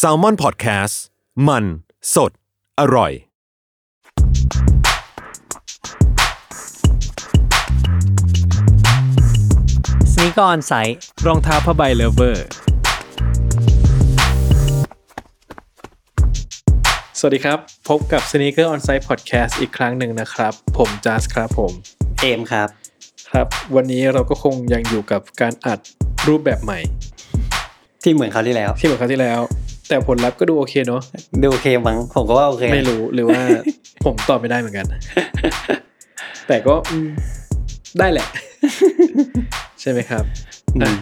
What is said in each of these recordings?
S a l ม o n PODCAST มัน สด อร่อย สนีกออนไซต์รองเท้าผ้าใบเลเวอร์ สวัสดีครับ พบกับ Sneaker On Site Podcast อีกครั้งหนึ่งนะครับ ผมจัสครับผม เอมครับ ครับ วันนี้เราก็คงยังอยู่กับการอัดรูปแบบใหม่ ที่เหมือนเขาวที่แล้ว ที่เหมือนคราวที่แล้ว แต่ผลลัพธ์ก็ดูโอเคเนาะดูโอเคมั้งผมก็ว่าโอเคไม่รู้หรือว่า ผมตอบไม่ได้เหมือนกัน แต่ก็อืมได้แหละ ใช่ไหมครับอืมอะ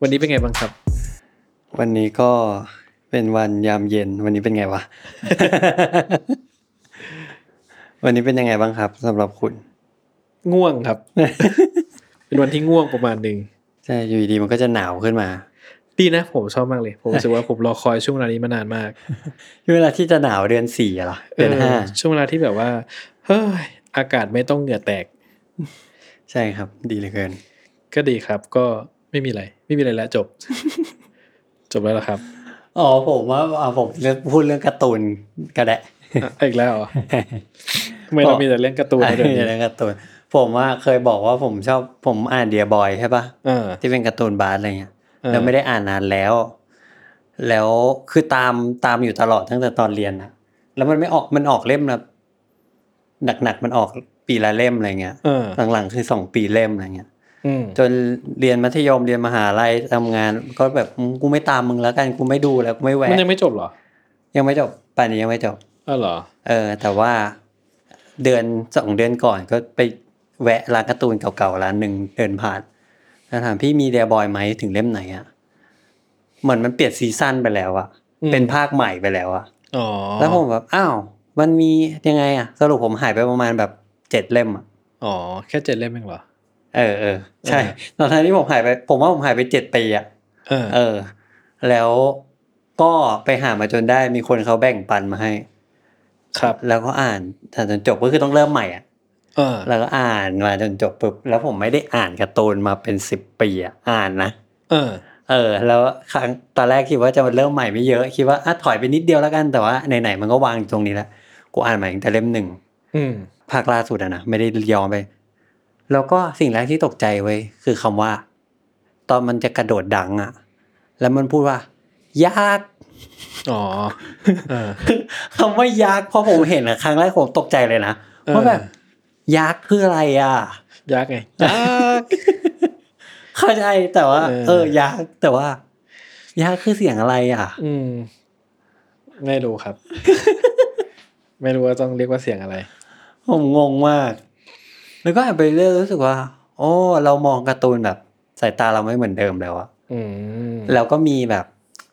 วันนี้เป็นไงบ้างครับ วันนี้ก็เป็นวันยามเย็น วันนี้เป็นไงวะวันนี้เป็นยังไงบ้างครับสำหรับคุณ ง่วงครับ เป็นวันที่ง่วงประมาณหนึ่งใช่อยู่ดีๆมันก็จะหนาวขึ้นมา ดีนะผมชอบมากเลย ผมรู้สึกว่าผมรอคอยช่วงเวลานี้มานานมากเวลาที่จะหนาวเดือนสี่อะเหรอเดือนห้าเออช่วงเวลาที่แบบว่าเฮ้ยอากาศไม่ต้องเหงื่อแตก ใช่ครับ ดีเหลือเกิน ก็ดีครับ ก็ไม่มีอะไร ไม่มีอะไรแล้วจบ จบแล้วเหรอครับอ๋อผมว่าเอาผมเรื่องพูดเรื่องการ์ตูนก็ได้อะอีกแล้วเหรอทำไมเรามีแต่เรื่องการ์ตูนอะเดี๋ยวมีนี้เรื่องการ์ตูนผมว่าเคยบอกว่าผมชอบผมอ่านเดียบอยใช่ปะเออที่เป็นการ์ตูนบาร์อะไรเงี้ยเออ แล้วไม่ได้อ่านนานแล้ว แล้วคือตามตามอยู่ตลอดตั้งแต่ตอนเรียนนะแล้วมันไม่ออกมันออกเล่มนะหนักๆมันออกปีละเล่มอะไรเงี้ยเออหลังๆคือสองปีเล่มอะไรเงี้ยอืมจนเรียนมัธยมเรียนมหาลัยทำงานก็แบบอืมกูไม่ตามมึงแล้วกันกูไม่ดูแล้วกูไม่แวะมันยังไม่จบเหรอ ยังไม่จบป่านนี้ยังไม่จบอ้าวเหรอเออ แต่ว่าเดือนสองเดือนก่อนก็ไปแวะร้านการ์ตูนเก่าๆร้านหนึ่งเดินผ่าน แล้วถามพี่มีเดียบอยไหมถึงเล่มไหนอะเหมือนมันเปลี่ยนซีซั่นไปแล้วอะอืมเป็นภาคใหม่ไปแล้วอะอ๋อแล้วผมแบบอ้าวมันมียังไงอะสรุปผมหายไปประมาณแบบเจ็ดเล่มอะอ๋อแค่เจ็ดเล่มเองเหรอเออเออใช่เออตอนที่ผมหายไป ผมว่าผมหายไปเจ็ดปีอะเออเออ แล้วก็ไปหามาจนได้มีคนเขาแบ่งปันมาให้ ครับ แล้วก็อ่านแต่จนจบก็คือต้องเริ่มใหม่อะเออ แล้วก็อ่านมาจนจบปุ๊บแล้วผมไม่ได้อ่านการ์ตูนมาเป็นสิบปีอะอ่านนะเออ เออ แล้วครั้งตอนแรกคิดว่าจะมาเริ่มใหม่ไม่เยอะคิดว่าอะถอยไปนิดเดียวแล้วกันแต่ว่าไหนๆมันก็วางอยู่ตรงนี้แล้วกูอ่านมาตั้งแต่เล่มหนึ่งอืมภาคล่าสุดอะนะไม่ได้ย้อนไป แล้วก็สิ่งแรกที่ตกใจเว้ยคือคำว่า ตอนมันจะกระโดดดังอะแล้วมันพูดว่า ยากอ๋อเออคำว่ายากพอผมเห็นอะครั้งแรกผมตกใจเลยนะเออว่าแบบ ยากคืออะไรอะยากไงยากเข้าใจแต่ว่า เออเออยากแต่ว่ายากคือเสียงอะไรอะ อืม ไม่รู้ครับ ไม่รู้ว่าต้องเรียกว่าเสียงอะไร ผมงงมาก แล้วก็อ่านไปเรื่อยรู้สึกว่า โอ้เรามองการ์ตูนแบบสายตาเราไม่เหมือนเดิมแล้วอะอืมแล้วก็มีแบบ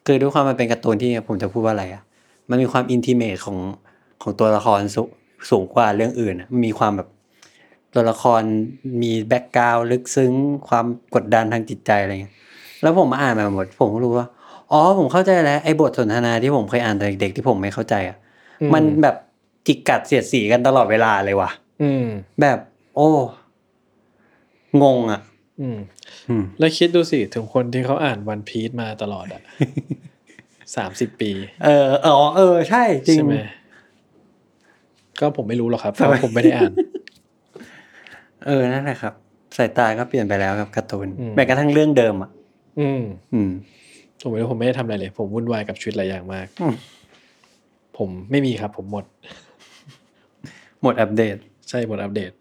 คือด้วยความมันเป็นการ์ตูนที่ผมจะพูดว่าอะไรอะมันมีความ intimate ของของตัวละครสูสูงกว่าเรื่องอื่นอะมันมีความแบบ ตัวละครมี background ลึกซึ้งความกดดันทางจิตใจอะไรเงี้ยแล้วผมมาอ่านมาหมด ผมก็รู้ว่า อ๋อผมเข้าใจแล้วไอ้บทสนทนาที่ผมเคยอ่านตอนเด็กๆที่ผมไม่เข้าใจอะอืมมันแบบจิกกัดเสียดสีกันตลอดเวลาเลยว่ะอืมแบบ โอ้ งงอะอืมอืมแล้วคิดดูสิ ถึงคนที่เขาอ่านวันพี e มาตลอดอะสามสิบปี เอออ๋อเออ ใช่ จริงใช่ไหมก็ผมไม่รู้หรอกครับเพราะว่าผมไม่ได้อ่าน เออนั่นแหละครับสายตาก็เปลี่ยนไปแล้วกับการ์ตูนอืมแม้กระทั่งเรื่องเดิมอะ อืม อืมผมไม่รู้ผมไม่ได้ทำอะไรเลย ผมวุ่นวายกับชีวิตหลายอย่างมาก ผมไม่มีครับ ผมหมด หมดอัปเดต ใช่หมดอัปเดต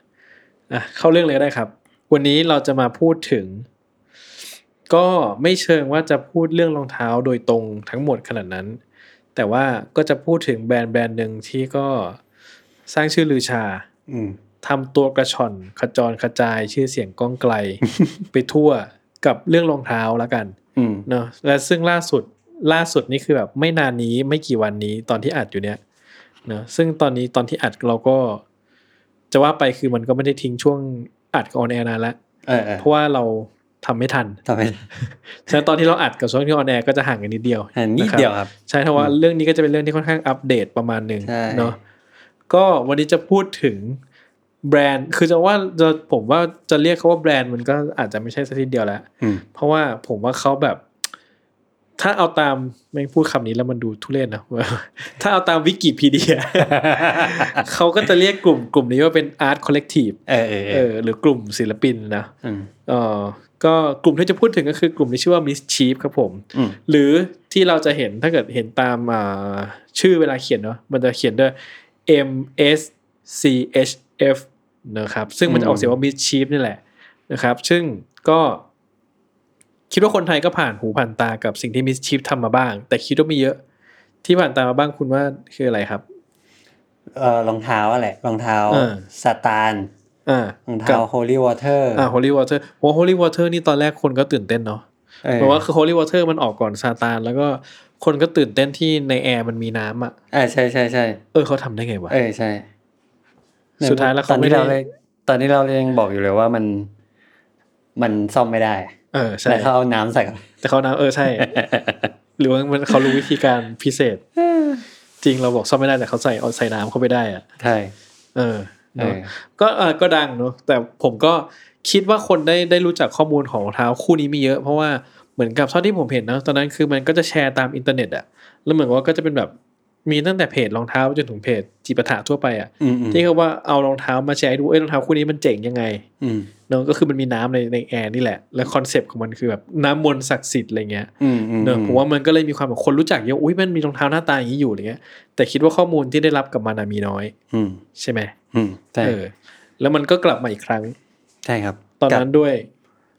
อะเข้าเรื่องเลยก็ได้ครับ วันนี้เราจะมาพูดถึง ก็ไม่เชิงว่าจะพูดเรื่องรองเท้าโดยตรงทั้งหมดขนาดนั้น แต่ว่าก็จะพูดถึงแบรนด์แบรนด์หนึ่งที่ก็สร้างชื่อลือชา อืม ทำตัวกระฉ่อนขจรกระจายชื่อเสียงก้องไกล ไปทั่วกับเรื่องรองเท้าแล้วกันอืมเนาะและซึ่งล่าสุดล่าสุดนี่คือแบบไม่นานนี้ไม่กี่วันนี้ตอนที่อัดอยู่เนี้ยเนาะซึ่งตอนนี้ตอนที่อัดเราก็ จะว่าไปคือมันก็ไม่ได้ทิ้งช่วงอัดกับ on air นานแล้วเออเออเพราะว่าเราทำไม่ทันทำไมฉะนั้นตอนที่เราอัดกับช่วงที่ on air ก็จะห่างกันนิดเดียวอะนิดะเดียวครับ ใช่เพราะว่าเรื่องนี้ก็จะเป็นเรื่องที่ค่อนข้างอัปเดตประมาณหนึ่งใช่เนาะก็วันนี้จะพูดถึง แบรนด์คือจะว่าจะผมว่าจะเรียกเขาว่าแบรนด์มันก็อาจจะไม่ใช่สักทีเดียวแล้วอืมเพราะว่าผมว่าเขาแบบ ถ้าเอาตามไม่พูดคำนี้แล้วมันดูทุเรศนะถ้าเอาตามวิกิพีเดียเขาก็จะเรียกกลุ่มกลุ่มนี้ว่าเป็น Art Collective เออเออเอเอออหรือกลุ่มศิลปินนะอืมเออก็กลุ่มที่จะพูดถึงก็คือกลุ่มที่ชื่อว่า Mischief ครับผมอืมหรือที่เราจะเห็นถ้าเกิดเห็นตามอ่าชื่อเวลาเขียนเนาะมันจะเขียนด้วย M S C H F นะครับ ซึ่งมันจะออกเสียงว่า Mischief นี่แหละนะครับ ซึ่งก็คิดว่าคนไทยก็ผ่านหูผ่านตากับสิ่งที่ Mischief ทำมาบ้าง แต่คิดว่ามีเยอะ ที่ผ่านตามาบ้างคุณว่าคืออะไรครับเออรองเท้าอะไรรองเท้าเออสตาร์นอ่ารองเท้า holy water อ่า Holy Water โอ้ Holy Water นี่ตอนแรกคนก็ตื่นเต้นเนาะเออเพราะว่าคือ Holy Water มันออกก่อนซาตานแล้วก็คนก็ตื่นเต้นที่ในแอร์มันมีน้ำอะเออใช่ใช่ใช่เออเขาทำได้ไงวะเออใช่ สุดท้ายแล้วตอเขานไม่ที่ได้เราเลยตอนที่เรายังบอกอยู่เลยว่ามันมันซ่อมไม่ได้ เออใช่แต่เขาเอาน้ำใส่เข้าไปแต่เขาน้ำเออใช่ หรือว่ามันเขารู้วิธีการพิเศษ จริงเราบอกซ่อมไม่ได้แต่เขาใส่เอาใส่น้ำเข้าไปได้อะใช่เออเอเนอะอก็เออก็ดังเนอะแต่ผมก็คิดว่าคนได้ได้รู้จักข้อมูลของรองเท้าคู่นี้มีเยอะ เพราะว่าเหมือนกับเท่าที่ผมเห็นนะตอนนั้นคือมันก็จะแชร์ตามอินเทอร์เน็ตอะแล้วเหมือนว่าก็จะเป็นแบบ มีตั้งแต่เพจรองเท้าจนถึงเพจจิปาถะทั่วไปอะอืมอืมที่เขาว่าเอารองเท้ามาแชร์ให้ดูเอ้ยรองเท้าคู่นี้มันเจ๋งยังไงอืมเนอะก็คือมันมีน้ำในในแอร์นี่แหละ แล้ว concept ของมันคือแบบน้ำมนต์ศักดิ์สิทธิ์อะไรเงี้ยอืมอืมเนอะผมว่ามันก็เลยมีความแบบคนรู้จักเยอะอุ้ยมันมีรองเท้าหน้าตาอย่างนี้อยู่อะไรเงี้ย แต่คิดว่าข้อมูลที่ได้รับกับมันอะมีน้อยอืมใช่ไหมอืมใช่เออแล้วมันก็กลับมาอีกครั้งใช่ครับ ตอนนั้นด้วย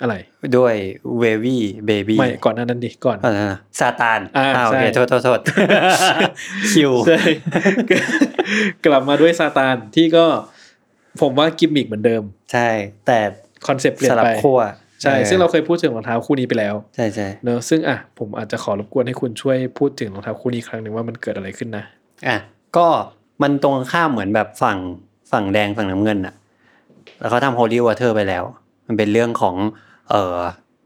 อะไรกับด้วยเววี่เบบี้ไม่ก่อนหนานั้นดิก่อนก่อนนะซาตานอ่าโอเคใช่โทษโทษโทษคิวใช่กลับมาด้วยซาตานที่ก็ผมว่ากิมมิกเหมือนเดิม ใช่ แต่คอนเซปต์เปลี่ยสนลับไปขั้วใช่ออซึ่งเราเคยพูดถึงรองเท้าคู่นี้ไปแล้ว ใช่ใช่เนอะซึ่งอะผมอาจจะขอรบกวนให้คุณช่วยพูดถึงรองเท้าคู่นี้อีกครั้งหนึ่งว่ามันเกิดอะไรขึ้นนะอะก็มันตรงข้ามเหมือนแบบฝั่งฝั่งแดงฝั่งน้ำเงินอะแล้วเขาทำ Holy Water ไปแล้ว มันเป็นเรื่องของเอ่อ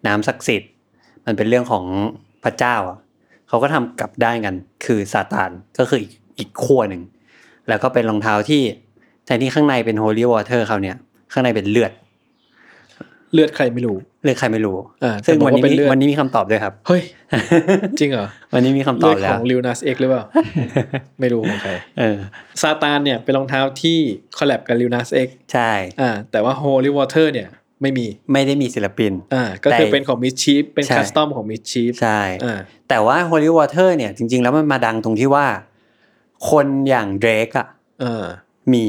น้ำศักดิ์สิทธิ์ มันเป็นเรื่องของพระเจ้าอะเขาก็ทำกลับด้านกัน คือซาตานก็คืออีกอีกขั้วหนึ่ง แล้วก็เป็นรองเท้าที่แทนที่ข้างในเป็น Holy Water เขาเนี่ยข้างในเป็นเลือด เลือดใครไม่รู้เลือดใครไม่รู้อ่าซึ่งแต่บอกวันว่านี้เป็นมีเลือดวันนี้มีคำตอบด้วยครับ เฮ้ย จริงเหรอ วันนี้มีคำตเลืออบดแล้ขวองลิวนัสเอ็กหรือเปล่า ไม่รู้ของใครเออซาตานเนี่ยเป็นรองเท้าที่คอลแลบกับลิวนัสเอ็กใช่อ่าแต่ว่า Holy Water เนี่ย ไม่มีไม่ได้มีศิลปินอ่าก็คือแต่เป็นของมิชชีฟเป็นใช่คัสตอมของมิชชีฟใช่อ่าแต่ว่า Holy Water เนี่ยจริง ๆ แล้วมันมาดังตรงที่ว่า คนอย่างเดรกอะอ่ามี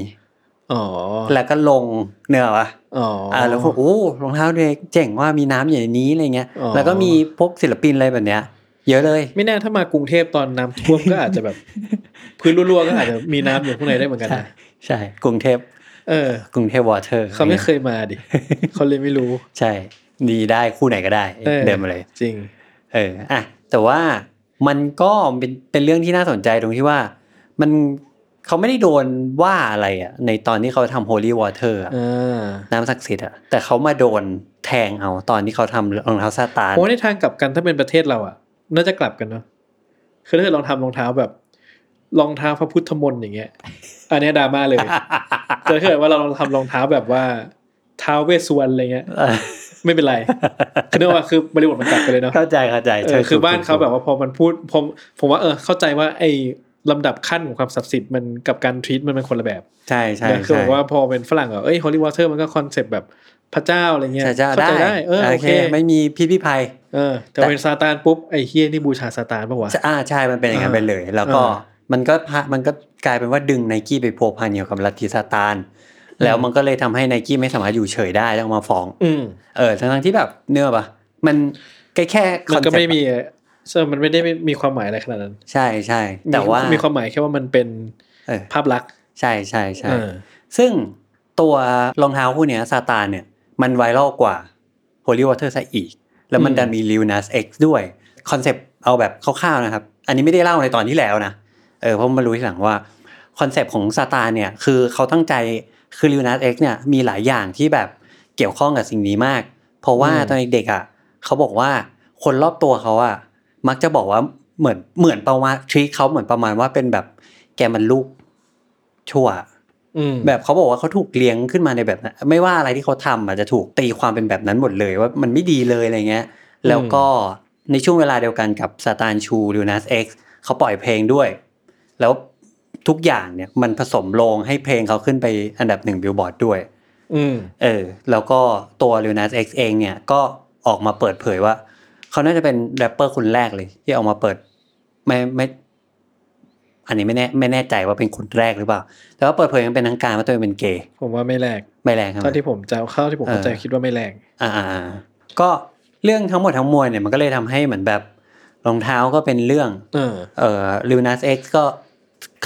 อ๋อแล้วก็ลงเนื้อวะอ๋ออ่าแล้วก็โอ้รองเท้าเดรกเจ๋งว่ามีน้ำอยู่ในนี้อะไรเงี้ยอ๋อแล้วก็มีพวกศิลปินอะไรแบบเนี้ยเยอะเลย ไม่แน่ถ้ามากรุงเทพตอนน้ำท่วมก็อาจจะแบบ พื้นรั่วๆก็อาจจะมีน้ำอยู่ข้างในได้เหมือนกันใช่นะใช่ กรุงเทพ เออกรุงเทพวอเตอร์เขาไม่เคยมาดิเขาเลยไม่รู้ ใช่ ดีได้คู่ไหนก็ได้ออเดินมาเลย จริง เอออะแต่ว่ามันก็เป็นเป็นเรื่องที่น่าสนใจตรงที่ว่า มันเขาไม่ได้โดนว่าอะไรอะ ในตอนที่เขาทำ Holy Water อะอ่าน้ำศักดิ์สิทธิ์อะแต่เขามาโดนแทงเอาตอนที่เขาทำรองเท้าซาตานโอ้ในทางกลับกันถ้าเป็นประเทศเราอะ น่าจะกลับกันเนาะคือถ้าเกิดลองทำรองเท้าแบบ รองเท้าพระพุทธมนต์อย่างเงี้ย อันเนี้ยดราม่าเลยแต่ถ้าเกิดว่าเราลองทำรองเท้าแบบว่าท้าวเวสสวรรณอะไรเงี้ยเออไม่เป็นไรคือเนื่องว่าคือบริบทมันกลับไปเลยเนาะเข้าใจเข้าใจเอใช่อคือถูกบ้านเขาถูกแบบว่าพอมันพูดผมผมว่าเออเข้าใจว่าไอ้ลำดับขั้นของความศักดิ์สิทธิ์มันกับการ treat มันเป็นคนละแบบ ใช่ใช่นะคือใช่แบบว่าพอเป็นฝรั่งอะเอ้ย Holy Water มันก็ concept แบบพระเจ้าอะไรเงี้ยใช่เจ้าเข้าได้ใจได้เออโอเค ไม่มีพิษพิภัยเออแต่เป็นซาตานปุ๊บไอ้เฮียนี่บูชาซาตานปะวะอ่าใช่มันเป็นอย่างนั้นอ่าไปเลย แล้วก็อ่า มันก็พะมันก็กลายเป็นว่าดึงไนกี้ไปพัวพันเกี่ยวกับลัทธิซาตานแล้วมันก็เลยทำให้ไนกี้ไม่สามารถอยู่เฉยได้ต้องมาฟ้องอืมเออทั้งๆที่แบบเนื้อปะมันแค่แค่มันก็ concept ไม่มีเออมันไม่ได้มีความหมายอะไรขนาดนั้น ใช่ใช่แต่ว่ามีความหมายแค่ว่ามันเป็นเออภาพลักษณ์ใช่ใช่ใช่เออซึ่งตัวรองเท้าคู่เนี้ยซาตานเนี่ย มัน viral กว่า Holy Water ซะอีก แล้วมันอืมดันมี Lil Nas X ด้วย concept เอาแบบคร่าวๆนะครับ อันนี้ไม่ได้เล่าในตอนที่แล้วนะ เออเพราะมารู้ทีหลังว่า concept ของซาตานเนี่ยคือเขาตั้งใจคือ Lil Nas X เนี่ยมีหลายอย่างที่แบบเกี่ยวข้องกับสิ่งนี้มาก เพราะว่าอืมตอนเด็กๆอะเขาบอกว่าคนรอบตัวเขาอะมักจะบอกว่าเหมือนเหมือนประมาณทรีเขาเหมือนประมาณว่าเป็นแบบแกมันลูกชั่วอืมแบบเขาบอกว่าเขาถูกเลี้ยงขึ้นมาในแบบนั้นไม่ว่าอะไรที่เขาทำอาจจะถูกตีความเป็นแบบนั้นหมดเลยว่ามันไม่ดีเลยอะไรเงี้ย แล้วก็ในช่วงเวลาเดียวกันกับซาตานชูลิวนัสเอ็กซ์เขาปล่อยเพลงด้วย แล้วทุกอย่างเนี่ยมันผสมลงให้เพลงเขาขึ้นไปอันดับหนึ่งบิลบอร์ดด้วยอืมเออ แล้วก็ตัว Lil Nas X เองเนี่ยก็ออกมาเปิดเผยว่า เขาน่าจะเป็นแรปเปอร์คนแรกเลย ที่ออกมาเปิดไม่ไม่ อันนี้ไม่แน่ไม่แน่ใจว่าเป็นคนแรกหรือเปล่า แต่ว่าเปิดเผยยังเป็นทางการว่าตัวเองเป็นเกย์ผมว่าไม่แรกไม่แรกครับเท่าที่ผมจะเข้าที่ผมเข้าใจเออคิดว่าไม่แรกอ่าอ่าก็เรื่องทั้งหมดทั้งมวลเนี่ยมันก็เลยทำให้เหมือนแบบรองเท้าก็เป็นเรื่อง เออเอ่อลิวนัสเอ็กซ์ก็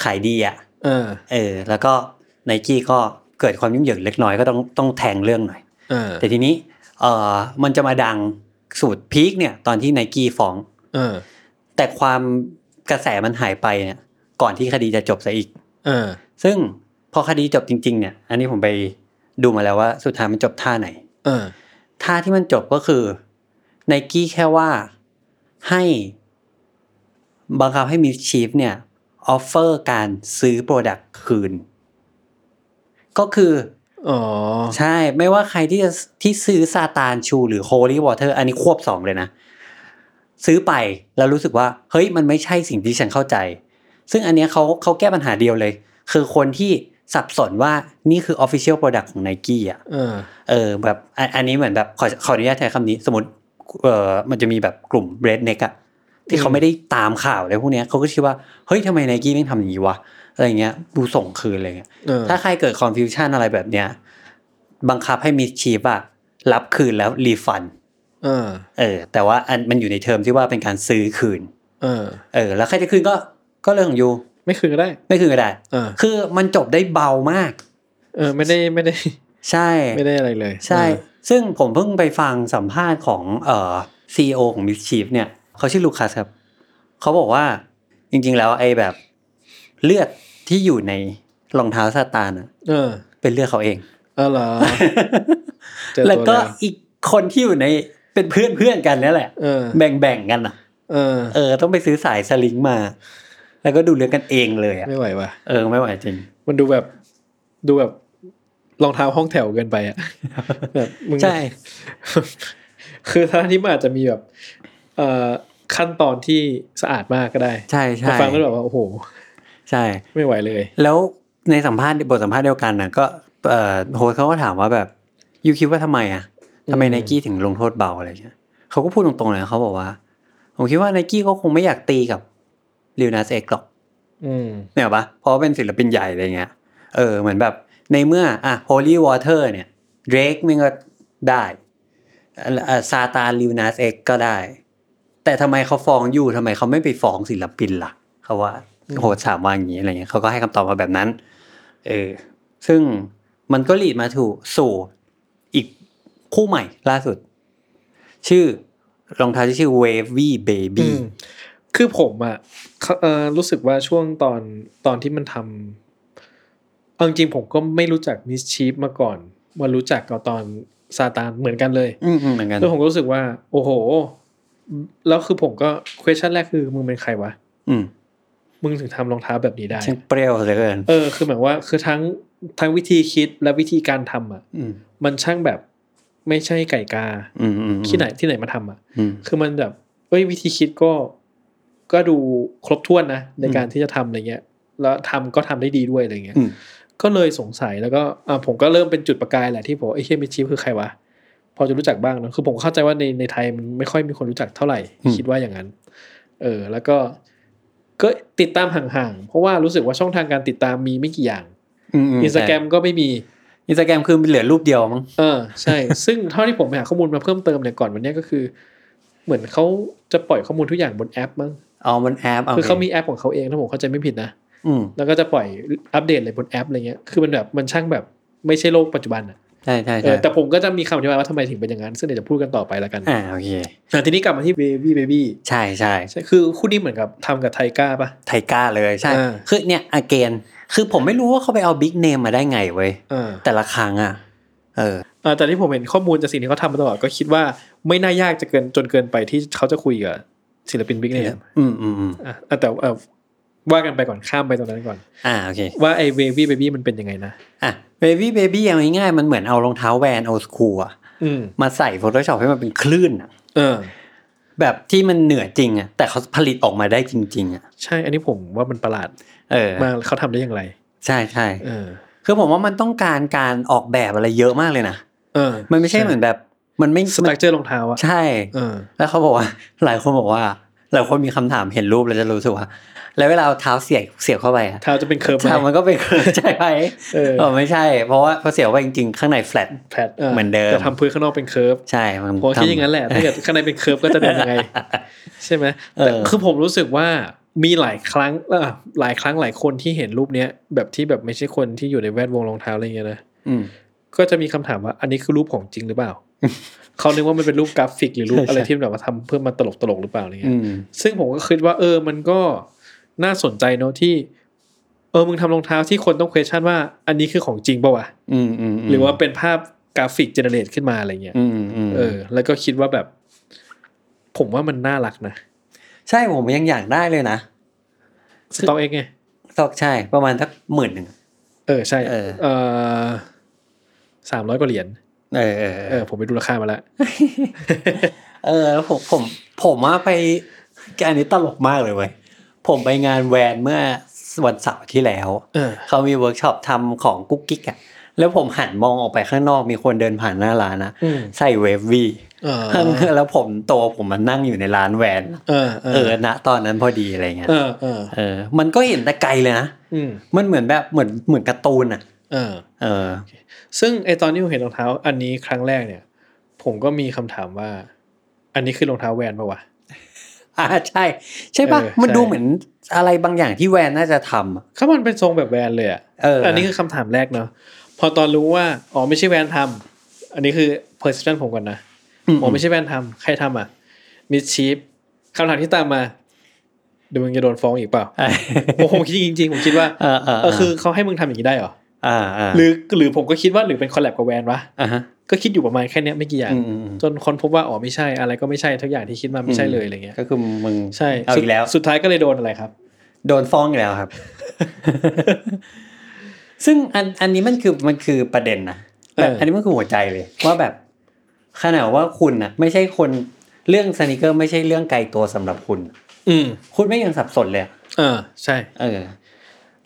ขายดีอะเออ เออ แล้วก็ไนกี้ก็เกิดความยุ่งเหยิงเล็กน้อยก็ต้องต้องแทงเรื่องหน่อยเออแต่ทีนี้เอ่อมันจะมาดังสูตรพีคเนี่ยตอนที่ไนกี้ฟ้องเออแต่ความกระแสมันหายไปเนี่ย ก่อนที่คดีจะจบซะอีก เออ ซึ่งพอคดีจบจริง ๆ เนี่ย อันนี้ผมไปดูมาแล้วว่าสุดท้ายมันจบท่าไหน เออ ท่าที่มันจบก็คือไนกี้แค่ว่าให้บังคับให้ MSCHF เนี่ย offer การซื้อ product คืน ก็คืออ๋อใช่ไม่ว่าใครที่จะที่ซื้อ Satan Shoe หรือ Holy Water อันนี้ควบสองเลยนะ ซื้อไปแล้วรู้สึกว่า เฮ้ยมันไม่ใช่สิ่งที่ฉันเข้าใจ ซึ่งอันเนี้ยเขาเขาแก้ปัญหาเดียวเลย คือคนที่สับสนว่านี่คือ Official Product ของ Nike อะเออเออแบบอันอันนี้เหมือนแบบขอขออนุญาตใช้คำนี้ สมมติเออมันจะมีแบบกลุ่มเ e ดเน็กอะ ที่เขาอืมไม่ได้ตามข่าวอะไรพวกเนี้ยเขาก็คิดว่าเฮ้ยทำไมไนกี้ไม่ทำอย่างนี้วะอะไรเงี้ยดูส่งคืนอะไรเงี้ยเออถ้าใครเกิด confusion อะไรแบบเนี้ยบังคับให้ MSCHF อะรับคืนแล้ว refund เออเออ แต่ว่าอันมันอยู่ในเทอมที่ว่าเป็นการซื้อคืน เออ เออ แล้วใครจะคืนก็ก็เรื่องของ you ไม่คืนก็ได้ ไม่คืนก็ได้เออคือมันจบได้เบามาก เออ ไม่ได้ไม่ได้ ใช่ ไม่ได้อะไรเลย ใช่ ซึ่งผมเพิ่งไปฟังสัมภาษณ์ของเอ่อซีอของมิสชีฟเนี่ย เขาชื่อลูคัสครับ เขาบอกว่าจริง ๆ แล้วไอ้แบบเลือดที่อยู่ในรองเท้าซาตานอะเออ เป็นเลือดเขาเองเออเหรอเจอตัวแล้วก็แล้วอีกคนที่อยู่ในเป็นเพื่อนเพื่อนๆกันนี่แหละเออแบ่งๆกันอะ เออ เออ ต้องไปซื้อสายสลิงมา แล้วก็ดูเรื่องกันเองเลยอะไม่ไหวว่ะเออไม่ไหวจริง มันดูแบบดูแบบรองเท้าห้องแถวเกินไปอะแบบมึงใช่ คือท่าที่มันอาจจะมีแบบ เอ่อ ขั้นตอนที่สะอาดมากก็ได้ ใช่แต่ใช่ฟังแล้วแบบว่าโอ้โห ใช่ ไม่ไหวเลย แล้วในสัมภาษณ์บทสัมภาษณ์เดียวกันนะก็เอ่อโฮสต์เขาก็ถามว่าแบบยูคิดว่าทำไมอะทำไมอืมไนกี้ถึงลงโทษเบาอะไรเงี้ยเขาก็พูดตรงๆเลยนะเขาบอกว่า ผมคิดว่าไนกี้ก็คงไม่อยากตีกับ Lil Nas X หรอกอืมเนี่ยปะเพราะว่าเป็นศิลปินใหญ่อะไรเงี้ย เออเหมือนแบบในเมื่ออะ Holy Water เนี่ย Drake มันก็ได้อะซาตาน Lil Nas X ก็ได้ แต่ทำไมเขาฟ้องอยู่ทำไมเขาไม่ไปฟ้องศิลปินล่ะเขาว่าโหดถามว่าอย่างนี้อะไรเงี้ยเขาก็ให้คำตอบมาแบบนั้น เออ ซึ่งมันก็ lead มาถูกสู่อีกคู่ใหม่ล่าสุด ชื่อรองเท้าที่ชื่อ Wavy อื Baby มคือผมอะเขาเอ่อรู้สึกว่าช่วงตอนตอนที่มันทำเอาจริงๆผมก็ไม่รู้จักมิสชีฟมาก่อนมารู้จักกับตอนซาตานเหมือนกันเลย อืมอืมเหมือนกันแล้วผมก็รู้สึกว่า โอ้โห แล้วคือผมก็ question แรกคือมึงเป็นใครวะอืมมึงถึงทำรองเท้าแบบนี้ได้ช่างเปรี้ยวเหลือเกินเออคือหมายว่าคือทั้งทั้งวิธีคิดและวิธีการทำอะอืมมันช่างแบบไม่ใช่ไก่กาอืมอืมที่ไหนที่ไหนมาทำอะอืมคือมันแบบเอ้ยวิธีคิดก็ก็ดูครบถ้วนนะในอืมการที่จะทำอะไรเงี้ย แล้วทำก็ทำได้ดีด้วยอะไรเงี้ยอืมก็เลยสงสัยแล้วก็อ่าผมก็เริ่มเป็นจุดประกายแหละที่ผมไอ้เฮียมิดชิฟคือใครวะ พอจะรู้จักบ้างเนอะคือผมเข้าใจว่าในในไทยมันไม่ค่อยมีคนรู้จักเท่าไหร่ คิดว่าอย่างนั้น เออ แล้วก็ก็ติดตามห่างๆ เพราะว่ารู้สึกว่าช่องทางการติดตามมีไม่กี่อย่างอินสตาแกรมก็ไม่มีอินสตาแกรมคือเหลือรูปเดียวมั้งเออใช่ ซึ่งเท่าที่ผมไปหาข้อมูลมาเพิ่มเติมเนี่ยก่อนวันเนี้ยก็คือ เหมือนเขาจะปล่อยข้อมูลทุกอย่างบนแอปมั้งอ๋อมันแอปคือเขามีแอปของเขาเองถ้าผมเข้าใจไม่ผิดนะอืมแล้วก็จะปล่อยอัปเดตอะไรบนแอปอะไรเงี้ยคือมันแบบมันช่างแบบไม่ใช่โลกปัจจุบันอะ ใช่ใช่เอใช่อแต่ผมก็จะมีคำอธิบายว่าทำไมถึงเป็นอย่างนั้น ซึ่งเดี๋ยวจะพูดกันต่อไปแล้วกันอ่าโอเคอะทีนี้กลับมาที่ Wavy Baby ใช่ใช่ใช่คือคู่นี้เหมือนกับทำกับ Tyga ปะ Tyga เลยใช่อ่าคือเนี่ย again คือผมไม่รู้ว่าเขาไปเอา big name มาได้ไงเว้ยอ่าแต่ละครั้งอะเอออ่าแต่ที่ผมเห็นข้อมูลจากสิ่งที่เขาทำมาตลอดก็คิดว่าไม่น่ายากจะเกินจนเกินไปที่เขาจะคุยกับศิลปิน big name อืมอืมอืมอะอะแต่เอ่อว่ากันไปก่อนข้ามไปตรงนั้นก่อน อ่าโอเคว่าไอ้ Wavy Baby มันเป็นยังไงนะอะ Wavy Baby อย่างง่ายๆมันเหมือนเอารองเท้า Vans Old Skool อะอืมมาใส่ Photoshop ให้มันเป็นคลื่นอะเออแบบที่มันเหนือจริงอะแต่เขาผลิตออกมาได้จริง ๆอะใช่อันนี้ผมว่ามันประหลาด เออมากเขาทำได้อย่างไร ใช่ใช่เออคือผมว่ามันต้องการการออกแบบอะไรเยอะมากเลยนะเออ มันไม่ใช่เหมือนแบบ มันไม่สตรัคเจอร์รองเท้าอะใช่ เออ แล้วเขาบอกว่า หลายคนบอกว่าหลายคนมีคำถามเห็นรูปแล้วจะรู้สึกว่า แล้วเวลาเอาเท้าเสียบเสียบเข้าไปอะเท้าจะเป็นเคิร์ฟไหมเท้ามันก็เป็นใช่ไหมเออเออไม่ใช่ เพราะว่าพอเสียบไปจริงๆข้างใน flat pad เหมือนเดิมแต่ทำพื้นข้างนอกเป็น curve ใช่มันผมคิดอย่างนั้นแหละถ้าเกิดข้างในเป็น curve ก็จะเป็นยังไง ใช่ไหมเออแต่คือผมรู้สึกว่ามีหลายครั้งเออหลายครั้งหลายคนที่เห็นรูปเนี้ยแบบที่แบบไม่ใช่คนที่อยู่ในแวดวงรองเท้าอะไรเงี้ยนะอืมก็จะมีคำถามว่าอันนี้คือรูปของจริงหรือเปล่าเขานึกว่ามันเป็นรูปกราฟิกหรือรูปใช่อะไรที่แบบว่าทำเพื่อมาตลกตลกๆหรือเปล่าอะไรเงี้อืยมซึ่งผมก็คิดว่าเออมันก็ น่าสนใจเนอะที่ เออมึงทำรองเท้าที่คนต้อง question ว่า อันนี้คือของจริงป่าวะอืมอืมมหรือว่าเป็นภาพกราฟิก generate ขึ้นมาอะไรเงี้ยอืมอืมเออ แล้วก็คิดว่าแบบ ผมว่ามันน่ารักนะ ใช่ผมยังอยากได้เลยนะ StockX ไงตอกใช่ ประมาณสักหมื่นหนึ่งเออใช่ เออเออสามร้อยกว่าเหรียญเออเออเอเอออผมไปดูราคามาแล้วเออแล้วผมผมผมว่าไปอันนี้ตลกมากเลยเว้ย ผมไปงานแวนเมื่อวันเสาร์ที่แล้วเออเขามีเวิร์กช็อปทำของกุ๊กกิ๊กอะแล้วผมหันมองออกไปข้างนอกมีคนเดินผ่านหน้าร้านนะอืมใส่ Wavy เออแล้วผมตัวผมมันนั่งอยู่ในร้านแวนเออเอเอออณตอนนั้นพอดีอะไรเงี้ยเออเออเออมันก็เห็นแต่ไกลเลยนะอืมมันเหมือนแบบเหมือนเหมือนการ์ตูนอะเออเออ ซึ่งไอตอนที่ผมเห็นรองเท้า อันนี้ครั้งแรกเนี่ย ผมก็มีคำถามว่า อันนี้คือรองเท้าแวนปะวะ อ่าใช่ ใช่ปะเออมันใช่ดูเหมือนอะไรบางอย่างที่แวนน่าจะทำอะ เขามันเป็นทรงแบบแวนเลยอะเอออันนี้คือคำถามแรกเนาะพอตอนรู้ว่าอ๋อไม่ใช่แวนทำอันนี้คือ perception ผมก่อนนะอ๋อไม่ใช่แวนทำใครทำอะมิดชีฟคำถามที่ตามมาเดี๋ยวมึงจะโดนฟ้องอีกเปล่าเออผมผมคิดจริงๆผมคิดว่าเออเออเออคือเขาให้มึงทำอย่างนี้ได้เหรออ่าอ่า หรือหรือผมก็คิดว่าหรือเป็นคอลแลบกับแวนวะอ่าฮะก็คิดอยู่ประมาณแค่เนี้ยไม่กี่อย่างอืมอืมอืมจนคนพบว่าอ๋อไม่ใช่อะไรก็ไม่ใช่ทุกอย่างที่คิดมาไม่ใช่เลยอะไรเงี้ยก็คือมึงใช่เอาอีกแล้วสุดสุดท้ายก็เลยโดนอะไรครับ โดนฟ้องอีกแล้วครับ ซึ่งอันอันนี้มันคือมันคือประเด็นนะแบบเอออัอันนี้มันคือหัวใจเลยว่าแบบขนาดว่าคุณนะไม่ใช่คนเรื่องสนิเกอร์ไม่ใช่เรื่องไกลตัวสำหรับคุณ อืมคุณไม่ยังสับสนเลยอะเออใช่ เออ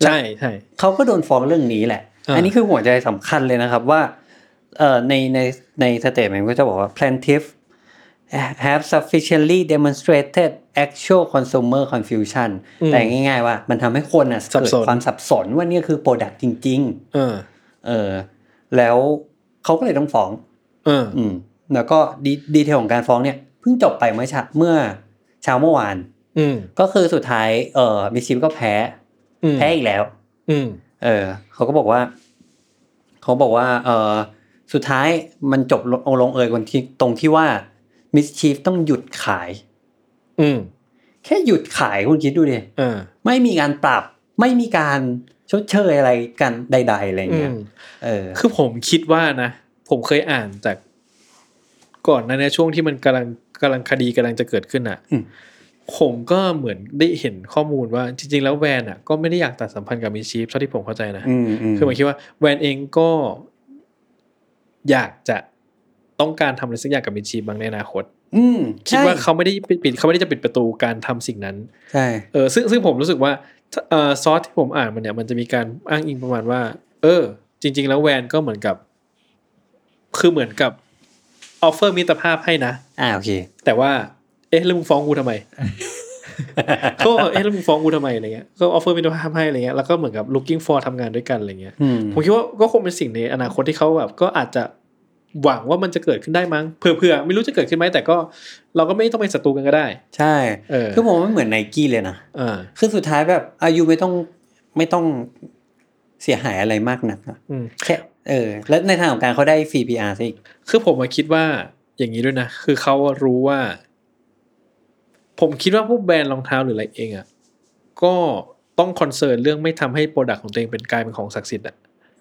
ใช่ใช่เขาก็โดนฟ้องเรื่องนี้แหละอ่าอันนี้คือหัวใจสำคัญเลยนะครับว่าเอ่อในในในสเตทเมนต์ก็จะบอกว่า plaintiff have sufficiently demonstrated actual consumer confusion อืมแต่ง่ายๆว่ามันทำให้คนอะสับเกิดสนความสับสนว่านี่คือ product จริงเออๆเออ แล้วเขาก็เลยต้องฟ้องเอออืมแล้วก็ดีดีเทลของการฟ้องเนี่ยเพิ่งจบไปเมื่อเช้าเมื่อเช้าเมื่อวาน อืมก็คือสุดท้ายเอ่อมิชิมก็แพ้อืม แพ้อีกแล้ว อืมเออ เขาก็บอกว่า เขาบอกว่า เออสุดท้ายมันจบลงลงเอยกันที่ตรงที่ว่ามิสชีฟต้องหยุดขาย อืมแค่หยุดขายคุณคิดดูดิเออไม่มีการปรับ ไม่มีการชดเชยอะไรกันใด ๆ อะไรอืเงี้ยมเออ คือผมคิดว่านะ ผมเคยอ่านจาก ก่อนหนะในช่วงที่มันกำลังกำลังคดีกำลังจะเกิดขึ้นอะ อืมผมก็เหมือนได้เห็นข้อมูลว่าจริง ๆ แล้วแวนอะก็ไม่ได้อยากตัดสัมพันธ์กับมิชีฟเท่าที่ผมเข้าใจนะอืมอืมคือผมคิดว่าแวนเองก็ อยากจะต้องการทำอะไรสักอย่างกับมิชีฟบางในอนาคตอืมคิดว่าเขาไม่ได้ปิดปิดเขาไม่ได้จะปิดประตูการทำสิ่งนั้น ใช่เออซึ่งซึ่งผมรู้สึกว่าเอ่อซอสที่ผมอ่านมันเนี่ย มันจะมีการอ้างอิงประมาณว่าเอเออ จริง ๆ แล้วแวนก็เหมือนกับ คือเหมือนกับ offer มิตรภาพให้นะ อ่าโอเค แต่ว่าเอ๊ะแล้วมึงฟ้องกูทำไมก็เอ๊ะแล้วมึงฟ้องกูทำไมอะไรเงี้ยก็ offer มิตรภาพให้อะไรเงี้ยแล้วก็เหมือนกับ looking forward ทำงานด้วยกันอะไรเงี้ยอืมผมคิดว่าก็คงเป็นสิ่งในอนาคตที่เขาแบบก็อาจจะหวังว่ามันจะเกิดขึ้นได้มั้งเผื่อๆไม่รู้จะเกิดขึ้นไหมแต่ก็เราก็ไม่ต้องเป็นศัตรูกันก็ได้ ใช่เออคือผมว่าเหมือนไนกี้เลยนะอ่าคือสุดท้ายแบบอายุไม่ต้องไม่ต้องเสียหายอะไรมากนักอะอืมแค่เออ แล้วในทางของการเขาได้ free PR ซะอีกคือผมมาคิดว่าอย่างนี้ด้วยนะ คือเขารู้ว่า ผมคิดว่าพวกแบรนด์รองเท้าหรืออะไรเองอะก็ต้อง concern เรื่องไม่ทำให้ product ของตัวเองเป็นกลายเป็นของศักดิ์สิทธิ์อะ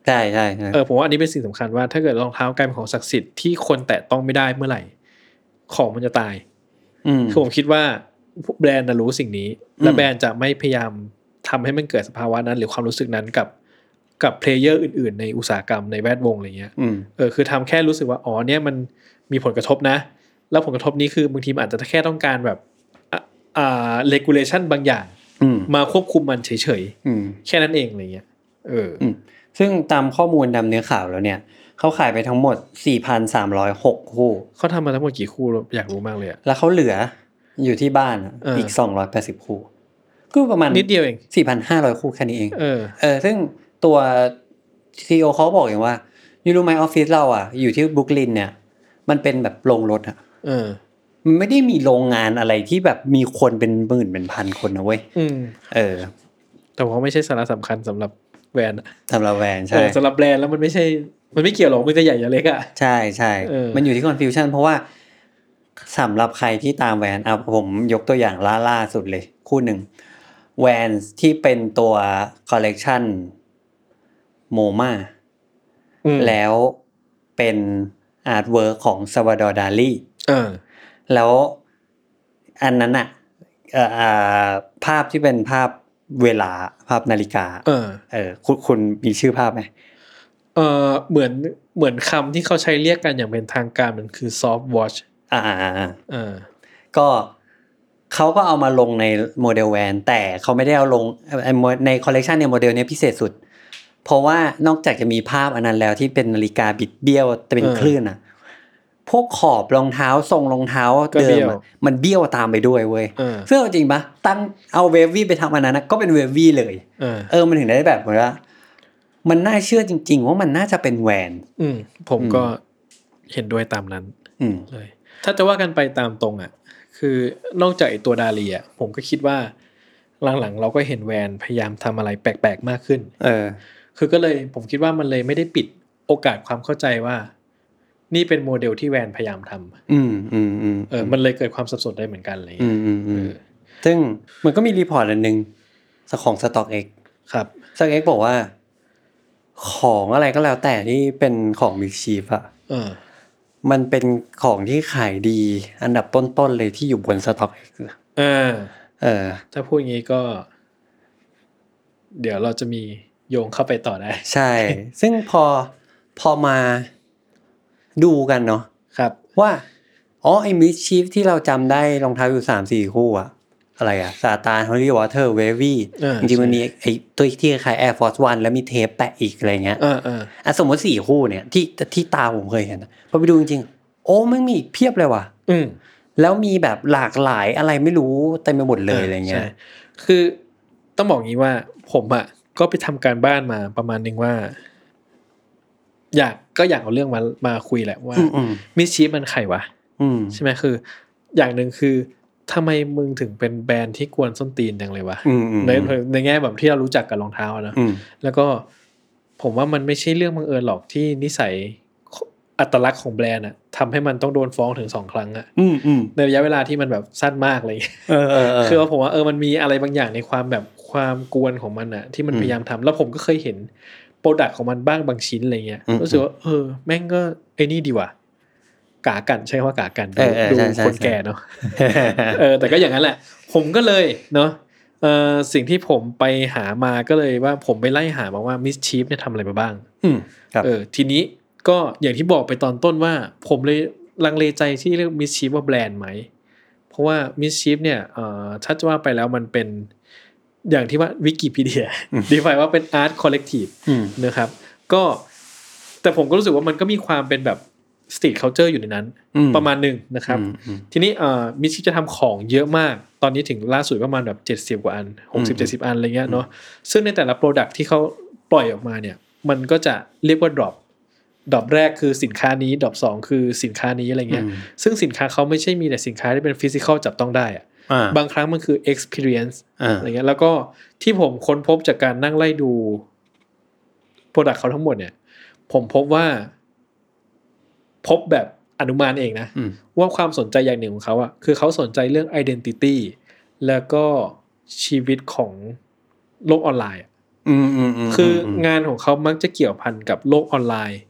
ใช่ใช่ใช่เออผมว่าอันนี้เป็นสิ่งสำคัญว่าถ้าเกิดรองเท้ากลายเป็นของศักดิ์สิทธิ์ที่คนแตะต้องไม่ได้เมื่อไหร่ ของมันจะตายอืมคือผมคิดว่าแบรนด์น่ะรู้สิ่งนี้ และแบรนด์จะไม่พยายามทำให้มันเกิดสภาวะนั้น หรือความรู้สึกนั้นกับกับเพลเยอร์อื่น ๆ ในอุตสาหกรรมในแวดวงอะไรเงี้ยอืมเออคือทำแค่รู้สึกว่าอ๋อเนี่ยมันมีผลกระทบนะ แล้วผลกระทบนี้คือบางทีมันอาจจะแค่ต้องการแบบ อะอ่า regulation บางอย่างอืมมาควบคุมมันเฉยอืมๆแค่นั้นเองอะไรเงี้ยเออออืมซึ่งตามข้อมูลดำเนื้อข่าวแล้วเนี่ยเขาขายไปทั้งหมด 4,306 คู่ เขาทำมาทั้งหมดกี่คู่อยากรู้มากเลยอะแล้วเขาเหลืออยู่ที่บ้านอะเอออีอีก 280 คู่ ก็ประมาณนิดเดียวเอง 4,500 คู่แค่นี้เอง เออ เออ ซึ่งตัวซีอเขาบอกเองว่ายูรู้ไหมออฟฟิศเราอะ อยู่ที่บรุกลินเนี่ย มันเป็นแบบโรงรถอะ เออ มันไม่ได้มีโรงงานอะไรที่แบบมีคนเป็นหมื่นเป็นพันคนนะเว้ยอืมเออ แต่ว่าไม่ใช่สาระสำคัญสำหรับแบรนด์อะสำหรับแวนเอใช่อสำหรับแบรนด์แล้วมันไม่ใช่ มันไม่เกี่ยวหรอกมันจะใหญ่จะเล็กอะใช่ใช่เออมันอยู่ที่ confusion เพราะว่าสำหรับใครที่ตามแวนอะผมยกตัวอย่างล่าล่าสุดเลย คู่หนึ่งแวนที่เป็นตัวคอลเลกชัน MoMA อืมแล้วเป็น artwork ของ Salvador Dalí เออ แล้วอันนั้นอะเอ่ออ่าภาพที่เป็นภาพเวลาภาพนาฬิกา เออ เออ คุณคุณมีชื่อภาพไหมเออเหมือนเหมือนคำที่เขาใช้เรียกกันอย่างเป็นทางการมันคือ soft watch อ่าอ่าอ่าเออก็เขาก็เอามาลงในโมเดลแวนแต่เขาไม่ได้เอาลงเอ่อในคอลเลกชันเนี่ยโมเดลเนี้ยพิเศษสุด เพราะว่านอกจากจะมีภาพอันนั้นแล้วที่เป็นนาฬิกาบิดเบี้ยวแต่เป็นเออคลื่นอะ พวกขอบรองเท้าทรงรองเท้าก็เดิเบี้มยวอะมันเบี้ยวตามไปด้วยเว้ยเออซึ่งเอาจริงปะตั้งเอาเวฟวี่ไปทำอันนั้นนะก็เป็นเวฟวี่เลยเออเออมันถึงได้แบบเหมือนว่ามันน่าเชื่อจริง ๆ ว่ามันน่าจะเป็นแวน อืมผมก็เห็นด้วยตามนั้น อืมเลย ถ้าจะว่ากันไปตามตรงอะ คือนอกจากไอตัวดาลีอะผมก็คิดว่าหลังๆเราก็เห็นแวนพยายามทำอะไรแปลกๆมากขึ้น เออ คือก็เลยผมคิดว่ามันเลยไม่ได้ปิดโอกาสความเข้าใจว่า นี่เป็นโมเดลที่แวนพยายามทำอืมอืมอืมเออมันเลยเกิดความสับสนได้เหมือนกันอะไรอย่างอืเงี้ยมอืมอืเอมอซึ่งมันก็มี report อันหนึ่งของ StockX ครับ StockX บอกว่า ของอะไรก็แล้วแต่ที่เป็นของ MSCHF อะเออมันเป็นของที่ขายดีอันดับต้นๆเลยที่อยู่บน StockX เออ เออ ถ้าพูดอย่างนี้ก็ เดี๋ยวเราจะมีโยงเข้าไปต่อได้ ใช่ ซึ่งพอพอมา ดูกันเนาะครับ ว่าอ๋อไอ้มิชชีฟที่เราจำได้รองเท้าอยู่สามสี่คู่อะอะไรอะซาตานฮอลลี่วอเตอร์เววี่เออจริงๆมันใช่มีไอ้ตัวที่คล้าย Air Force One แล้วมีเทปแปะอีกอะไรเงี้ยเออเอออะสมมติสี่คู่เนี่ยที่ที่ตาผมเคยเห็นอะพอไปดูจริงๆ โอ้มันมีอีกเพียบเลยว่ะ อืมแล้วมีแบบหลากหลายอะไรไม่รู้เต็มไปหมดเลยอะไรเงี้ยใช่คือต้องบอกงี้ว่าผมอะก็ไปทำการบ้านมาประมาณนึงว่า อยากก็อยากเอาเรื่องมามาคุยแหละว่าอืมอืมมิสชีฟมันใครวะอืมใช่ไหมคือ อย่างหนึ่งคือทำไมมึงถึงเป็นแบรนด์ที่กวนส้นตีนจังเลยวะอืมอืมในในแง่แบบที่เรารู้จักกับรองเท้าอะนะอืมแล้วก็ผมว่ามันไม่ใช่เรื่องบังเอิญหรอกที่นิสัยอัตลักษณ์ของแบรนด์อะทำให้มันต้องโดนฟ้องถึงสองครั้งอะอืมอืมในระยะเวลาที่มันแบบสั้นมากเลยเออเออเออคือว่าผมว่าเออมันมีอะไรบางอย่างในความแบบความกวนของมันอะที่มันอืมพยายามทำแล้วผมก็เคยเห็นโป รดักต์ของมันบ้างบางชิ้นอะไรเงี้ยอืมรู้สึกว่าเออ แม่งก็ไอ้นี่ดีว่ะกากันใช่ว่ากากันเออเออดูใช่ใช่คนใช่แก่เนาะเออ แต่ก็อย่างนั้นแหละ ผมก็เลยเนาะเออสิ่งที่ผมไปหามาก็เลยว่าผมไปไล่หามาว่ามิสชีฟเนี่ยทำอะไรมาบ้าง อืมครับเออ ทีนี้ก็อย่างที่บอกไปตอนต้นว่า ผมเลยลังเลใจที่เรียกมิสชีฟว่าแบรนด์ไหม เพราะว่า MSCHF เนี่ยเอ่อถ้าจะว่าไปแล้วมันเป็น อย่างที่ว่าวิกิพีเดีย define ว่าเป็น art collective อืมนะครับ ก็แต่ผมก็รู้สึกว่ามันก็มีความเป็นแบบ street culture อยู่ในนั้นอืมประมาณหนึ่งนะครับอืมอืมทีนี้เอ่อ MSCHF จะทำของเยอะมาก ตอนนี้ถึงล่าสุดประมาณแบบเจ็ดสิบกว่าอันหกสิบเจ็ดสิบอันอะไรเงี้ยเนาะซึ่งในแต่ละ product ที่เขาปล่อยออกมาเนี่ย มันก็จะเรียกว่า drop drop แรกคือสินค้านี้ drop สองคือสินค้านี้อะไรเงี้ยอืมซึ่งสินค้าเขาไม่ใช่มีแต่สินค้าที่เป็น physical จับต้องได้อะอ่า บางครั้งมันคือ experience อ่าอะไรเงี้ยแล้วก็ที่ผมค้นพบจากการนั่งไล่ดู product เขาทั้งหมดเนี่ย ผมพบว่า พบแบบอนุมานเองนะอืมว่าความสนใจอย่างหนึ่งของเขาอะคือเขาสนใจเรื่อง identity แล้วก็ชีวิตของโลกออนไลน์อะอืมอืมมคือมงานของเขามักจะเกี่ยวพันกับโลกออนไลน์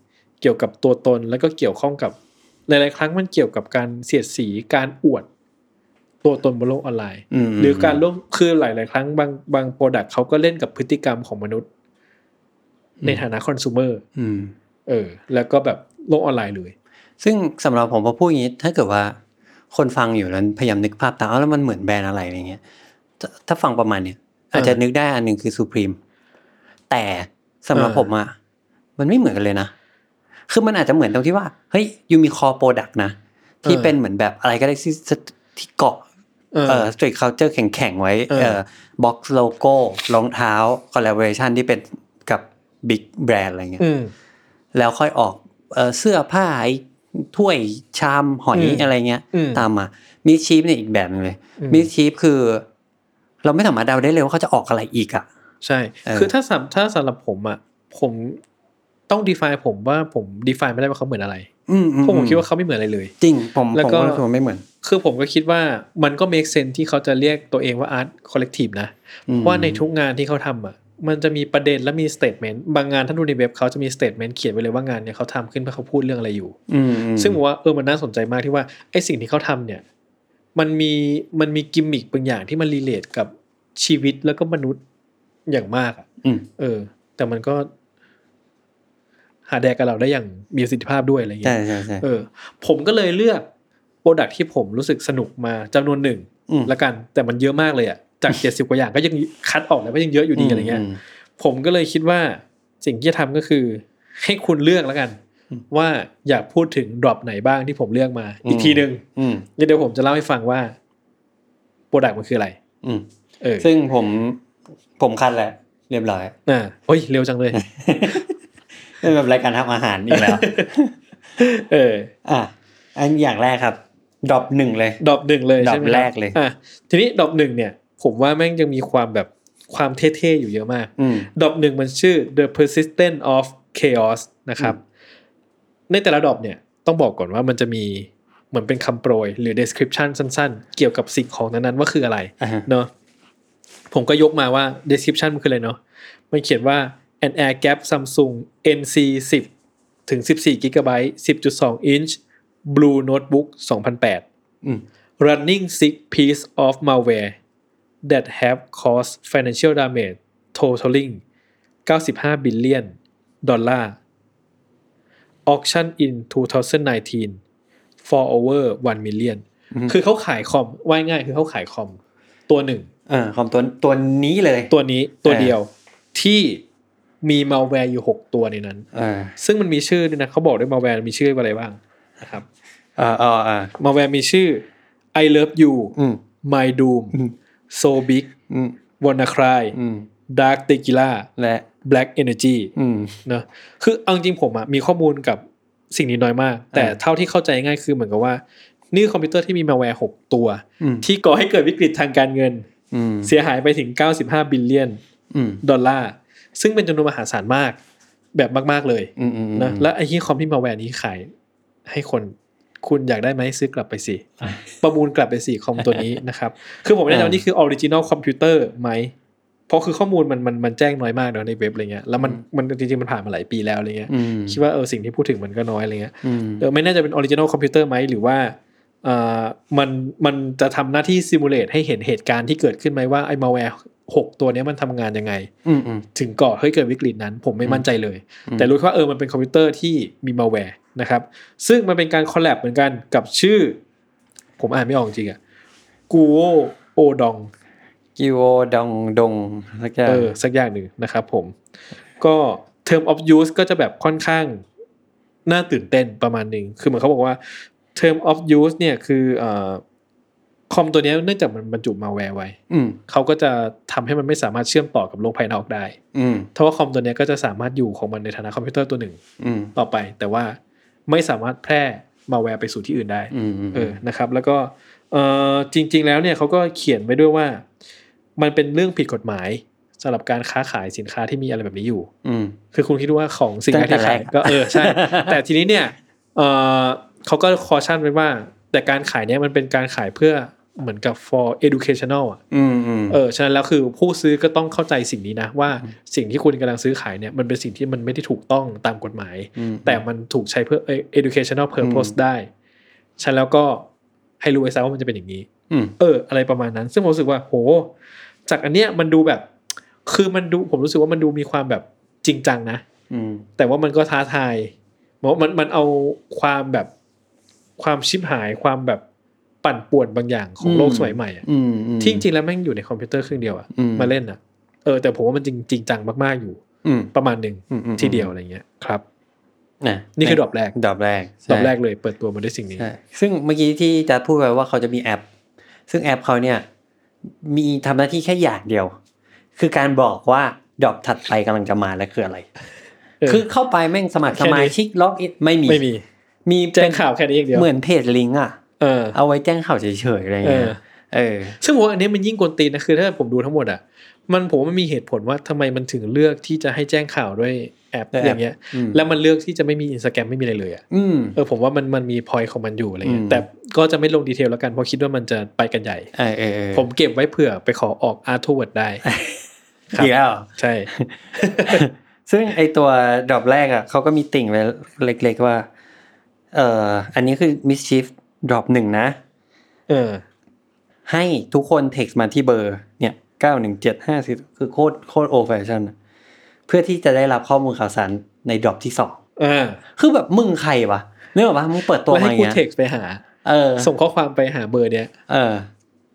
เกี่ยวกับตัวตนแล้วก็เกี่ยวข้องกับหลายๆครั้งมันเกี่ยวกับการเสียดสีการอวด ตัวตนบนโลกออนไลน์อืมหรือการร่วมคือหลาย ๆ ครั้งบางบางโปรดักเขาก็เล่นกับพฤติกรรมของมนุษย์ ในฐานะคอน sumer อืมเออ แล้วก็แบบโลกออนไลน์เลย ซึ่งสำหรับผมพอพูดอย่างนี้ ถ้าเกิดว่าคนฟังอยู่แล้วพยายามนึกภาพตามอ้าวแล้วมันเหมือนแบรนด์อะไรอะไรเงี้ยถ้าถ้าฟังประมาณเนี้ยอาจจะนึกได้อันหนึ่งคือ Supreme แต่สำหรับเออผมอะมันไม่เหมือนกันเลยนะ คือมันอาจจะเหมือนตรงที่ว่า เฮ้ย you มี core product นะ ที่เป็นเหมือนแบบอะไรก็ได้ที่ที่เกาะ เออเอ่อ street culture แข็งๆไว้เออเอ่อ box logo รองเท้า collaboration ที่เป็นกับbig brand อะไรเงี้ยอืมแล้วค่อยออกเอ่อเสื้อผ้าไอ้ถ้วยชามหอยอืมอะไรเงี้ยอืมตามมา MSCHF เนี่ยอีกแบบหนึ่งเลยอืม MSCHF คือ เราไม่สามารถเดาได้เลยว่าเขาจะออกอะไรอีกอะ ใช่เออคือถ้าสำถ้าสำหรับผมอะผมต้อง define ผมว่าผม define ไม่ได้ว่าเขาเหมือนอะไรอืมอืเพราะผมคิดว่าเขาไม่เหมือนอะไรเลย จริง ผมแล้วผมก็ก็รู้สึกว่าไม่เหมือน คือผมก็คิดว่ามันก็ make sense ที่เขาจะเรียกตัวเองว่า art collective นะอืมเพราะว่าในทุกงานที่เขาทำอะมันจะมีประเด็นและมี statement บางงานถ้าดูในเว็บเขาจะมี statement เขียนไว้เลยว่างานเนี่ยเขาทำขึ้นเพื่อเขาพูดเรื่องอะไรอยู่อืมอืมซึ่งผมว่าเออมันน่าสนใจมากที่ว่าไอ้สิ่งที่เขาทำเนี่ย มันมีมันมีกิมมิคบางอย่างที่มันรีเลทกับชีวิตแล้วก็มนุษย์อย่างมากอะอืมเออ แต่มันก็ หาแดกกับเราได้อย่างมีประสิทธิภาพด้วยอะไรอย่างใช่เงี้ยใช่ใช่เออ ผมก็เลยเลือก โปรดักที่ผมรู้สึกสนุกมาจำนวนหนึ่งอืมละกัน แต่มันเยอะมากเลยอะจากเจ็ดสิบกว่าอย่างก็ยังคัดออกแล้วก็ยังเยอะอยู่ดีอะไรเงี้ยมผมก็เลยคิดว่าสิ่งที่จะทำก็คือ ให้คุณเลือกแล้วกัน ว่าอยากพูดถึง drop ไหนบ้างที่ผมเลือกมา อีกทีหนึ่งอืมเดี๋ยวผมจะเล่าให้ฟังว่า product มันคืออะไรอืมเออซึ่งผมผมคัดแหละเรียบร้อยอ่าโอ้ยเร็วจังเลยเป็นแบบรายการทำอาหารอีกแล้ว เออ อะอันอย่างแรกครับ drop หนึ่งเลย drop หนึ่งเลยดรอปใช่ไหมครับแรกเลยอะทีนี้ drop หนึ่งเนี่ย ผมว่าแม่งยังมีความแบบความเท่ๆอยู่เยอะมากอืม drop หนึ่งมันชื่อ the persistence of chaos นะครับ ในแต่ละ drop เนี่ยต้องบอกก่อนว่ามันจะมีเหมือนเป็นคำโปรย หรือ description สั้นๆ เกี่ยวกับสิ่งของนั้นๆ ว่าคืออะไรอ่าฮะเนาะผมก็ยกมาว่า description มันคืออะไรเนาะมันเขียนว่า an air gap Samsung NC 10ถึง14 g b 10.2 inch blue notebook 2008อืม running six piece of malware that have caused financial damage totaling 95 billion ดอลลาร์ auction in 2019 for over 1 million คือเขาขายคอมว่าง่ายคือเขาขายคอมตัวหนึ่งเออคอมตัวตัวนี้เลย ตัวนี้ตัวเออเดียวที่มีมา l w แวร์อยู่6ตัวในนั้นเออซึ่งมันมีชื่อด้วยนะเขาบอกด้วยมา l w แวร์มีชื่ออะไรบ้าง นะครับเออเออเออมา l w แวร์มีชื่อ I love you อืม MyDoom อืม SoBig อืม WannaCry อืม Dark Tequila และ BlackEnergy อืม เนอะคือเอาจริงๆผมอะมีข้อมูลกับสิ่งนี้น้อยมาก แต่เออเท่าที่เข้าใจง่ายคือเหมือนกับว่า นี่คือคอมพิวเตอร์ที่มีมาแวร์หกตัว อืม ที่ก่อให้เกิดวิกฤตทางการเงิน อืมเสียหายไปถึง 95 billion อืมดอลลาร์ซึ่งเป็นจำนวนมหาศาลมากแบบมาก ๆ เลยอืมอืมนะและไอ้ที่คอมที่มาแวร์นี้ขาย ให้คนคุณอยากได้ไหมซื้อกลับไปสิประมูลกลับไปสิคอมตัวนี้นะครับ คือผมไม่แน่ใจว่านี่คือ original computer ไหมเพราะคือข้อมูลมันมันมันแจ้งน้อยมากเนอะในเว็บอะไรเงี้ยแล้วมันมันจริงๆมันผ่านมาหลายปีแล้วอะไรเงี้ยอืมคิดว่าเออสิ่งที่พูดถึงมันก็น้อยอะไรเงี้ยอืมเออไม่แน่ใจเป็น original computer ไหมหรือว่าเอ่อมันมันจะทำหน้าที่ simulate ให้เห็นเหตุการณ์ที่เกิดขึ้นไหมว่าไอ้มาแวร์หกตัวเนี้ยมันทำงานยังไงอืมอืมถึงก่อให้เกิดวิกฤตนั้น ผมไม่มั่นใจเลย แต่รู้แค่ว่าเออมันเป็นคอมพิวเตอร์ที่มีมาแวร์ นะครับ ซึ่งมันเป็นการ collab เหมือนกันกับชื่อ ผมอ่านไม่ออกจริงอะกูโอโอดองกิโอดองดงแล้วก็เออสักอย่างหนึ่งนะครับผม ก็ term of use ก็จะแบบค่อนข้างน่าตื่นเต้นประมาณหนึ่งคือเหมือนเขาบอกว่า term of use เนี่ยคือเอ่อคอมตัวเนี้ยเนื่องจากมันบรรจุมาแวร์ไว้อืมเขาก็จะทำให้มันไม่สามารถเชื่อมต่อกับโลกภายนอกได้อืมเพราะว่าคอมตัวเนี้ยก็จะสามารถอยู่ของมันในฐานะคอมพิวเตอร์ตัวหนึ่งอืมต่อไป แต่ว่า ไม่สามารถแพร่มาแวร์ไปสู่ที่อื่นได้อืมอืมเออนะครับ แล้วก็เออจริง ๆ แล้วเนี่ยเขาก็เขียนไว้ด้วยว่า มันเป็นเรื่องผิดกฎหมายสำหรับการค้าขายสินค้าที่มีอะไรแบบนี้อยู่ อืมคือคุณคิดว่าของสิ่งตั้งแต่ที่ขายแรกก็เออใช่ แต่ทีนี้เนี่ยเออเขาก็คอชั่นไว้ว่า แต่การขายเนี่ยมันเป็นการขายเพื่อ เหมือนกับ for educational อะอืมอืมเออ ฉะนั้นแล้วคือผู้ซื้อก็ต้องเข้าใจสิ่งนี้นะ ว่าสิ่งที่คุณกำลังซื้อขายเนี่ยมันเป็นสิ่งที่มันไม่ได้ถูกต้องตามกฎหมายอืมแต่มันถูกใช้เพื่อเอ่อ educational purpose ได้ ฉะนั้นแล้วก็ให้รู้ไว้ซะว่ามันจะเป็นอย่างนี้อืมเออ อะไรประมาณนั้น ซึ่งผมรู้สึกว่า โห จากอันเนี้ยมันดูแบบ คือมันดูผมรู้สึกว่ามันดูมีความแบบจริงจังนะอืมแต่ว่ามันก็ท้าทายเพราะมันมันเอาความแบบความชิบหายความแบบ ปั่นป่วนบางอย่างของโลกสมัยใหม่อะอืมอืมที่จริงๆแล้วแม่งอยู่ในคอมพิวเตอร์เครื่องเดียวอะอืมมาเล่นอะเออแต่ผมว่ามันจริงจริงจังมากๆอยู่อืมประมาณหนึ่งอืมอืมทีเดียวอะไรเงี้ยครับนะนี่คือ drop แรก drop แรก drop แรกเลยเปิดตัวมาด้วยสิ่งนี้ใช่ซึ่งเมื่อกี้ที่จะพูดไปว่าเขาจะมีแอป ซึ่งแอปเขาเนี่ย มีทำหน้าที่แค่อย่างเดียว คือการบอกว่า drop ถัดไปกำลังจะมาและคืออะไรเออคือเข้าไปแม่งสมัครแค่นี้สมาชิก login ไม่มีไม่มี มีแจ้งข่าวแค่นี้อย่างเดียวเหมือนเพจลิงก์อะ เออ เอาไว้แจ้งข่าวเฉยๆอะไรเงี้ยเออเออซึ่งผมว่าอันนี้มันยิ่งกวนตีนนะคือถ้าผมดูทั้งหมดอะมันผมว่ามันมีเหตุผลว่าทำไมมันถึงเลือกที่จะให้แจ้งข่าวด้วยแอปด้วยแอปอย่างเงี้ยอืมแล้วมันเลือกที่จะไม่มีอินสตาแกรมไม่มีอะไรเลยอะอืมเออผมว่ามันมันมีพอยของมันอยู่อะไรเงี้ยอืมแต่ก็จะไม่ลง detail แล้วกันเพราะคิดว่ามันจะไปกันใหญ่เออเออเออผมเก็บไว้เผื่อไปขอออกอาร์ทเวิร์ดได้ครับอีกแล้วเหรอใช่ ซึ่งไอตัว drop แรกอะเขาก็มีติ่งไว้เล็ก ๆว่า เอ่ออันนี้คือ mischief ดรอปหนึ่งนะ เออ ให้ทุกคนเท็กซ์มาที่เบอร์ เนี่ยเก้าหนึ่งเจ็ดห้าสิคือโคตรโคตร old fashion เพื่อที่จะได้รับข้อมูลข่าวสารใน drop ที่สองอ่าคือแบบมึงใครวะเนื่องจากว่ามึงเปิดตัวแล้วมาให้อย่างกูเงี้ยเท็กซ์ไปหา เออ ส่งข้อความไปหาเบอร์เนี้ย เออ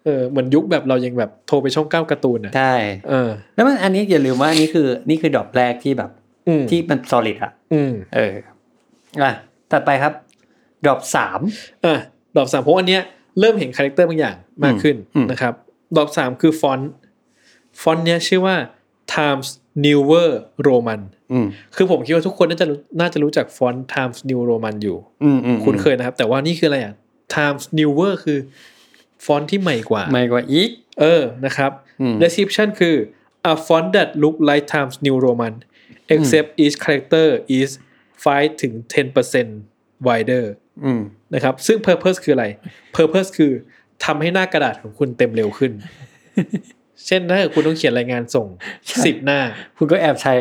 เออเหมือนยุคแบบเรายังแบบโทรไปช่องเก้าการ์ตูนอะใช่เออ แล้วมันอันนี้อย่าลืมว่าอันนี้คือ นี่คือ drop แรกที่แบบอืมที่มัน solid อะ อืม เออ อะ ถัดไปครับ drop สามอะ ดอกสามเพราะอันเนี้ยเริ่มเห็น character บางอย่างมากขึ้นอืมนะครับ ดอกสามคือฟอนต์ฟอนต์เนี้ยชื่อว่า Times Newer Roman อืมคือผมคิดว่าทุกคนน่าจะรู้น่าจะรู้จักฟอนต์ Times New Roman อยู่อืมอืมคุ้นเคยนะครับ แต่ว่านี่คืออะไรอะ Times Newer คือฟอนต์ที่ใหม่กว่าไม่กว่าอีก เออนะครับอืม description คือ a font that look like Times New Roman except each character is 5 ถึง 10% wider อืม นะครับ ซึ่ง purpose คืออะไร purpose คือทำให้หน้ากระดาษของคุณเต็มเร็วขึ้น เช่นถ้าเกิดคุณต้องเขียนรายงานส่งใช่10หน้า คุณก็แอบใช้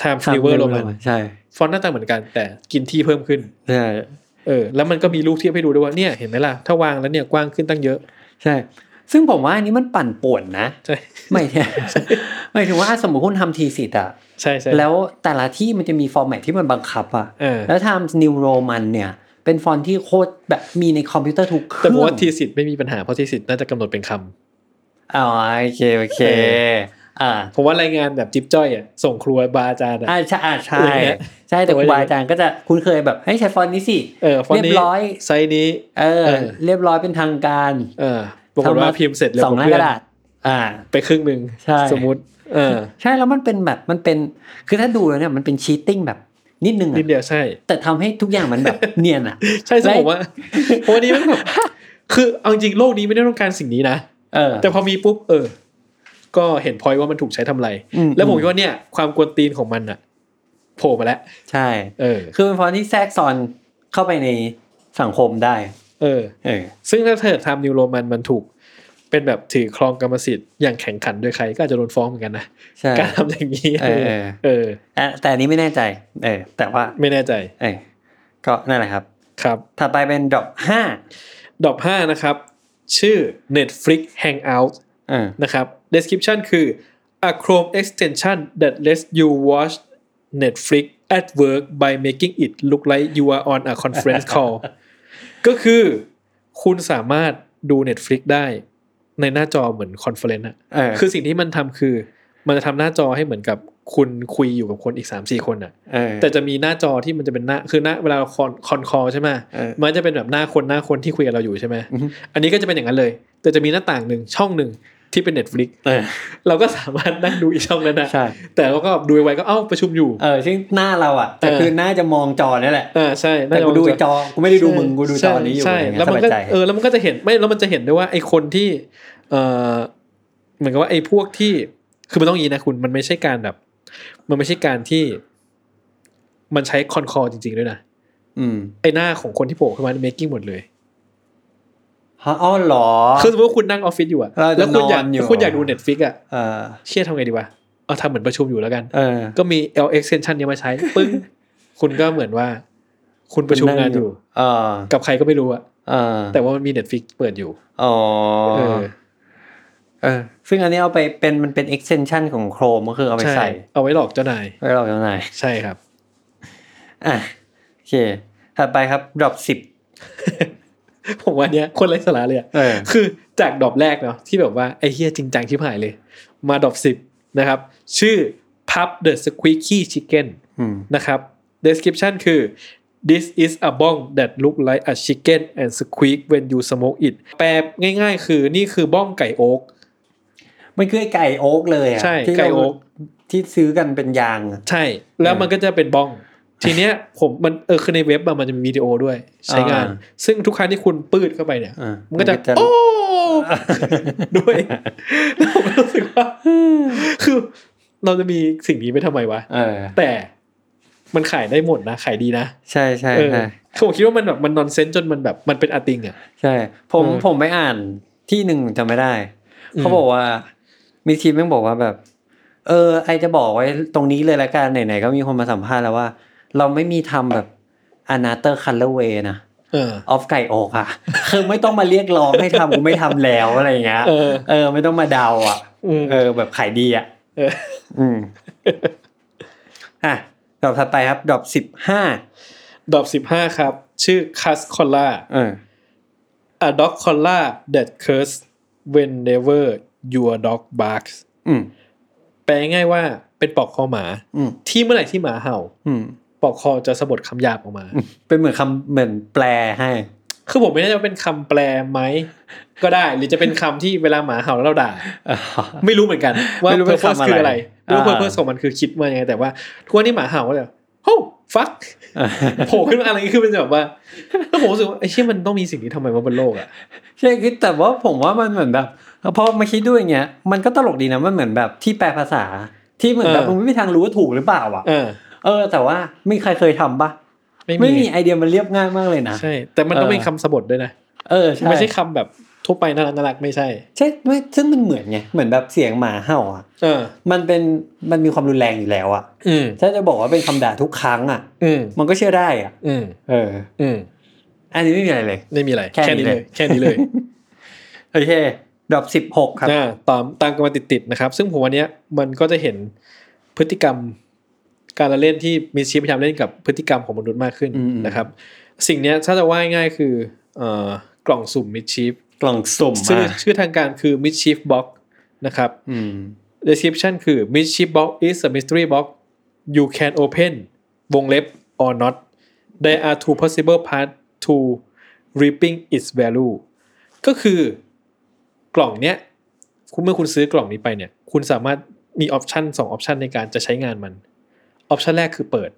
Times Newer Roman ใช่ฟอนต์หน้าตาเหมือนกัน แต่กินที่เพิ่มขึ้นใช่เออ แล้วมันก็มีรูปเทียบให้ดูด้วยว่าเนี่ยเห็นไหมล่ะ ถ้าวางแล้วเนี่ยกว้างขึ้นตั้งเยอะ ใช่ ซึ่งผมว่าอันนี้มันปั่นป่วนนะใช่ไม่ใช่หมายถึงว่าสมมติคุณทำ thesis อะใช่ใช่แล้วแต่ละที่มันจะมี format ที่มันบังคับอะเออแล้วทำ New Roman เนี่ย เป็นฟอนต์ที่โคตรแบบมีในคอมพิวเตอร์ทุกเครื่องแต่รื่ผมองว่า thesis ไม่มีปัญหาเพราะ thesis น่าจะกำหนดเป็นคำอ๋อโอเคโอเคอ่าผมว่ารายงานแบบจิ๊บจ้อยอะส่งครัวบาอาจารย์อะอ่าใช่อ่าใช่อะไรเงี้ยใช่แต่แต่คว่ารูบาอาจารย์ก็จะคุ้นเคยแบบให้ยใช้ฟอนต์นี้สิเออฟอนต์เรีนี้ยบร้อยไซส์นี้เออเออ เรียบร้อยเป็นทางการ เออปรากฏว่าพิมพ์เสร็จเร็วสองกหว่าน้าเพื่กอนระดาษอ่า ไปครึ่งหนึ่งใช่สมมุติ เออ ใช่แล้วมันเป็นแบบมันเป็น คือถ้าดูแล้วเนี่ยมันเป็นชีตติ้งแบบ นิดนึงนิดอะเดียวใช่ แต่ทำให้ทุกอย่างมันแบบเนียนอะใช่ซึ่งและผมว่าเพราะวันนี้มันแบบคือเอาจริงๆโลกนี้ไม่ได้ต้องการสิ่งนี้นะเออ แต่พอมีปุ๊บเออ ก็เห็นพอยว่ามันถูกใช้ทำไรอืมแล้วผมคิดว่าเนี่ย ความกวนตีนของมันอะโผล่มาแล้ว ใช่ เออ คือเป็นฟอนต์ที่แทรกซ้อนเข้าไปในสังคมได้ เออ เออ ซึ่งถ้าเธอทำนิวโรมันมันถูก เป็นแบบถือครองกรรมสิทธิ์อย่างแข่งขันโดยใครก็อาจจะโดนฟ้องเหมือนกันนะใช่การทำอย่างนี้เออเออเอออะแต่อันนี้ไม่แน่ใจ เออ แต่ว่าไม่แน่ใจ เออก็นั่นแหละครับ ครับถัดไปเป็นดอกห้าดอกห้านะครับ ชื่อ Netflix Hangout เออนะครับ description คือ a Chrome extension that lets you watch Netflix at work by making it look like you are on a conference call ก็คือคุณสามารถดู Netflix ได้ ในหน้าจอเหมือน conference อะเออคือสิ่งที่มันทำคือ มันจะทำหน้าจอให้เหมือนกับคุณคุยอยู่กับคนอีกสามสี่คนอะเออแต่จะมีหน้าจอที่มันจะเป็นหน้าคือหน้าเวลาเราคอนคอนคอใช่ไหมเออมันจะเป็นแบบหน้าคนหน้าคนที่คุยกับเราอยู่ใช่ไหมอือฮึอันนี้ก็จะเป็นอย่างนั้นเลย แต่จะมีหน้าต่างหนึ่งช่องหนึ่ง ที่เป็น Netflix เออเราก็สามารถนั่งดูอีกช่องนั้นนะใช่แต่เราก็ดูไว้ก็เอ้าประชุมอยู่เออซึ่งหน้าเราอะแต่เออคือหน้าจะมองจอนี่แหละอ่าใช่แต่กูดูไอ้จอกูไม่ได้ดูมึงกูดูจอนี้อยู่ใช่อะไรเงี้ยแล้วสมันบายก็ใจเออแล้วมันก็จะเห็นไม่แล้วมันจะเห็นด้วยว่าไอ้คนที่เออเหมือนกับว่าไอ้พวกที่คือมันต้องอย่างนี้นะคุณมันไม่ใช่การแบบ มันไม่ใช่การที่ มันใช้คอนคอจริง ๆ ด้วยนะอืมไอ้หน้าของคนที่โผล่ขึ้นมาใน making หมดเลย ฮะอ๋อเหรอ คือสมมติว่าคุณนั่งออฟฟิศอยู่อะเราจะแล้วคุณอยากนอนอยู่ คุณอยากดู Netflix อะเออ เชี่ยทำไงดีวะเอาทำเหมือนประชุมอยู่แล้วกัน เออ ก็มี L extension เนี้ยมาใช้ ปึ้ง คุณก็เหมือนว่า คุณประชุมงานอยู่ เออกับใครก็ไม่รู้อะเออแต่ว่ามันมี Netflix เปิดอยู่อ๋อเออเออ ซึ่งอันนี้เอาไปเป็นมันเป็น extension ของ Chrome ก็คือเอาไปใช่ใส่เอาไว้หลอกเจ้านาย ไว้เราเจ้านายใช่ครับ อะ โอเค ถัดไปครับ drop สิบ ผมว่าเนี้ยคนไร้สาระเลยอะเออคือจากดรอปแรกเนาะที่แบบว่าไอ้เฮียจริงจังชิบหายเลย มาดรอปสิบนะครับ ชื่อ Pub the Squeaky Chicken อืมนะครับ description คือ this is a bong that look like a chicken and squeak when you smoke it แปลง่ายๆ คือนี่คือบ้องไก่โอ๊กมันคือไอ้ไก่โอ๊กเลยอะใช่ที่ไก่เราโอ๊กที่ซื้อกันเป็นยางอะใช่ แล้วมันก็จะเป็นบ้อง ทีเนี้ยผมมันเออคือในเว็บอะมันจะมีวิดีโอด้วย ใช้งานอ่าซึ่งทุกครั้งที่คุณปืดเข้าไปเนี่ยอ่ามันก็จะมันก็จะโอ้ด้วยแล้วผมรู้สึกว่าคือเราจะมีสิ่งนี้ไปทำไมวะเออแต่มันขายได้หมดนะขายดีนะ ใช่ใช่เออใช่คือผมคิดว่ามันแบบมันนอนเซนจนมันแบบมันเป็นอาติงอะใช่ ผมเออผมไปอ่านที่หนึ่งจำไม่ได้อืมเขาบอกว่ามีทีมแม่งบอกว่าแบบ เออ ไอจะบอกไว้ตรงนี้เลยละกันไหนๆก็มีคนมาสัมภาษณ์แล้วว่า เราไม่มีทำแบบ another colorway นะเออออฟไก่โอกอะคือไม่ต้องมาเรียกร้องให้ทำกูไม่ทำแล้วอะไรอย่างเงี้ยเออเออ ไม่ต้องมาเดาอะอืมเออ แบบขายดีอะเอออืมอะดอกถัดไปครับ ดอกสิบห้าดอกสิบห้าครับ ชื่อคัสคอล่าเออ a dog collar that curse whenever your dog barks อืมแปลง่ายๆว่าเป็นปลอกคอหมาอืมที่เมื่อไหร่ที่หมาเห่าอืม ปลอกคอจะสะบัดคำหยาบออกมา เป็นเหมือนคำเหมือนแปลให้ คือผมไม่แน่ใจว่าเป็นคำแปลไหมก็ได้ หรือจะเป็นคำที่เวลาหมาเห่าแล้วเราด่า ไม่รู้เหมือนกัน ว่าไม่รู้เป็น purpose คำอะไรคืออะไรไม่รู้อ่า purpose ของมันคือคิดมายังไงแต่ว่าทุกวันนี้หมาเห่าก็เลยโอ้ฟักโผล่ขึ้นมาอะไรขึ้นเป็นแบบว่าแล้วผมรู้สึกว่าไอ้เชี่ยมันต้องมีสิ่งนี้ทำไมว่าบนโลกอะใช่คือแต่ว่าผมว่ามันเหมือนแบบพอมาคิดด้วยอย่างเงี้ยมันก็ตลกดีนะมันเหมือนแบบที่แปลภาษาที่เหมือนแบบเออมึงไม่มีทางรู้ว่าถูกหรือเปล่าอะ เออ เออ แต่ว่าไม่ใครเคยทำปะไม่ไม่มีมีไอเดียมันเรียบง่ายมากเลยนะใช่แต่มันต้องเออเป็นคำสะบดด้วยนะเออใช่ไม่ใช่คำแบบทั่วไปน่ารักน่ารักไม่ใช่ ใช่ไม่ซึ่งมันเหมือนไงเหมือนแบบเสียงหมาเห่าอะเออ มันเป็นมันมีความรุนแรงอยู่แล้วอะอืมถ้าจะบอกว่าเป็นคำด่าทุกครั้งอะ อืมมันก็เชื่อได้อะ อืมเออ อืมอันนี้ไม่มีอะไรเลย ไม่มีอะไร แค่แค่นี้นี้เลเลยยแค่นี้เลยโอเคดอกสิบหกครับอ่าตามตามกันมาติดๆนะครับ ซึ่งผมวันเนี้ยมันก็จะเห็นพฤติกรรม การละเล่นที่มีชีพพยายามเล่นกับพฤติกรรมของมนุษย์มากขึ้นอืมนะครับ สิ่งเนี้ยถ้าจะว่าง่ายๆคือเอ่อกล่องสุ่มมิดชีฟกล่องสุ่มชื่ออะชื่อทางการคือ Mischief Box นะครับอืม description คือ Mischief Box is a mystery box you can open วงเล็บ or not there are two possible paths to reaping its value ก็คือกล่องเนี้ยคุณเมื่อคุณซื้อกล่องนี้ไปเนี่ย คุณสามารถมี option สอง option ในการจะใช้งานมัน option แรกคือเปิด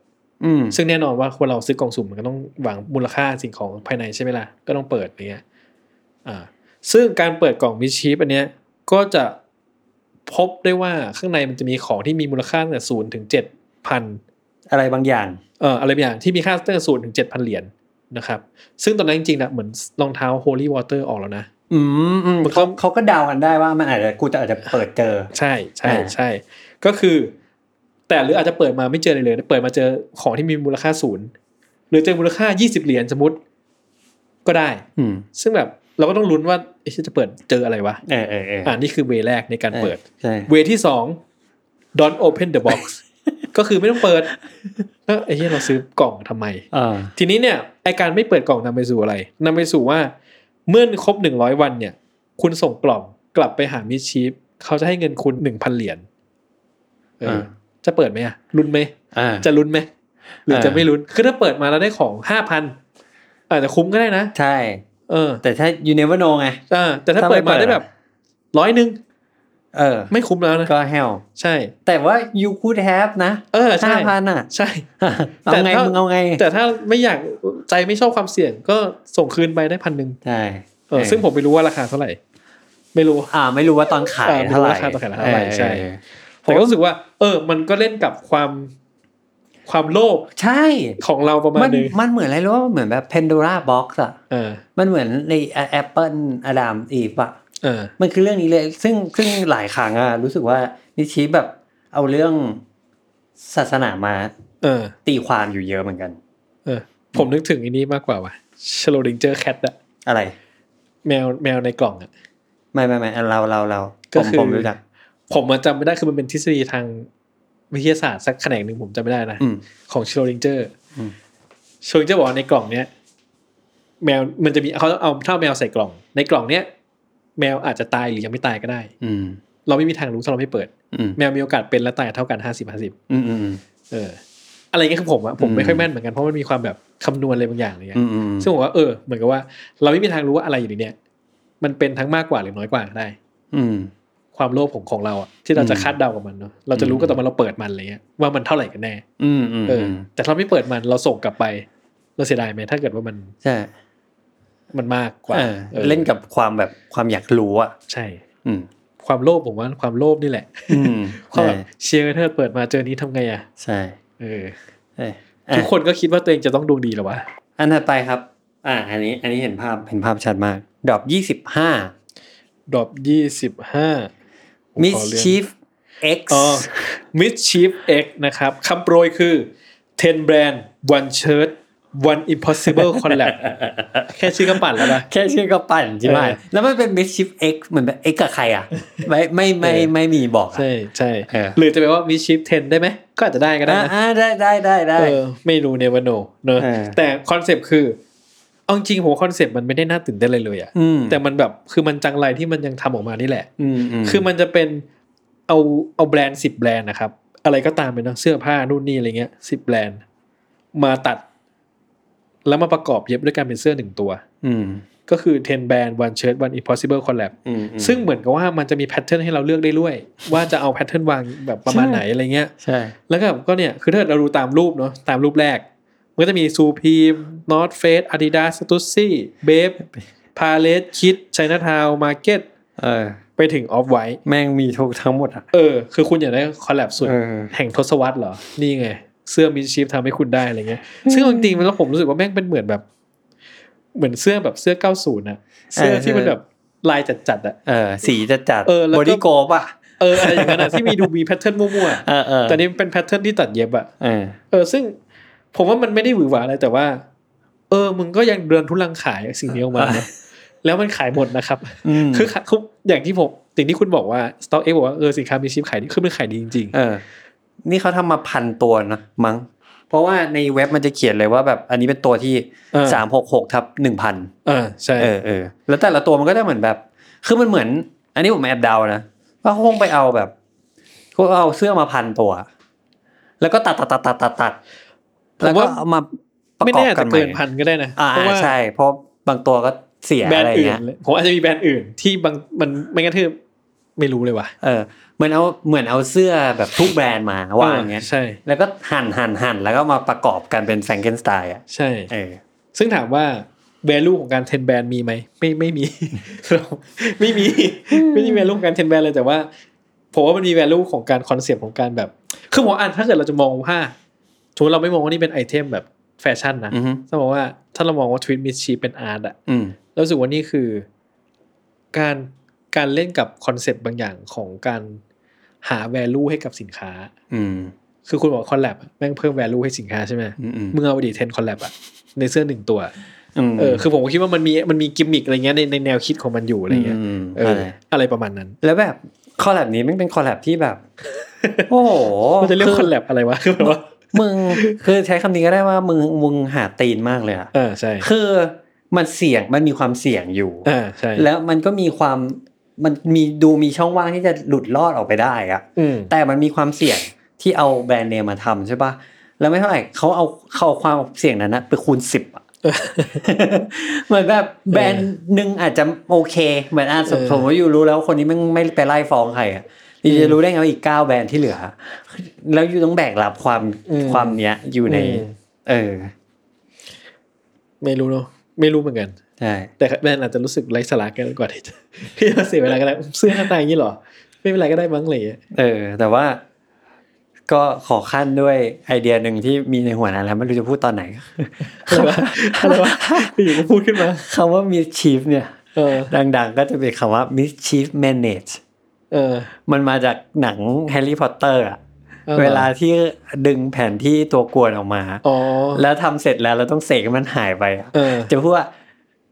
อืมซึ่งแน่นอนว่าคนเราซื้อกล่องสุ่มมันก็ต้องหวังมูลค่าสิ่งของภายในใช่ไหมล่ะ ก็ต้องเปิดอย่างเงี้ยอ่าซึ่งการเปิดกล่อง Mischief อันเนี้ยก็จะพบได้ว่าข้างในมันจะมีของที่มีมูลค่าตั้งแต่ศูนย์ถึงเจ็ดพันอะไรบางอย่างเอ่ออะไรบางอย่างที่มีค่าตั้งแต่ศูนย์ถึงเจ็ดพันเหรียญนะครับ ซึ่งตอนนั้นจริงๆนะเหมือนรองเท้า Holy Water ออกแล้วนะอืมอืมมันก็เขาเขาก็เดากันได้ว่ามันอาจจะกูจะอาจจะเปิดเจอ ใช่ใช่อ่าใช่ก็คือ แต่หรืออาจจะเปิดมาไม่เจอเลยเลย เปิดมาเจอของที่มีมูลค่าศูนย์หรือเจอมูลค่ายี่สิบเหรียญสมมติก็ได้ อืมซึ่งแบบเราก็ต้องลุ้นว่าเอ๊ะจะเปิดเจออะไรวะเออเออเอออ่านี่คือเวแรกในการเปิดใช่เวที่สอง don't open the box ก็คือไม่ต้องเปิดแล้วไอ้ที่เราซื้อกล่องทำไมอ่าทีนี้เนี่ยไอการไม่เปิดกล่องนำไปสู่อะไรนำไปสู่ว่า เมื่อครบหนึ่งร้อยวันเนี่ย คุณส่งกล่องกลับไปหามิชชีฟเขาจะให้เงินคุณหนึ่งพันเหรียญเอออ จะเปิดไหมอะลุ้นไหมอ่าจะลุ้นไหมหรือเออจะไม่ลุ้นคือถ้าเปิดมาแล้วได้ของห้าพันอาจจะคุ้มก็ได้นะ ใช่ เออ แต่ถ้า you never know ไงอ่าแต่ถ้าถ้าไม่เปิดมาเปิดได้แบบร้อยหนึ่งเออ ไม่คุ้มแล้วนะก็ hell ใช่ แต่ว่า you could have นะเออใช่ห้าพันอะ ใช่เอาไงแต่ถ้ามึงเอาไง แต่ถ้าไม่อยากใจไม่ชอบความเสี่ยงก็ส่งคืนไปได้พันหนึ่งใช่เออซึ่งผมไม่รู้ว่าราคาเท่าไหร่ ไม่รู้ อ่า ไม่รู้ว่าตอนขายอ่าไม่รู้เท่าไหร่ราคาตอนขายเท่าไหร่ใช่เออ ผมก็รู้สึกว่า เออ มันก็เล่นกับความความโลภใช่ของเราประมามัณนนึงมันเหมือนอะไรรู้ว่าเหมือนแบบ Pandora Box อะเออมันเหมือนใน Apple อดามอีฟอะเออมันคือเรื่องนี้เลย ซึ่งซึ่งหลายครั้งอะรู้สึกว่านิชิแบบเอาเรื่องศาสนามา เออ ตีความอยู่เยอะเหมือนกัน เออ ผมนึกถึงอันนี้มากกว่าว่ะชโลดิงเจอร์แคทอะอะไร แมวแมวในกล่องอะไม่ไม่ไม่เราเราเราก็ผมคือผมรู้จัก ผมมันจำไม่ได้คือมันเป็นทฤษฎีทางวิทยาศาสตร์สักแขนงหนึ่งผมจำไม่ได้นะอืมของชโลดิงเจอร์อืมชโลดิงเจอร์บอกว่าในกล่องเนี้ยแมวมันจะมีเขาเอาถ้าแมวใส่กล่อง ในกล่องเนี้ยแมวอาจจะตายหรือยังไม่ตายก็ได้ อืมเราไม่มีทางรู้ถ้าเราไม่เปิดอืมแมวมีโอกาสเป็นและตายเท่ากันห้าสิบห้าสิบอืมอืมอืมเออ อะไรเงี้ยคือผมอะผมอืมไม่ค่อยแม่นเหมือนกันเพราะมันมีความแบบคำนวณอะไรบางอย่างอะไรเงี้ยอืมอืมซึ่งผมว่าเออเหมือนกับว่า เราไม่มีทางรู้ว่าอะไรอยู่ในเนี้ยมันเป็นทั้งมากกว่าหรือน้อยกว่าก็ได้ อืม ความโลภของของเราอะที่เราจะอืมคาดเดากับมันเนาะเราจะรู้อืมก็ตอนมันเราเปิดมันอะไรเงี้ยว่ามันเท่าไหร่กันแน่อืมอืมเอออ แต่ถ้าเราไม่เปิดมันเราส่งกลับไป เราเสียดายไหมถ้าเกิดว่ามันใช่มันมากกว่าเออออเล่นกับความแบบความอยากรู้อะใช่ อืมความโลภผมว่าความโลภนี่แหละอืมความใช่แบบเชียร์เธอเปิดมาเจอนี้ทำไงอะใช่เออเอ้ยทุกอะคนก็คิดว่าตัวเองจะต้องดวงดีเหรอวะอันถัดไปครับ อ่า อันนี้ อันนี้เห็นภาพเห็นภาพชัดมาก ดอกยี่สิบห้าดรอปยี่สิบห้า Mischief X อ๋อ Mischief X นะครับคำโปรยคือ 10 brand one shirt one impossible collab แค่ชื่อก็ปั่นแล้วนะแค่ชื่อก็ปั่นใช่ไหมเออแล้วมันเป็น Mischief X เหมือนแบบ X กับใครอะ ไม่ไม่ไม่เออไม่มีบอกอะใช่ใช่เออหรือจะแปลว่า Mischief 10 ได้ไหม ก็อาจจะได้ก็ได้อ่านะอ่าได้ได้ได้ได้เออไม่รู้ never know เนอะเออแต่ concept คือ เอาจริงๆผม concept มันไม่ได้น่าตื่นเต้นเลยเลยอะอืมแต่มันแบบคือมันจังไรที่มันยังทำออกมานี่แหละอืมอืมคือมันจะเป็นเอาเอาแบรนด์สิบแบรนด์นะครับ อะไรก็ตามเป็นเนอะเสื้อผ้านู่นนี่อะไรเงี้ยสิบแบรนด์ มาตัด แล้วมาประกอบเย็บด้วยการเป็นเสื้อหนึ่งตัว อืมก็คือ 10 brand one shirt one impossible collab อืมอืมซึ่งเหมือนกับว่ามันจะมี pattern ให้เราเลือกได้ด้วย ว่าจะเอา pattern วางแบบประมาณใช่ไหนอะไรเงี้ย ใช่ แล้วก็ก็เนี่ย คือถ้าเราดูตามรูปเนาะตามรูปแรก มันก็จะมี Supreme North Face Adidas Stussy Bape Palace Kith Chinatown Marketเออไปถึง Off-White แม่งมีทุกทั้งหมดอะเออคือคุณอยากได้ collab สุดเออแห่งทศวรรษเหรอ นี่ไง เสื้อ Mischief ทำให้คุณได้อะไรเงี้ย ซึ่งเอาจริงๆมันแล้วผมรู้สึกว่าแม่งเป็นเหมือนแบบ เหมือนเสื้อแบบเสื้อ90นะเสื้อที่มันแบบลายจัดๆอะเออสีจะจัดเออแล้วก็ Body Glove อะเอออะไรอย่างนั้นอะที่มีดูมี pattern มั่วเออเออๆแต่นี่เป็น pattern ที่ตัดเย็บอะเออเออซึ่ง ผมว่ามันไม่ได้หวือหวาอะไรแต่ว่า เออ มึงก็ยังดันทุรังขายสิ่งนี้ออกมานะแล้วมันขายหมดนะครับอืมคือคืออย่างที่ผมสิ่งที่คุณบอกว่าสต็อกเอ็กบอกว่าเออสินค้ามีชิปขายดีคือมันขายดีจริงเออนี่เขาทำมาพันตัวนะมั้งเพราะว่าในเว็บมันจะเขียนเลยว่าแบบอันนี้เป็นตัวที่เออสามหกหกทับหนึ่งพันๆอ่าใช่เออเออแล้วแต่ละตัวมันก็ได้เหมือนแบบ คือมันเหมือน อันนี้ผมแอบเดานะว่าเขาคงไปเอาแบบเขาเอาเสื้อมาพันตัว แล้วก็ตัดตัดตัดตัดตัดตัด แล้วก็เอามาประไม่กอบแน่กัจะนใหเกิม่นพันก็ได้นะอ่าเพราะว่าใช่เพราะบางตัวก็เสียแบรนอะไรด์อื่นเงี้ยเลยผมอาจจะมีแบรนด์อื่นที่บางมันไม่งั้นคือไม่รู้เลยว่ะเออเหมือนเอาเหมือนเอาเสื้อแบบทุกแบรนด์มาวางเงี้ยใช่ แล้วก็หั่นหั่นหั่นแล้วก็มาประกอบกันเป็นแฟรงเกนสไตล์อะใช่เออซึ่งถามว่า value ของการเทนแบรนด์มีไหมไม่ไม่มีไม่มีไม่มี value ของการเทนแบรนด์เลยแต่ว่าผมว่ามันมี value ของการคอนเซปต์ของการแบบ คือผมอ่านถ้าเกิดเราจะมองว่า สมมติเราไม่มองว่านี่เป็น item แบบแฟชั่นนะอือฮึถ้ามองว่าถ้าเรามองว่าทวิต Mischief เป็น art อะอืมเรารู้สึกว่านี่คือ การการเล่นกับ concept บางอย่างของการหา value ให้กับสินค้า อืมคือคุณบอก collab แม่งเพิ่ม value ให้สินค้าใช่ไหมอืมอืมมึงเอาไปดิ ten collab อะในเสื้อหนึ่งตัวมเออคือผมก็คิดว่ามันมีมันมีกิมมิคอะไรเงี้ยในในแนวคิดของมันอยู่อะไรเงี้ยมเอออะไรประมาณนั้น แล้วแบบ collab นี้มันเป็น collab ที่แบบ โอ้โหมันจะเรียกคือ collab อะไรวะคือแบบว่า มึงคือใช้คำนี้ก็ได้ว่ามึงมึงหาตีนมากเลยอะเออใช่คือมันเสี่ยงมันมีความเสี่ยงอยู่อ่าใช่แล้วมันก็มีความมันมีดูมีช่องว่างที่จะหลุดรอดออกไปได้อะอืมแต่มันมีความเสี่ยงที่เอาแบรนด์เนมมาทำใช่ปะแล้วไม่เท่าไหร่เขาเอาเขาเอาความเสี่ยงนั้นนะไปคูณสิบอะเหมือนแบบแบรนด์หนึ่งอาจจะโอเค เหมือนอะสมเออสมมติว่าอยู่รู้แล้วคนนี้ไม่ไม่ไปไล่ฟ้องใครอะ อยู่จะรู้ได้ไงว่าอีกเก้าแบรนด์ที่เหลือ แล้วอยู่ต้องแบกรับความอืมความเนี้ยอยู่ในอืมเออ ไม่รู้เนาะไม่รู้เหมือนกันใช่แต่แบรนด์อาจจะรู้สึกไร้สาระกันกว่าที่จะที่จะเสียเวลาก็ได้เสื้อหน้าตาอย่างนี้เหรอ ไม่เป็นไรก็ได้มั้งเลยเออ แต่ว่าก็ขอขั้นด้วยไอเดียหนึ่งที่มีในหัวนะแล้วไม่รู้จะพูดตอนไหนอะไรวะอะไรวะอยู่ก็พูดขึ้นมาคำว่า mischief เนี่ยเออดังๆ ก็จะเป็นคำว่า mischief manage เออ มันมาจากหนังแฮร์รี่พอตเตอร์อะออเวลาที่ดึงแผนที่ตัวกวนออกมาอ๋อแล้วทำเสร็จแล้วเราต้องเสกให้มันหายไปอะเออจะพูดว่า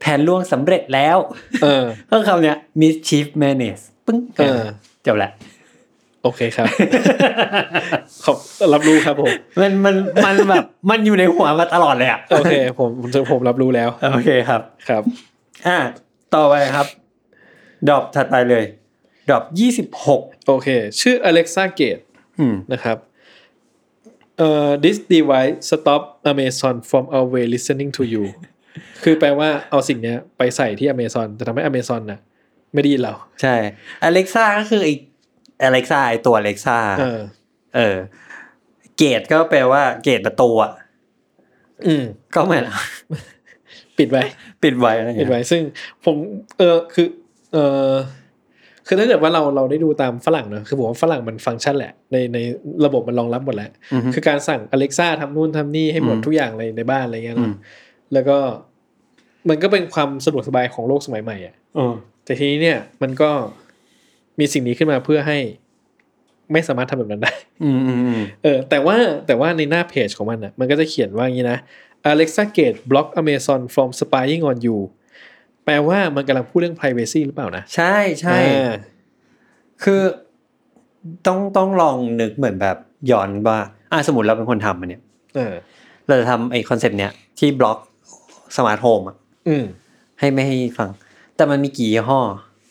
แผนล่วงสำเร็จแล้วเออก็คำเนี้ย mischief manage ปึ้งเออจบละโอเคครับขอบรับรู้ครับผม มันมันมันแบบมันอยู่ในหัวมาตลอดเลยอะโอเค ผมผมผมรับรู้แล้ว โอเคครับครับ อ่าต่อไปครับ drop ถัดไปเลย drop ยี่สิบหกโอเค ชื่อ Alexa Gate อืมนะครับเอ่อ this device stop Amazon from always listening to you คือแปลว่าเอาสิ่งเนี้ยไปใส่ที่ Amazon แต่ทำให้ Amazon น่ะไม่ได้ยินเรา ใช่ Alexa ก็คือไอ้ Alexa ไอ้ตัว Alexa เออ เออ เกตก็แปลว่าเกตประตูอะอืม ก็เหมือนปิดไว้ ปิดไว้อะไรปิดเงี้ยไว้ ซึ่งผม เออคือ เออ คือถ้าเกิดว่าเราเราได้ดูตามฝรั่งเนอะคือผมว่าฝรั่งมันฟังก์ชันแหละ ในในระบบมันรองรับหมดแล้วอือฮึคือการสั่ง Alexa ทำนู่นทำนี่ให้หมดอืมทุกอย่างเลยในบ้านอะไรเงี้ยอืเนอะมแล้วก็มันก็เป็นความสะดวกสบายของโลกสมัยใหม่อะเออแต่ทีนี้เนี่ยมันก็มีสิ่งนี้ขึ้นมาเพื่อให้ไม่สามารถทำแบบนั้นได้อืมอืมอืมเออ แต่ว่าแต่ว่าในหน้าเพจของมันอะ มันก็จะเขียนว่าอย่างนี้นะ Alexa Gate block Amazon from spying on you แปลว่ามันกำลังพูดเรื่อง privacy หรือเปล่านะ ใช่ใช่อ่าคือต้องต้องลองนึกเหมือนแบบย้อนว่าอะสมมติเราเป็นคนทำมันเนี่ยเออเราจะทำไอ้ concept เนี้ยที่ block smart home อะอืมให้ไม่ให้ฟัง แต่มันมีกี่ยี่ห้อ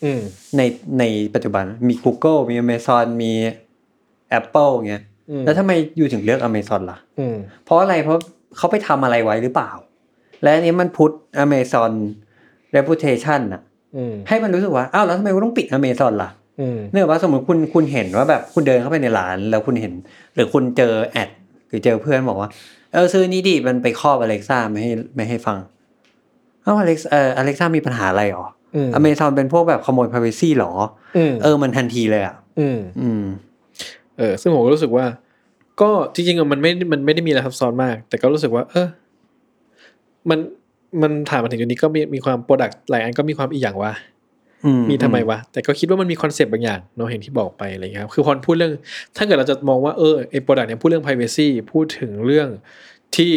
อืมในในปัจจุบันมี Google มี Amazon มี Apple เงี้ยอืมแล้วทำไมอยู่ถึงเลือก Amazon ล่ะอืมเพราะอะไรเพราะเขาไปทำอะไรไว้หรือเปล่า และอันนี้มันพุท Amazon reputation อะอืมให้มันรู้สึกว่าอ้าวแล้วทำไมกูต้องปิด Amazon ล่ะอืมเนื่องว่าสมมติคุณคุณเห็นว่าแบบคุณเดินเข้าไปในร้าน แล้วคุณเห็น หรือคุณเจอ ad หรือเจอเพื่อนบอกว่าเออซื้อนี้ดิมันไปครอบ Alexa ไม่ให้ไม่ให้ฟังเอ้า Alex เออ Alexa มีปัญหาอะไรหรออืมอเมซอนเป็นพวกแบบขโมย privacy หรออืมเออมันทันทีเลยอะอืมอืมเออซึ่งผมก็รู้สึกว่า ก็จริงๆอะมันไม่มันไม่ได้มีอะไรซับซ้อนมาก แต่ก็รู้สึกว่า เออ มัน มันถามมาถึงจุดนี้ก็มีมีความ product หลายอันก็มีความอีกอย่างว่าอืมมีทำไมวะ แต่ก็คิดว่ามันมี concept บางอย่างเนาะเห็นที่บอกไปอะไรเงี้ยครับคือพอพูดเรื่อง ถ้าเกิดเราจะมองว่าเออไอ้ product เนี่ยพูดเรื่อง privacy พูดถึงเรื่องที่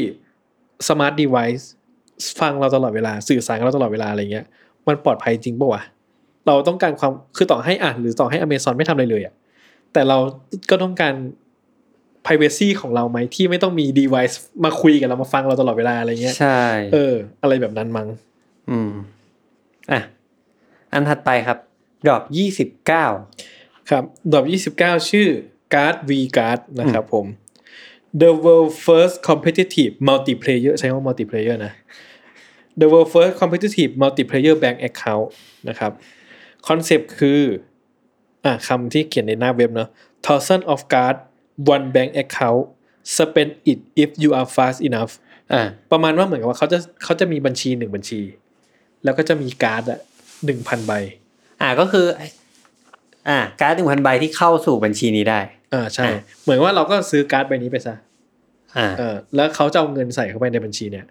smart device ฟังเราตลอดเวลาสื่อสารกับเราตลอดเวลาอะไรเงี้ย มันปลอดภัยจริงปะวะเราต้องการความคือต่อให้อะหรือต่อให้ Amazon ไม่ทำอะไรเลยอะแต่เราก็ต้องการ privacy ของเราไหมที่ไม่ต้องมี device มาคุยกับเรามาฟังเราตลอดเวลาอะไรเงี้ยใช่เออ อะไรแบบนั้นมั้งอืมอะอันถัดไปครับ drop ยี่สิบเก้าครับ drop 29ชื่อ Card V Card นะครับผม The world first competitive multiplayer ใช้คำว่า multiplayer นะ The world first competitive multiplayer bank account นะครับ concept คืออะคำที่เขียนในหน้าเว็บเนาะ thousand of card one bank account spend it if you are fast enough อ่าประมาณว่าเหมือนกับว่าเขาจะเขาจะมีบัญชีหนึ่งบัญชี แล้วก็จะมีการ์ดอะหนึ่งพันใบ อ่าก็คือ อ่า การ์ดหนึ่งพันใบที่เข้าสู่บัญชีนี้ได้ อ่าใช่อะเหมือนว่าเราก็ซื้อการ์ดใบนี้ไปซะ อ่าเออแล้วเขาจะเอาเงินใส่เข้าไปในบัญชีเนี่ย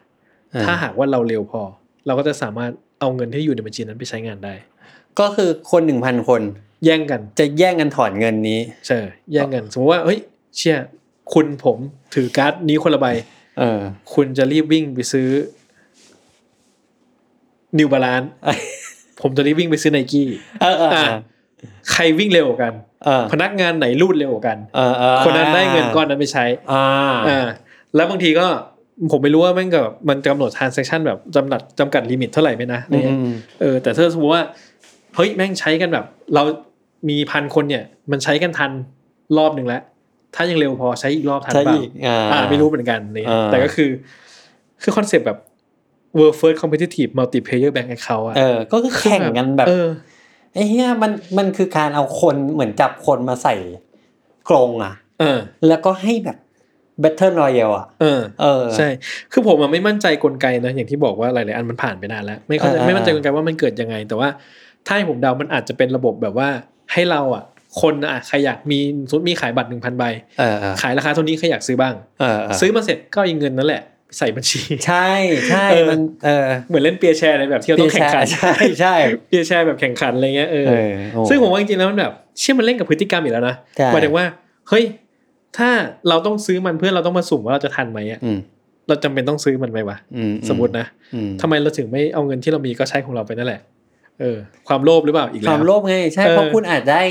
อ่าถ้าหากว่าเราเร็วพอ เราก็จะสามารถเอาเงินที่อยู่ในบัญชีนั้นไปใช้งานได้ ก็คือคนหนึ่งพันคน แย่งกัน จะแย่งกันถอนเงินนี้ ใช่ แย่งกัน สมมติว่า เฮ้ย เชี่ยคุณผมถือการ์ดนี้คนละใบเออ คุณจะรีบวิ่งไปซื้อ New Balance ผมจะรีบวิ่งไปซื้อไนกี้เออเอออะใครวิ่งเร็วกว่ากันเออพนักงานไหนรูดเร็วกว่ากันเออเออคนนั้นได้เงินก้อนนั้นไปใช้อ่าอ่าแล้วบางทีก็ผมไม่รู้ว่าแม่งกับมันกำหนด transaction แบบจำกัดจำกัด limit เท่าไหร่ไหมนะอะไรเงี้ยอืมเออแต่ถ้าสมมติว่าเฮ้ยแม่งใช้กันแบบ เรามีพันคนเนี่ย มันใช้กันทันรอบหนึ่งแล้ว ถ้ายังเร็วพอใช้อีกรอบทันใช่เปล่าอีกอ่าอ่าไม่รู้เหมือนกันเลยอ่าแต่ก็คือ คือคอนเซปต์แบบ world first competitive multiplayer bank account อะเออก็คือแข่งกันแบบเออไอ้เหี้ยมันมันคือการเอาคนเหมือนจับคนมาใส่กรงอะเออ แล้วก็ให้แบบ Battle Royale อะเออเออ ใช่ คือผมอะไม่มั่นใจกลไกนะ อย่างที่บอกว่าหลายๆอันมันผ่านไปนานแล้ว ไม่เข้าใจเออเออไม่มั่นใจกลไกว่ามันเกิดยังไง แต่ว่าถ้าให้ผมเดามันอาจจะเป็นระบบแบบว่าให้เราอะ คนอะใครอยากมีสมมติมีขายบัตรหนึ่งพันใบเออเออขายราคาเท่านี้ใครอยากซื้อบ้างเออเออซื้อมาเสร็จก็เอาเงินนั่นแหละใส่บัญชี ใช่ใช่เออมันเออเหมือนเล่นเปียร์แชร์ในแบบที่เราต้องแข่งขันใช่ใช่เปียร์แชร์แบบแข่งขันอะไรเงี้ยเออเออโอ้ซึ่งผมว่าจริงๆแล้วมันแบบเชื่อมันเล่นกับพฤติกรรมอีกแล้วนะใช่หมายถึงว่าเฮ้ยถ้าเราต้องซื้อมันเพื่อเราต้องมาสุ่มว่าเราจะทันไหมอะอืมเราจำเป็นต้องซื้อมันไหมวะอืมสมมตินะอืมทำไมเราถึงไม่เอาเงินที่เรามีก็ใช้ของเราไปนั่นแหละ เออความโลภหรือเปล่าอีกคแล้ววามโลภไงใช่เออเพราะคุณอาจได้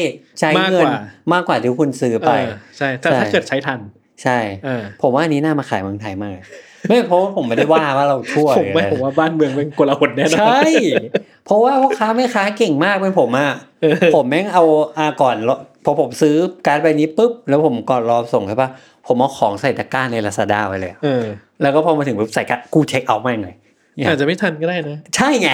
ใช้มากเงิกนว่ามากกว่าที่คุณซื้อไปเออใช่แต่ใช่ถ้าเกิดใช้ทัน ใช่เออผมว่าอันนี้น่ามาขายเมืองไทยมากเลยไม่เพราะว่าผมไม่ได้ว่าว่าเราชั่วผมไม่เลยนะผมว่าบ้านเมืองเป็นกลาหนแน่นอนใช่เพราะว่าพ่อค้าแม่ค้าเก่งมากเป็นผมอะเออผมแม่งเอาอาก่อนรอพอผมซื้อการ์ดใบนี้ปุ๊บแล้วผมก่อนรอส่งใช่ปะผมเอาของใส่ตะกร้าในลาซาด้าไว้เลยอะเออแล้วก็พอมาถึงปุ๊บใส่การ์ดกูเช็คเอาท์แม่งเลยเนี่ยอาจจะไม่ทันก็ได้นะ ใช่ไง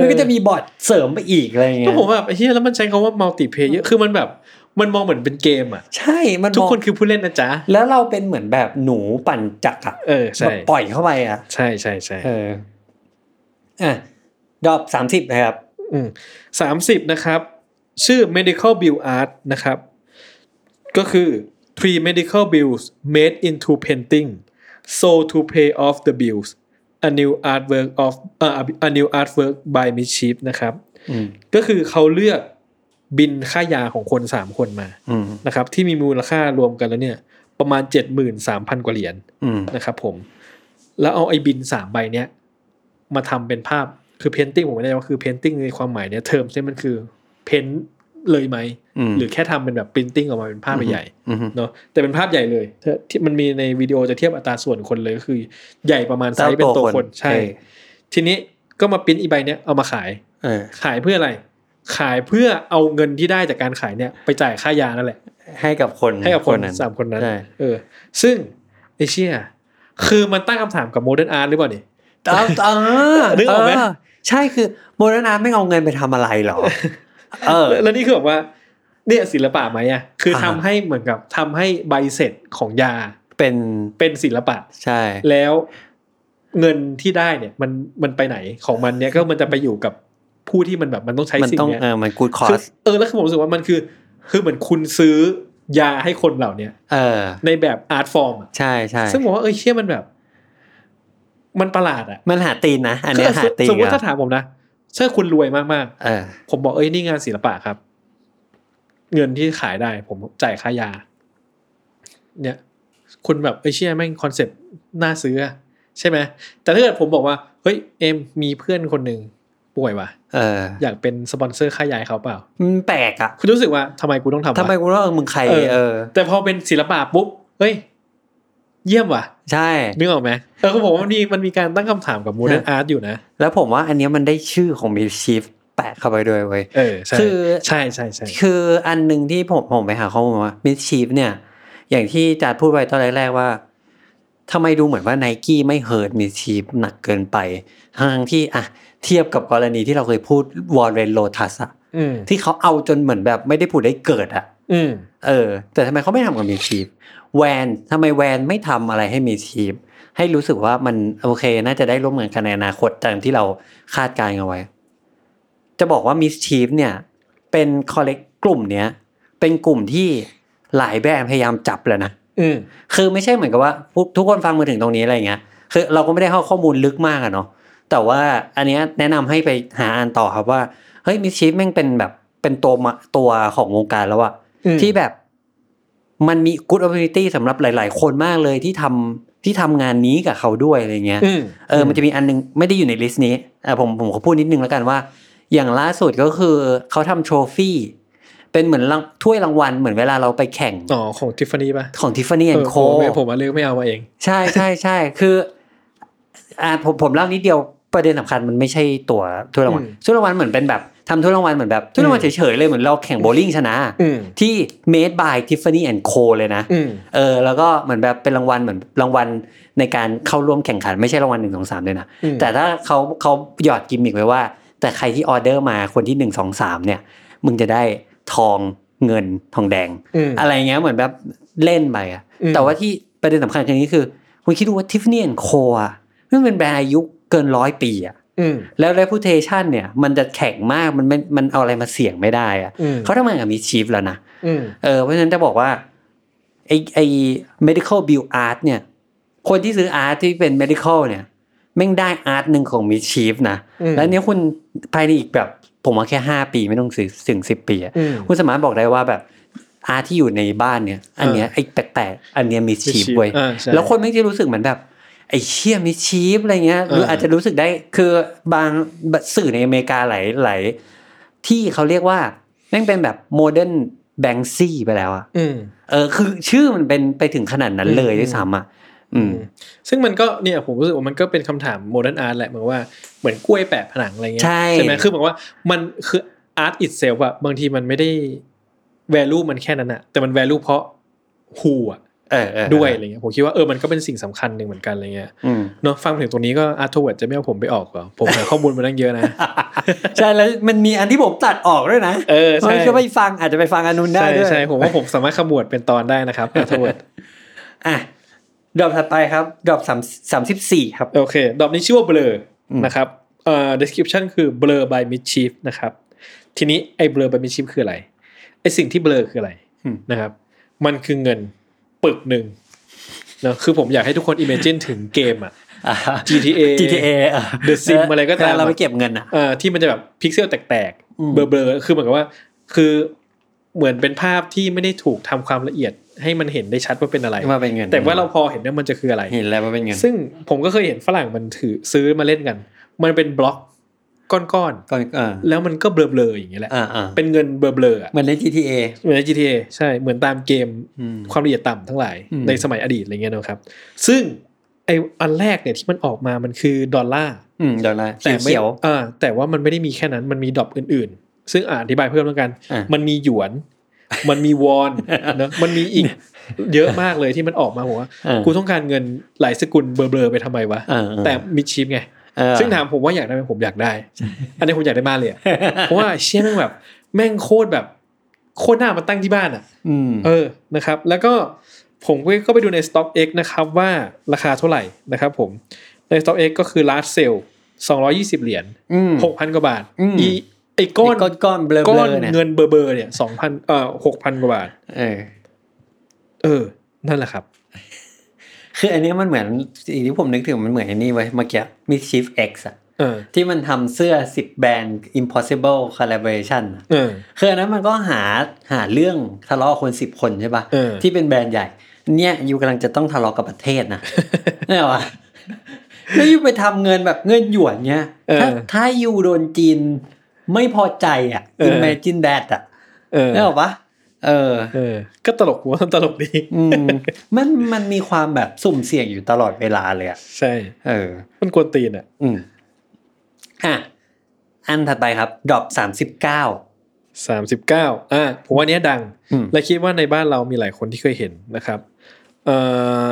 มันก็จะมีบอทเสริมไปอีกอะไรอย่างเงี้ก็ยผมแบบไอ้เหี้ยแล้วมันใช้คำว่ามัลติเพย์คือมันแบบมันมองเหมือนเป็นเกมอะ ใช่ มันทุกมองคนคือผู้เล่นนะจ๊ะ แล้วเราเป็นเหมือนแบบหนูปั่นจักรอะเออแบใช่บปล่อยเข้าไปอะใช่ใช่ใช่เอออะดอกสามสิบนะครับสามสิบนะครับ ชื่อ medical bill art นะครับ ก็คือ three medical bills made into painting sold to pay off the bills a new artwork of uh, a new artwork by mischief นะครับอืมก็คือเขาเลือกบินค่ายาของคนสามคนมาอืมนะครับ ที่มีมูลค่ารวมกันแล้วเนี่ย ประมาณเจ็ดหมื่นสามพันกว่าเหรียญอืมนะครับผม แล้วเอาไอ้บินสามใบเนี้ย มาทำเป็นภาพคือ painting ผมไม่ได้ว่าคือ painting ในความหมายเนี่ยเทอมใช่มันคือ paint เลยไหมอืมหรือแค่ทำเป็นแบบ printing ออกมาเป็นภาพใหญ่อืมๆเนาะแต่เป็นภาพใหญ่เลยถ้าที่มันมีในวิดีโอจะเทียบอัตราส่วนคนเลยก็คือ ใหญ่ประมาณไซส์เป็นตัวคนใช่เออทีนี้ก็มาปริ้นอีใบเนี้ยเอามาขายเออขายเพื่ออะไร ขายเพื่อเอาเงินที่ได้จากการขายเนี่ยไปจ่ายค่ายานั่นแหละ ให้กับคนให้กับคนนั้นสามคนนั้นใช่เออ ซึ่งไอเชี่ยคือมันตั้งคำถามกับโมเดิร์นอาร์ตหรือเปล่านี่ตามตามนึกออกไหมใช่คือโมเดร์นาไม่เอาเงินไปทำอะไรหรอ เออแล้วนี่คือแบบว่าเนี่ยศิลปะไหมอะคือทำอ่าให้เหมือนกับทำให้ใบเสร็จของยาเป็นเป็นศิลปะใช่ แล้วเงินที่ได้เนี่ยมันมันไปไหนของมันเนี่ยก็มันจะไปอยู่กับผู้ที่มันแบบมันต้องใช้มันสิ่งต้องเนี้ยเออมันกูดคอคือสเออแล้วคือผมรู้สึกว่ามันคือ คือเหมือนคุณซื้อยาให้คนเหล่าเนี้ยเออ ในแบบ art form อะใช่ใช่ซึ่งผมว่าเออเชี่ยมันแบบ มันประหลาดอะมันหาตีนนะอันเนี้ยคือหาตีนสมมติอะถ้าถามผมนะ ถ้าคุณรวยมากเออๆผมบอกเอ้ยนี่งานศิลปะครับ เงินที่ขายได้ ผมจ่ายค่ายา เนี่ย คุณแบบเอ้ยเชี่ยแม่ง concept น่าซื้ออะใช่ไหมแต่ถ้าเกิดผมบอกว่า เฮ้ยเอ็มมีเพื่อนคนหนึ่งป่วยว่ะเอออยากเป็นสปอนเซอร์ค่ายาให้เขาเปล่ามันแปลกอะคุณรู้สึกว่าทำไมกูต้องทำวะทำไมกูว่าเออมึงใครเออเออ แต่พอเป็นศิลปะปุ๊บเฮ้ย เยี่ยมว่ะ ใช่นึกออกไหมเออคือผมว่ามันมีมันมีการตั้งคำถามกับ modern art อยู่นะ แล้วผมว่าอันเนี้ยมันได้ชื่อของ MSCHF แปะเข้าไปด้วยเว้ยเออใช่คือใช่ใช่ใช่คืออันหนึ่งที่ผมผมไปหาข้อมูลว่า MSCHF เนี่ย อย่างที่จาดพูดไว้ตอนแรกๆว่าทำไมดูเหมือนว่าไนกี้ไม่ hurt MSCHF หนักเกินไปทั้งที่อะเทียบกับกรณีที่เราเคยพูด Warren Lotas อะอืมที่เขาเอาจนเหมือนแบบไม่ได้ผุดได้เกิดอะอืมเออ แต่ทำไมเขาไม่ทำกับ MSCHF Vans ทำไม Vans ไม่ทำอะไรให้ MSCHF ให้รู้สึกว่ามันโอเค น่าจะได้ร่วมงานกันในอนาคตตามที่เราคาดการณ์เอาไว้ จะบอกว่า MSCHF เนี่ยเป็น collective กลุ่มเนี้ยเป็นกลุ่มที่หลายแบรนด์พยายามจับแล้วนะอืมคือไม่ใช่เหมือนกับว่าทุกทุกคนฟังมาถึงตรงนี้อะไรอย่างเงี้ยคือเราก็ไม่ได้เข้าข้อมูลลึกมากอะเนาะแต่ว่าอันเนี้ยแนะนำให้ไปหาอ่านต่อครับว่าเฮ้ย MSCHF แม่งเป็นแบบเป็นตัวมาตัวของวงการแล้วอะอืมที่แบบ มันมี good opportunity สำหรับหลาย ๆ คนมากเลยที่ทำที่ทำงานนี้กับเขาด้วยอะไรเงี้ยอืมเออมันจะมีอันนึงไม่ได้อยู่ในลิสต์นี้อะผมผมขอพูดนิดนึงแล้วกันว่า อย่างล่าสุดก็คือเขาทำ trophy เป็นเหมือนรางถ้วยรางวัลเหมือนเวลาเราไปแข่ง อ๋อ ของทิฟฟานี่ป่ะ ของทิฟฟานี่เอแอนอโคผมไม่ผมมาเลือกไม่เอามาเอง ใช่ใช่ใช่คืออ่าผมผมเล่านิดเดียวประเด็นสำคัญมันไม่ใช่ตัวถ้วยรางวัลอืมถ้วยรางวัลเหมือนเป็นแบบ ทำถ้วยรางวัลเหมือนแบบถ้วยรางวัลเฉยๆเลยเหมือนเราแข่งโบว์ลิ่งชนะอืมที่ made by Tiffany and Co เลยนะอืมเออแล้วก็เหมือนแบบเป็นรางวัลเหมือนรางวัลในการเข้าร่วมแข่งขันไม่ใช่รางวัลหนึ่งสองสามเลยนะอืมแต่ถ้าเขาเขาหยอดกิมมิกไว้ว่า แต่ใครที่ออเดอร์มาคนที่หนึ่งสองสามเนี่ย มึงจะได้ทองเงินทองแดงอืมอะไรเงี้ยเหมือนแบบเล่นไปอะอืมแต่ว่าที่ประเด็นสำคัญคือนี้คือ คุณคิดดูว่า Tiffany and Co อะมันเป็นแบรนด์อายุเกินร้อยปีอะอืม แล้ว reputation เนี่ย มันจะแข็งมากมันไม่มันเอาอะไรมาเสี่ยงไม่ได้อะอืมเขาทำงานกับมิชีฟแล้วนะอืมเออเพราะฉะนั้นจะบอกว่าไอไอ medical bill art เนี่ย คนที่ซื้ออาร์ตที่เป็น medical เนี่ยแม่งได้อาร์ตหนึ่งของมิชีฟนะอืมแล้วเนี้ยคุณภายในอีกแบบ ผมว่าแค่ห้าปีไม่ต้องถึงถึงสิบปีอะอืมคุณสามารถบอกได้ว่าแบบ art ที่อยู่ในบ้านเนี่ย อันเนี้ยไอ้แปลกๆอันเนี้ยมิชีฟ mischief เว้ยอ่าใช่แล้วคนไม่จะรู้สึกเหมือนแบบ ไอ้เชี่ย MSCHF อะไรเงี้ยหรือเออออาจจะรู้สึกได้คือบางสื่อในอเมริกาหลายหลายที่เขาเรียกว่าแม่งเป็นแบบ modern Banksy ไปแล้วอะอืมเออ คือชื่อมันเป็นไปถึงขนาดนั้นเลยอืมด้วยซ้ำอะอืมซึ่งมันก็เนี่ยผมรู้สึกว่ามันก็เป็นคำถาม modern art แหละเหมือนว่าเหมือนกล้วยแปะผนังอะไรเงี้ยใช่ไหมคือเหมือนว่ามันคืออาร์ตอิ s เซลอะบางทีมันไม่ได้ value มันแค่นั้นอะแต่มัน value เพราะ who อะเออเออ ด้วยอะไรเงี้ยผมคิดว่าเออมันก็เป็นสิ่งสำคัญหนึ่งเหมือนกันอะไรเงี้ยอืมเนาะฟังถึงตรงนี้ก็ Artword จะไม่เอาผมไปออกเหรอผมหาข้อมูลมาตั้งเยอะนะ ใช่แล้วมันมีอันที่ผมตัดออกด้วยนะเออใช่มันก็ไปฟังอาจจะไปฟังอันนู้นได้ใช่ด้วยใช่ผมว่าผมสามารถขมวดเป็นตอนได้นะครับ Artwordอะ drop ถัดไปครับ drop สามสามสิบสี่ครับโอเคดอกนี้ชื่อว่า blur อืมนะครับเอ่อ description คือ blur by MSCHF นะครับ ทีนี้ไอ้ blur by MSCHF คืออะไรไอ้สิ่งที่ blur คืออะไรนะครับ มันคือเงิน ปึกหนึ่งเนอะคือผมอยากให้ทุกคน imagine ถึงเกมอะอ่า GTA GTA อะ The Sim อะไรก็ตามเราไปเก็บเงินอะเอ่อที่มันจะแบบพิกเซลแตกอืมๆเบลอๆ คือเหมือนกับว่า คือเหมือนเป็นภาพที่ไม่ได้ถูกทำความละเอียดให้มันเห็นได้ชัดว่าเป็นอะไรมาเป็นเงินแต่ว่าเราพอเห็นว่ามันจะคืออะไร เห็นแล้วว่าเป็นเงิน ซึ่งผมก็เคยเห็นฝรั่งมันถือซื้อมาเล่นกัน มันเป็นบล็อก ก้อนก่อนเออๆแล้วมันก็เบลอๆอย่างเงี้ยแหละอ่าอ่าเป็นเงินเบลอๆอะเหมือนใน GTA เหมือนใน GTA ใช่เหมือนตามเกมอืมความละเอียดต่ำทั้งหลายอืมในสมัยอดีตอะไรเงี้ยนะครับ ซึ่งไออันแรกเนี่ยที่มันออกมามันคือดอลลาร์อืมเดี๋ยวนะแต่ไม่เขียวอ่าแต่ว่ามันไม่ได้มีแค่นั้นมันมี drop อื่นๆ ซึ่งอ่าอธิบายเพิ่มแล้วกันอะมันมีหยวน มันมีวอนเนอะมันมีอีกเยอะมากเลยที่มันออกมาบอกว่าเออกูต้องการเงินหลายสกุลเบลอๆไปทำไมวะเออเออแต่ MSCHF ไงเออ ซึ่งถามผมว่าอยากได้ไหมผมอยากได้ อันนี้ผมอยากได้มากเลยอะเพราะว่าเชี่ยแม่งแบบ แม่งโคตรแบบโคตรน่ามาตั้งที่บ้านอะอืมเออนะครับ แล้วก็ผมก็ไปดูใน Stock X นะครับว่าราคาเท่าไหร่นะครับผมใน Stock X ก็คือ last sale 220 เหรียญอืม6,000กว่าบาทอืมอีไอ้ก้อนก้อนก้อนเบลอก้อนๆเนี่ยเงินเบอร์เบอร์เนี่ย2,000เอ่อ6,000กว่าบาทเออ เออ นั่นแหละครับ คืออันเนี้ยมันเหมือนสิ่งที่ผมนึกถึงมันเหมือนไอ้นี่ไว้ยเมื่อกี้ Mischief X อะเออที่มันทำเสื้อ10แบรนด์ Impossible Collaboration อะเออคืออันนั้นมันก็หาหาเรื่องทะเลาะคน10คนใช่ปะเออที่เป็นแบรนด์ใหญ่ เนี่ยยูกำลังจะต้องทะเลาะกับประเทศนะเนี่ยวะแล้วยูไปทำเงินแบบเงินหยวนเนี้ยเออถ้าถ้ายูโดนจีนไม่พอใจอะเออ Imagine that อะเออเนี่ยหรอปะ เออ เออ ก็ตลกหัวาตลกดีอืมมันมันมีความแบบสุ่มเสี่ยงอยู่ตลอดเวลาเลยอะใช่ เออ มันกวนตีนอะ อืมอะอันถัดไปครับดรอปสามสิบเก้าสามสิบเก้าอ่าผมว่าเนี้ยดัง อืม และคิดว่าในบ้านเรามีหลายคนที่เคยเห็นนะครับ เอ่อ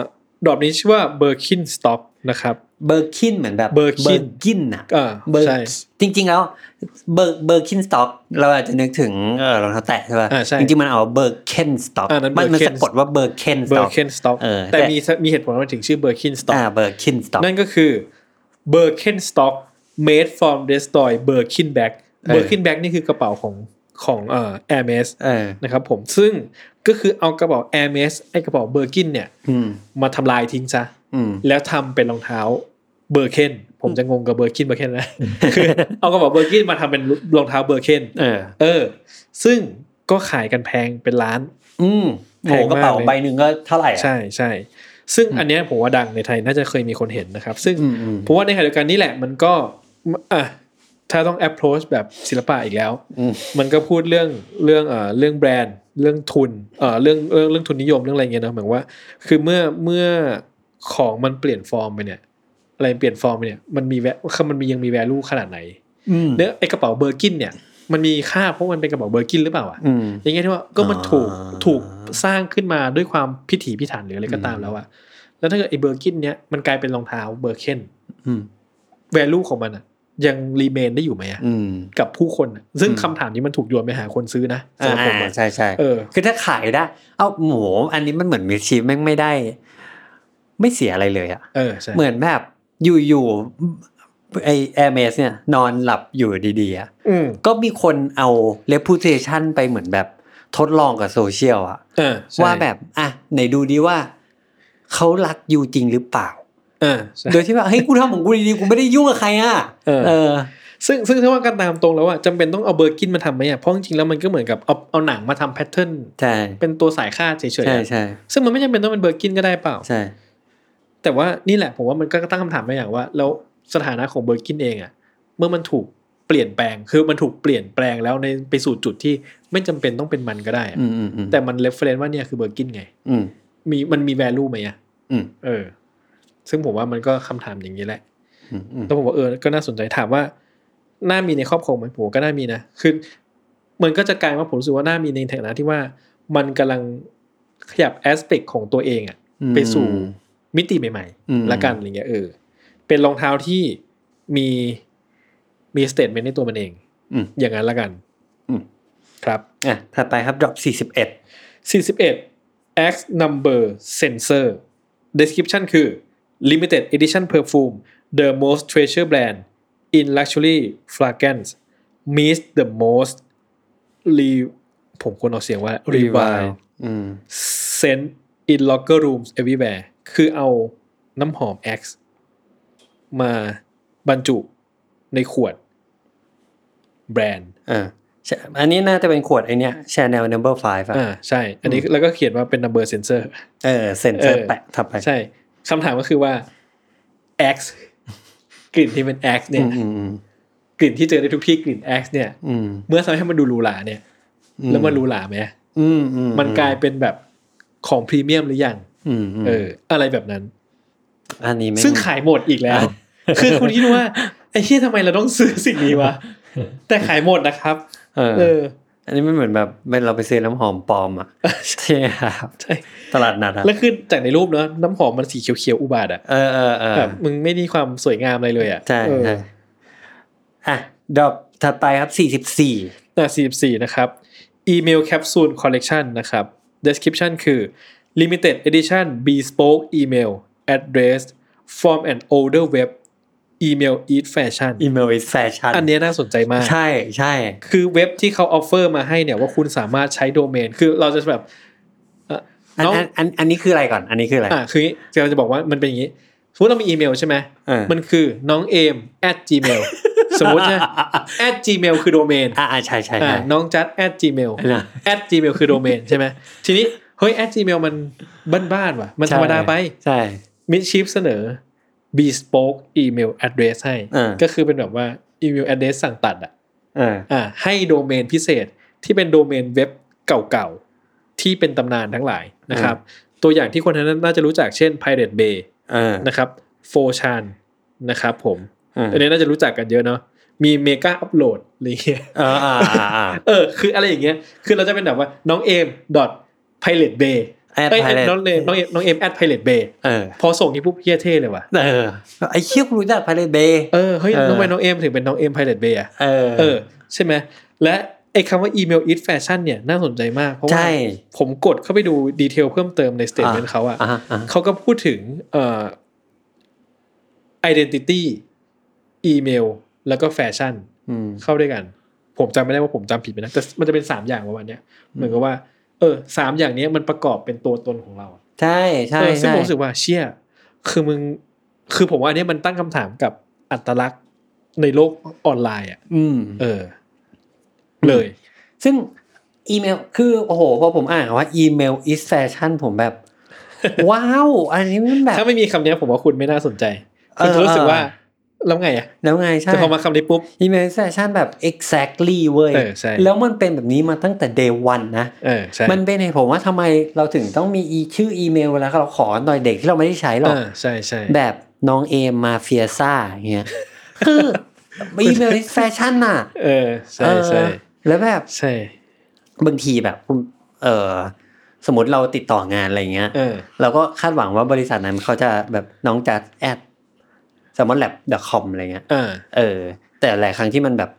ดรอปนี้ชื่อว่าเบอร์คินสต็อกนะครับเบอร์คินเหมือนแบบ Birkin กินอะอ่าเบอร์ใช่จริง ๆ แล้วเบอร์เบอร์คินสต็อกเราอาจจะนึกถึงเออรองเท้าแตะใช่ป่ะอ่าใช่จริงๆมันเอาเบอร์เคนสต็อกอ่านั้นมันมัน Birkin สะกดว่าเบอร์เคนสเบอต็อกร์เคนสต็อกเออแต่แต่มีมีเหตุผลว่าถึงชื่อเบอร์คินสต็อกอ่าเบอร์คินสต็อกนั่นก็คือเบอร์เคนสต็อก made from destroy Birkin bag เออเบอร์คินแบ็กนี่คือกระเป๋าของ ของเอ่อ Hermes เออนะครับผมซึ่งก็คือเอากระเป๋า Hermes ไอ้กระเป๋า Birkin เนี่ยอืมมาทำลายทิ้งซะอืมแล้วทำเป็นรองเท้า Birken ผมจะงงกับ Birkin Birken นะคือเอากระเป๋า Birkin มาทำเป็นรองเท้า Birken เออเออซึ่งก็ขายกันแพงเป็นล้าน อืมแพงมากกระเป๋าเลยใบหนึ่งก็เท่าไหร่อะใช่ใช่ซึ่งอันเนี้ยผมว่าดังในไทยน่าจะเคยมีคนเห็นนะครับ ซึ่งอืมอืมผมว่าในขณะเดียวกันนี่แหละมันก็อะ ถ้าต้อง approach แบบศิลปะอีกแล้วอืมมันก็พูดเรื่องเรื่องเอ่อเรื่องแบรนด์ เรื่องทุนเอ่อเรื่องเรื่องเรื่องทุนนิยมเรื่องอะไรเงี้ยนะเหมือนว่า คือเมื่อเมื่อของมันเปลี่ยนฟอร์มไปเนี่ยอะไรเปลี่ยนฟอร์มไปเนี่ยมันมีแวคือมันมียังมี value ขนาดไหนอืมเนี่ยไอ้กระเป๋า Birkin เนี่ยมันมีค่าเพราะมันเป็นกระเป๋า Birkin หรือเปล่าอะอืมอย่างเงี้ยที่ว่าก็มันถูกอ่าถูกสร้างขึ้นมาด้วยความพิถีพิถันหรืออะไรก็ตามอืมแล้วอะแล้วถ้าเกิดไอ้ Birkin เนี้ยมันกลายเป็นรองเท้า Birken อืม value ของมันอะ ยัง remain ได้อยู่ไหมอะอืมกับผู้คนอะซึ่งอืมคำถามนี้มันถูกโยนไปหาคนซื้อนะสำหรับผมอ่าอะใช่ใช่เออคือถ้าขายได้ เอ้าหมูอันนี้มันเหมือน MSCHF แม่งไม่ได้ ไม่เสียอะไรเลยอะเออใช่เหมือนแบบอยู่ๆไอแอร์เมสเนี่ย นอนหลับอยู่ดีๆอะอืมก็มีคนเอา reputation ไปเหมือนแบบทดลองกับโซเชียลอะเออใช่ว่าแบบ อะไหนดูดีว่าเขารักยูจริงหรือเปล่าเออใช่ โดยที่ว่าเฮ้ยกูทำของกูดีๆกูไม่ได้ยุ่งกับใครอะเออเออซึ่งซึ่งถ้าว่ากันตามตรงแล้วอะจำเป็นต้องเอา Birkin มาทำไหมอะเพราะจริงๆแล้วมันก็เหมือนกับเอาเอาหนังมาทำ pattern ใช่เป็นตัวสายคาดเฉยๆใช่อะใช่ซึ่งมันไม่จำเป็นต้องเป็น Birkin ก็ได้เปล่าใช่แต่ว่านี่แหละผมว่ามันก็ตั้งคำถามไปอย่างว่า แล้วสถานะของ Birkin เองอะเมื่อมันถูกเปลี่ยนแปลงคือมันถูกเปลี่ยนแปลงแล้วในไปสู่จุดที่ไม่จำเป็นต้องเป็นมันก็ได้อะอืมอืมอืมแต่มัน refer ว่าเนี่ยคือ Birkin ไงอืมมีมันมี value ไหมอะอืมเออ ซึ่งผมว่ามันก็คำถามอย่างนี้แหละอืมอืมแล้วผมว่าเออก็น่าสนใจถามว่าน่ามีในครอบครองไหมผมว่าก็น่ามีนะคือมันก็จะกลายว่าผมรู้สึกว่าน่ามีในฐานะที่ว่ามันกำลังขยับ aspect ของตัวเองอะไปสู่มิติใหม่อืมๆละกันอะไรเงี้ยเออเป็นรองเท้าที่มีมี statement ในตัวมันเองอืมอย่างนั้นละกันอืมครับอะถัดไปครับ drop สี่สิบเอ็ด41 X number sensor description คือ limited edition perfume the most treasure brand in luxury fragrance meets the most re ผมควรออกเสียงว่า rewild อืม scent in locker rooms everywhere คือเอาน้ำหอม X มาบรรจุในขวด แบรนด์อ่าใช่อันนี้น่าจะเป็นขวดไอเนี้ย Chanel number five อะอ่าใช่ อันนี้แล้วก็เขียนว่าเป็น number sensor เออเซ็นเซอร์เออแปะทับไป ใช่ คำถามก็คือว่า X กลิ่นที่เป็น X เนี่ยอืมอืมกลิ่นที่เจอในทุกที่กลิ่น X เนี่ยอืมเมื่อทำให้มันดูหรูหราเนี่ย แล้วมันหรูหราไหมอืมอืมมันกลายเป็นแบบของพรีเมียมหรือยังอืมอืมเออ อะไรแบบนั้น อันนี้ไม่ซึ่งขายหมดอีกแล้ว คือคุณคิดว่าไอ้ที่ทำไมเราต้องซื้อสิ่งนี้วะแต่ขายหมดนะครับ เออเอออันนี้มันเหมือนแบบเป็นเราไปซื้อน้ำหอมปลอมอะใช่ครับใช่ตลาดนัดอะแล้วคือจากในรูปเนอะน้ำหอมมันสีเขียวๆอุบาทอะเออเออเออแบบมึงไม่มีความสวยงามอะไรเลยอะใช่เออใช่อะ drop ถัดไปครับสี่สิบสี่หน้า44นะครับ Email Capsule Collection นะครับ Description คือ Limited Edition Bespoke Email Address from an older web Email Is Fashion อีเมล is fashion อันเนี้ยน่าสนใจมาก ใช่ใช่คือเว็บที่เขา offer มาให้เนี่ยว่าคุณสามารถใช้โดเมน คือเราจะแบบเอ่ออันน้องอันอันอันนี้คืออะไรก่อน อันนี้คืออะไรอะคือเราจะบอกว่ามันเป็นอย่างนี้สมมติเรามีอีเมลใช่ไหมเออมันคือน้องเอม at gmail สมมติใช่ at gmail คือโดเมนอ่าใช่ใช่อ่าใช่น้องจัด at gmail นะ at gmail คือโดเมนใช่ไหมทีนี้เฮ้ย at gmail มันบ้านๆว่ะ มันธรรมดาไปใช่มิดชิปเสนอ bespoke email address ให้เออก็คือเป็นแบบว่า email address สั่งตัดอะเอออ่าให้โดเมนพิเศษที่เป็นโดเมนเว็บเก่าๆ ที่เป็นตำนานทั้งหลายนะครับ ตัวอย่างที่คนนั้นน่าจะรู้จักเช่น Pirate Bay เออนะครับโฟชานนะครับผมอืมอันนี้น่าจะรู้จักกันเยอะเนาะมีเมกาอัปโหลดอะไรเงี้ยเอออ่าอ่าอ่าเออ คืออะไรอย่างเงี้ย คือเราจะเป็นแบบว่าน้องเอม dot pirate bay at เอ้ย Pirate น้องเอมน้องเอมน้องเอม at pirate bay เออพอส่งที่ปุ๊บเฮียเท่เลยว่ะเออไอ้เชี่ยกูรู้จักพาเลเบย์เออเฮ้ยเออทำไมน้องเอมถึงเป็นน้องเอม pirate bay อะเออเออใช่ไหมและไอ้คำว่า email is fashion เนี่ยน่าสนใจมาก เพราะว่าใช่ผมกดเข้าไปดู detail เพิ่มเติมใน statement เขาอะอ่าอ่าเขาก็พูดถึงเอ่อ identity อีเมลแล้วก็แฟชั่นอืมเข้าด้วยกัน ผมจำไม่ได้ว่าผมจำผิดไปนะแต่มันจะเป็นสามอย่างประมาณเนี้ยเหมือนกับว่า เออสามอย่างเนี้ยมันประกอบเป็นตัวตนของเราอะใช่ใช่เออซึ่งใช่ผมรู้สึกว่าเชี่ยคือมึงคือผมว่าอันเนี้ยมันตั้งคำถามกับอัตลักษณ์ในโลกออนไลน์อะ อืม เออ เลย ซึ่งอีเมล คือโอ้โหพอผมอ่านว่าอีเมล is fashion ผมแบบ ว้าว อันนี้มันแบบ ถ้าไม่มีคำเนี้ยผมว่าคุณไม่น่าสนใจเออคุณจะรู้สึกว่า แล้วไงอะแล้วไงใช่แต่พอมาคำนี้ปุ๊บอีเมล is fashion แบบ exactly เว้ยเออใช่แล้วมันเป็นแบบนี้มาตั้งแต่ day one นะเออใช่มันเป็นเหตุผลว่าทำไมเราถึงต้องมีอีชื่ออีเมลเวลาเราขอตอนเด็กที่เราไม่ได้ใช้หรอกอ่าใช่ใช่แบบน้องเอมมาเฟียซ่าอย่างเงี้ยคืออีเมลนี่แฟชั่นน่ะ เออใช่ใช่เออแล้วแบบใช่บางทีแบบคุณเออสมมติเราติดต่องานอะไรเงี้ยเออเราก็คาดหวังว่าบริษัทนั้นเขาจะแบบน้องจะ at Salmon Lab dot com อะไรเงี้ยเออเออ แต่หลายครั้งที่มันแบบ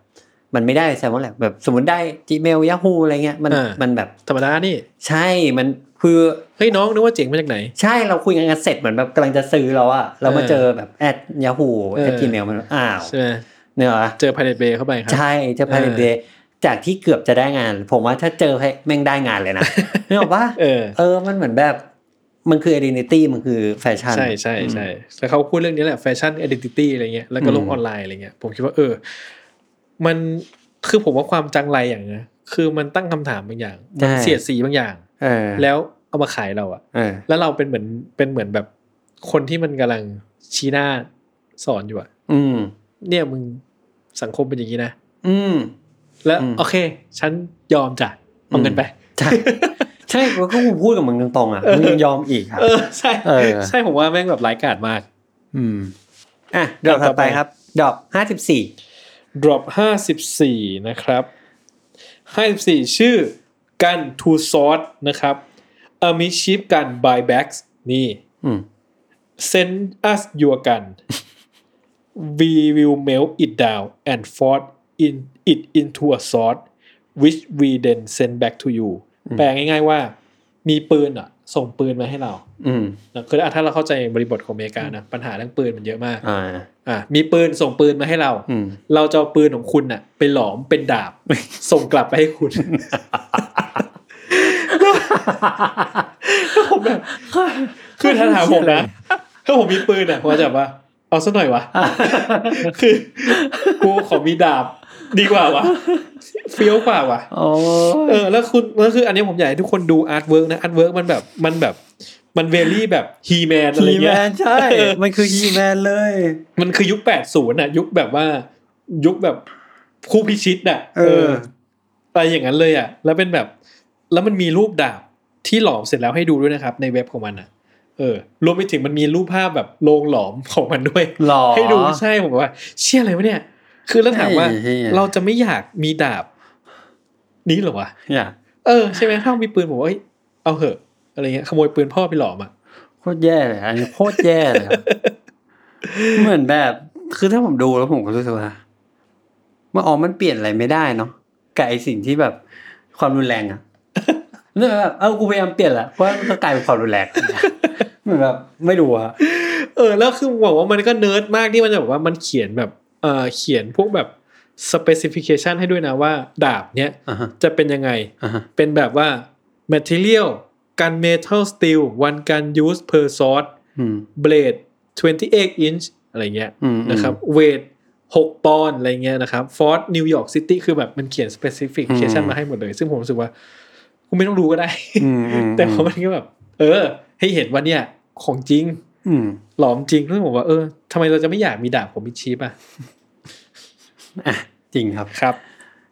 มันไม่ได้ Salmon Lab แบบสมมติได้ Gmail Yahoo อะไรเงี้ยมันอ่ามัมันแบบธรรมดานี่ ใช่มันคือเฮ้ยน้องนึกว่าเจ๋งมาจากไหน ใช่เราคุยกันเสร็จเหมือนแบบกำลังจะซื้อแล้วอะเรามาเออเจอแบบแอด Yahoo เออแอด Gmail มันอ้าวใช่ไหมเนี่ยเหรอเจอ Pirate Bay เข้าไปครับใช่จะพาเออเดย์จากที่เกือบจะได้งาน ผมว่าถ้าเจอให้แม่งได้งานเลยนะนึกออกปะเออเออมันเหมือนแบบ มันคือ identity มันคือแฟชั่น ใช่ใช่ใช่แต่เขาพูดเรื่องนี้แหละแฟชั่น identity อะไรเงี้ยแล้วก็โลกอืมออนไลน์อะไรเงี้ยผมคิดว่าเออ มันคือผมว่าความจัญไรอย่างนะคือมันตั้งคำถามบางอย่างมันเสียดสีบางอย่างเออแล้วเอามาขายเราอะเออแล้วเราเป็นเหมือนเป็นเหมือนแบบคนที่มันกำลังชี้หน้าสอนอยู่อะอืม เนี่ยมึงสังคมเป็นอย่างนี้นะอืม แล้วอืมโอเค ฉันยอมจ้ะเอาเงินไปใช่ ใช่ก็กูพูดกับมึงตรงๆอะมึงยังยอมอีกครับเออใช่เออใช่ผมว่าแม่งแบบร้ายกาจมาก อืมอะดอกถัดไปครับดอกห้าสิบสี่ drop ห้าสิบสี่นะครับห้าสิบสี่ชื่อกัน to sword นะครับ a m i s h i p กัน buybacks นี่อืม send us your gun we will melt it down and force in it into a sword which we then send back to you แปลง่ายๆว่า มีปืนอะ ส่งปืนมาให้เรา อืมนะคืออะถ้าเราเข้าใจบริบทของอเมริกานะปัญหาเรื่องปืนมันเยอะมากอ่าอะมีปืนส่งปืนมาให้เราอืมเราจะเอาปืนของคุณน่ะ ไปหลอมเป็นดาบ ส่งกลับไปให้คุณแล้วผมแบบคือถ้าถามผมนะถ้าผมมีปืนอะผมจะแบบว่าเอาซะหน่อยวะคือกูขอมีดาบ ดีกว่าวะเฟี้ยวกว่าวะโอ้เออ แล้วคุณแล้วคืออันนี้ผมอยากให้ทุกคนดู artwork นะ artwork มันแบบมันแบบมันเวลี่แบบฮีแมนอะไรฮีแมเงี้ยนใช่ มันคือฮีแมนเลย มันคือยุคแปดศูนย์อะยุคแบบว่า ยุคแบบคู่พิชิตอะเอออะไรอย่างนั้นเลยอะแล้วเป็นแบบ แล้วมันมีรูปดาบที่หลอมเสร็จแล้วให้ดูด้วยนะครับ ในเว็บของมันอะเออรวมไปถึงมันมีรูปภาพแบบโรงหลอมของมันด้วยหรอให้ดูใช่ผมว่า เชื่ออะไรวะเนี่ย คือแล้วถามว่าไอ้เหี้ยเราจะไม่อยากมีดาบ นี้เหรอวะอย่าเออใช่ไหมถ้ามีปืนผมว่าเอ้ยเอาเหอะ อะไรเงี้ยขโมยปืนพ่อไปหลอมอะโคตรแย่เลยอันนี้โคตรแย่เลยครับเหมือนแบบ คือถ้าผมดูแล้วผมก็รู้สึกว่าว่าอ๋อมันเปลี่ยนอะไรไม่ได้เนาะกับไอสิ่งที่แบบความรุนแรงอะเนี่ยแบบเออกูพยายามเปลี่ยนแหละเพราะว่ามันก็กลายเป็นความรุนแรงเหมือนแบบไม่รู้อะเออ แล้วคือบอกว่ามันก็เนิร์ดมากที่มันจะบอกว่ามันเขียนแบบ เออเขียนพวกแบบ specification ให้ด้วยนะว่า ดาบเนี้ยอ่าฮะจะเป็นยังไงอ่าฮะเป็นแบบว่า material กัน metal steel one gun use per sword อืม blade 28 inch อะไรเงี้ยอืมนะครับ weight 6 ปอนด์อะไรเงี้ยนะครับ Ford New York City คือแบบมันเขียน specification อืมมาให้หมดเลย ซึ่งผมรู้สึกว่ากูไม่ต้องรู้ก็ได้อืมอืมแต่พอมันก็แบบ เออ ให้เห็นว่าเนี่ย ของจริงอืมหลอมจริงแล้วผมว่าเออ ทำไมเราจะไม่อยากมีดาบผมมีชีพอะอะจริงครับครับ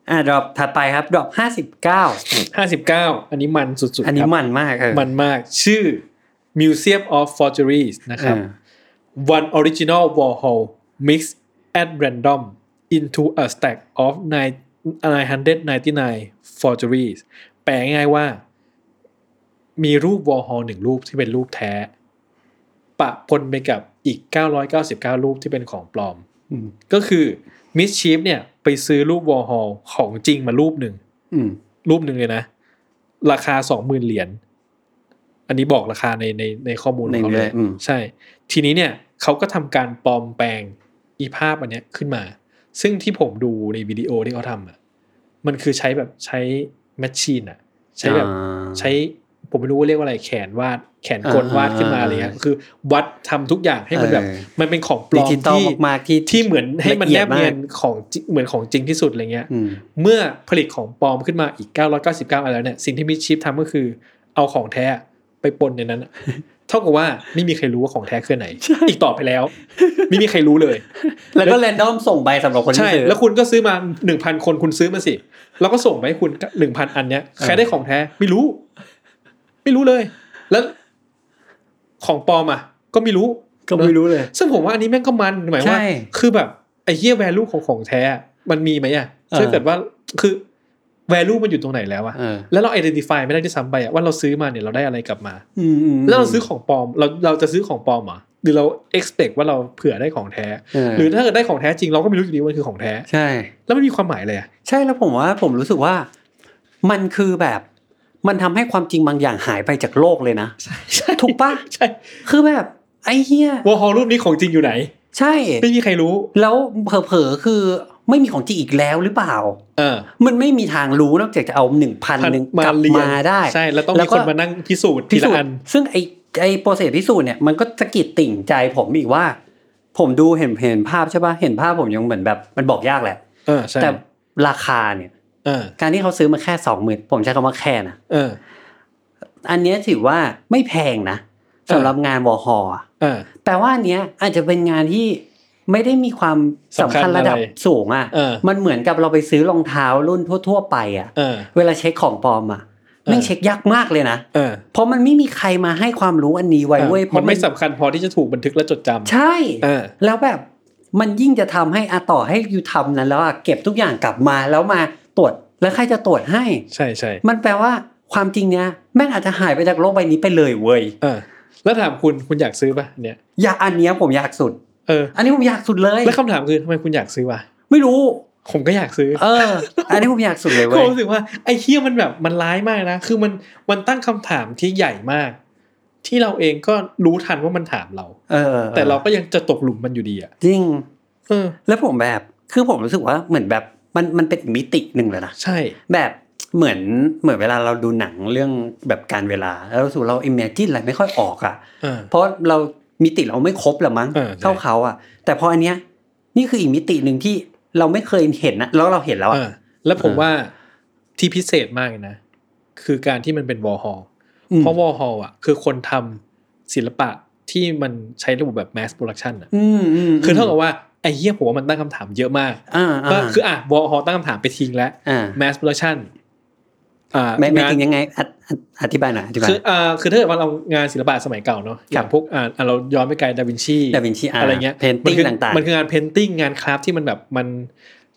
อะดรอปถัดไปครับดรอปห้าสิบเก้าห้าสิบเก้าอันนี้มันสุดๆ อันนี้ครับมันมากเออมันมากชื่อ Museum of Forgeries นะครับเออ one original Warhol mixed at random into a stack of nine 999 forgeries แปลง่ายๆว่า มีรูป Warhol หนึ่งรูปที่เป็นรูปแท้ ปะปนไปกับ อีก 999 รูปที่เป็นของปลอมอืมก็คือมิสชีฟเนี่ยไปซื้อรูป Warhol ของจริงมารูปหนึ่งอืมรูปหนึ่งเลยนะ ราคาสองหมื่นเหรียญอันนี้บอกราคาในในในข้อมูลของเขาในเลเลยยอืมใช่ ทีนี้เนี่ยเขาก็ทำการปลอมแปลงอีภาพอันเนี้ยขึ้นมา ซึ่งที่ผมดูในวิดีโอที่เขาทำอะมันคือใช้แบบใช้แมชชีนอะ ใช้แบบอ่าใช้ ผมไม่รู้ว่าเรียกว่าอะไรแขนวาดแขนกลอ่าวาดขึ้นมาอ่าอะไรเงี้ยคือ วัดทำทุกอย่างให้มันแบบเออมันเป็นของปลดิอมจิตอลที่มากๆที่ที่เหมือนให้มันละเอีแนยดบเนียนมากของจริงเหมือนของจริงที่สุดอะไรเงี้ยอืมเมื่อผลิตของปลอมขึ้นมาอีก 999อันแล้วเนี่ยสิ่งที่มิดชิปทำก็คือ เอาของแท้ไปปนในนั้นอะเท่ากับว่าไม่มีใครรู้ว่าของแท้คืออนไหน อีกต่อไปแล้ว ไม่มีใครรู้เลย แล้วก็แรนดอมส่งไปสำหรับคนที่ใช่ซื้อแล้วคุณก็ซื้อมาหนึ่งพันคนคุณซื้อมาสิ แล้วก็ส่งไปให้คุณหนึ่งพันอันเนี้ยใครได้ของแท้ไม่รู้ ไม่รู้เลย แล้วของปลอมอะ ก็ไม่รู้ก็ไม่รู้เลย ซึ่งผมว่าอันนี้แม่งก็มันหมายว่าใช่คือแบบไอไอ้เหี้ย value ของของแท้อะมันมีไหมอะเออถ้าเกิดว่าคือ value มันอยู่ตรงไหนแล้วอะเออแล้วเรา identify ไม่ได้ด้วยซ้ำไปอะว่าเราซื้อมาเนี่ยเราได้อะไรกลับมาอืมมแล้วเราซื้อของปลอมเราเราจะซื้อของปลอมเหรอหรือเรา expect ว่าเราเผื่อได้ของแท้เออหรือถ้าเกิดได้ของแท้จริงเราก็ไม่รู้อยู่ดีว่ามันคือของแท้ ใช่ แล้วมันมีความหมายเลยอะใช่แล้วผมว่าผมรู้สึกว่า มันคือแบบ มันทำให้ความจริงบางอย่างหายไปจากโลกเลยนะใช่ถูกปะใช่ คือแบบไอ้เหี้ยวอลฮอลรูปนี้ของจริงอยู่ไหน ใช่ ไม่มีใครรู้ แล้วเผลอๆคือไม่มีของจริงอีกแล้วหรือเปล่า เออ มันไม่มีทางรู้นอกจากจะเอาหนึ่งพันหนึ่งกลับเรียนมาได้ ใช่ แล้วต้องแล้มีวก็คนมานั่งพิสูจน์ทีพิสูละจอันน์ซึ่งไอไอโปรเซสพิสูจน์เนี่ยมันก็สะกิดติ่งใจผมอีกว่า ผมดูเห็นเห็นภาพใช่ปะเห็นภาพผมยังเหมือนแบบ มันบอกยากแหละเออใช่แต่ราคาเนี่ยเออ การที่เขาซื้อมาแค่สองหมื่นผมใช้คำว่าแค่นะเอออันเนี้ยถือว่าไม่แพงนะสำหรับงานวอฮอลเออแปลว่าอันเนี้ยอาจจะเป็นงานที่ไม่ได้มีความสำคัญสำคัญระดับอะไรสูงอะเออมันเหมือนกับเราไปซื้อรองเท้ารุ่นทั่ว ๆ ไปอะเออเวลาเช็คของปลอมอะเออแม่งเช็คยากมากเลยนะเออเพราะมันไม่มีใครมาให้ความรู้อันนี้ไว้เว้ยเพมันราะไม่สำคัญพอที่จะถูกบันทึกและจดจำใช่เออแล้วแบบมันยิ่งจะทำให้อะต่อให้อยู่ทำนั้นแล้วอะเก็บทุกอย่างกลับมาแล้วมา ตรวจแล้วใครจะตรวจให้ ใช่ใช่มันแปลว่าความจริงเนี้ยแม่งอาจจะหายไปจากโลกใบนี้ไปเลยเว้ยเออแล้วถามคุณคุณอยากซื้อป่ะเนี่ยอยากอันเนี้ยผมอยากสุด เออ อันนี้ผมอยากสุดเลย แล้วคำถามคือทำไมคุณอยากซื้อวะไม่รู้ ผมก็อยากซื้อ เออ อันนี้ผมอยากสุดเลยเว้ยผมรู้สึกว่าไอ้เหี้ยมันแบบมันร้ายมากนะคือมันมันตั้งคำถามที่ใหญ่มาก ที่เราเองก็รู้ทันว่ามันถามเรา เออ แต่เราก็ยังจะตกหลุมมันอยู่ดีอะจริง เออ แล้วผมแบบคือผมรู้สึกว่าเหมือนแบบ มันมันเป็นอีกมิติหนึ่งเลยนะใช่ แบบเหมือนเหมือนเวลาเราดูหนังเรื่องแบบการเวลา แล้วรู้สึกเรา imagine อะไรไม่ค่อยออกอะเออเพราะเรามิติเราไม่ครบละมั้งเออใช่เท่าเขาอะ แต่พออันเนี้ยนี่คืออีกมิติหนึ่งที่เราไม่เคยเห็นนะแล้วเราเห็นแล้วเออะอแล้วผมเออว่าที่พิเศษมากเลยนะ คือการที่มันเป็นวอลฮอลอืมเพราะวอลฮอลอะ คือคนทำศิลปะที่มันใช้ระบบแบบ mass production อะอืมอืมคือเท่ากับว่า ไอ้เหี้ยผมว่ามันตั้งคำถามเยอะมากอ่าว่าอ่าคืออะ Warhol ตั้งคำถามไปทิ้งแล้วอ่า mass productionอ่าไม่ไม่งานถึงยังไงอธิอธิบายหน่อยอธิบายคืออ่าคือถ้าเกิดว่าเรางานศิลปะสมัยเก่าเนาะอครัย่าบงพวกอ่าอ่าเราย้อนไปไกล da Vinci da Vinci อาอะไรเงี้ย painting มัคือต่างๆมันคืองาน painting งาน craft ที่มันแบบมัน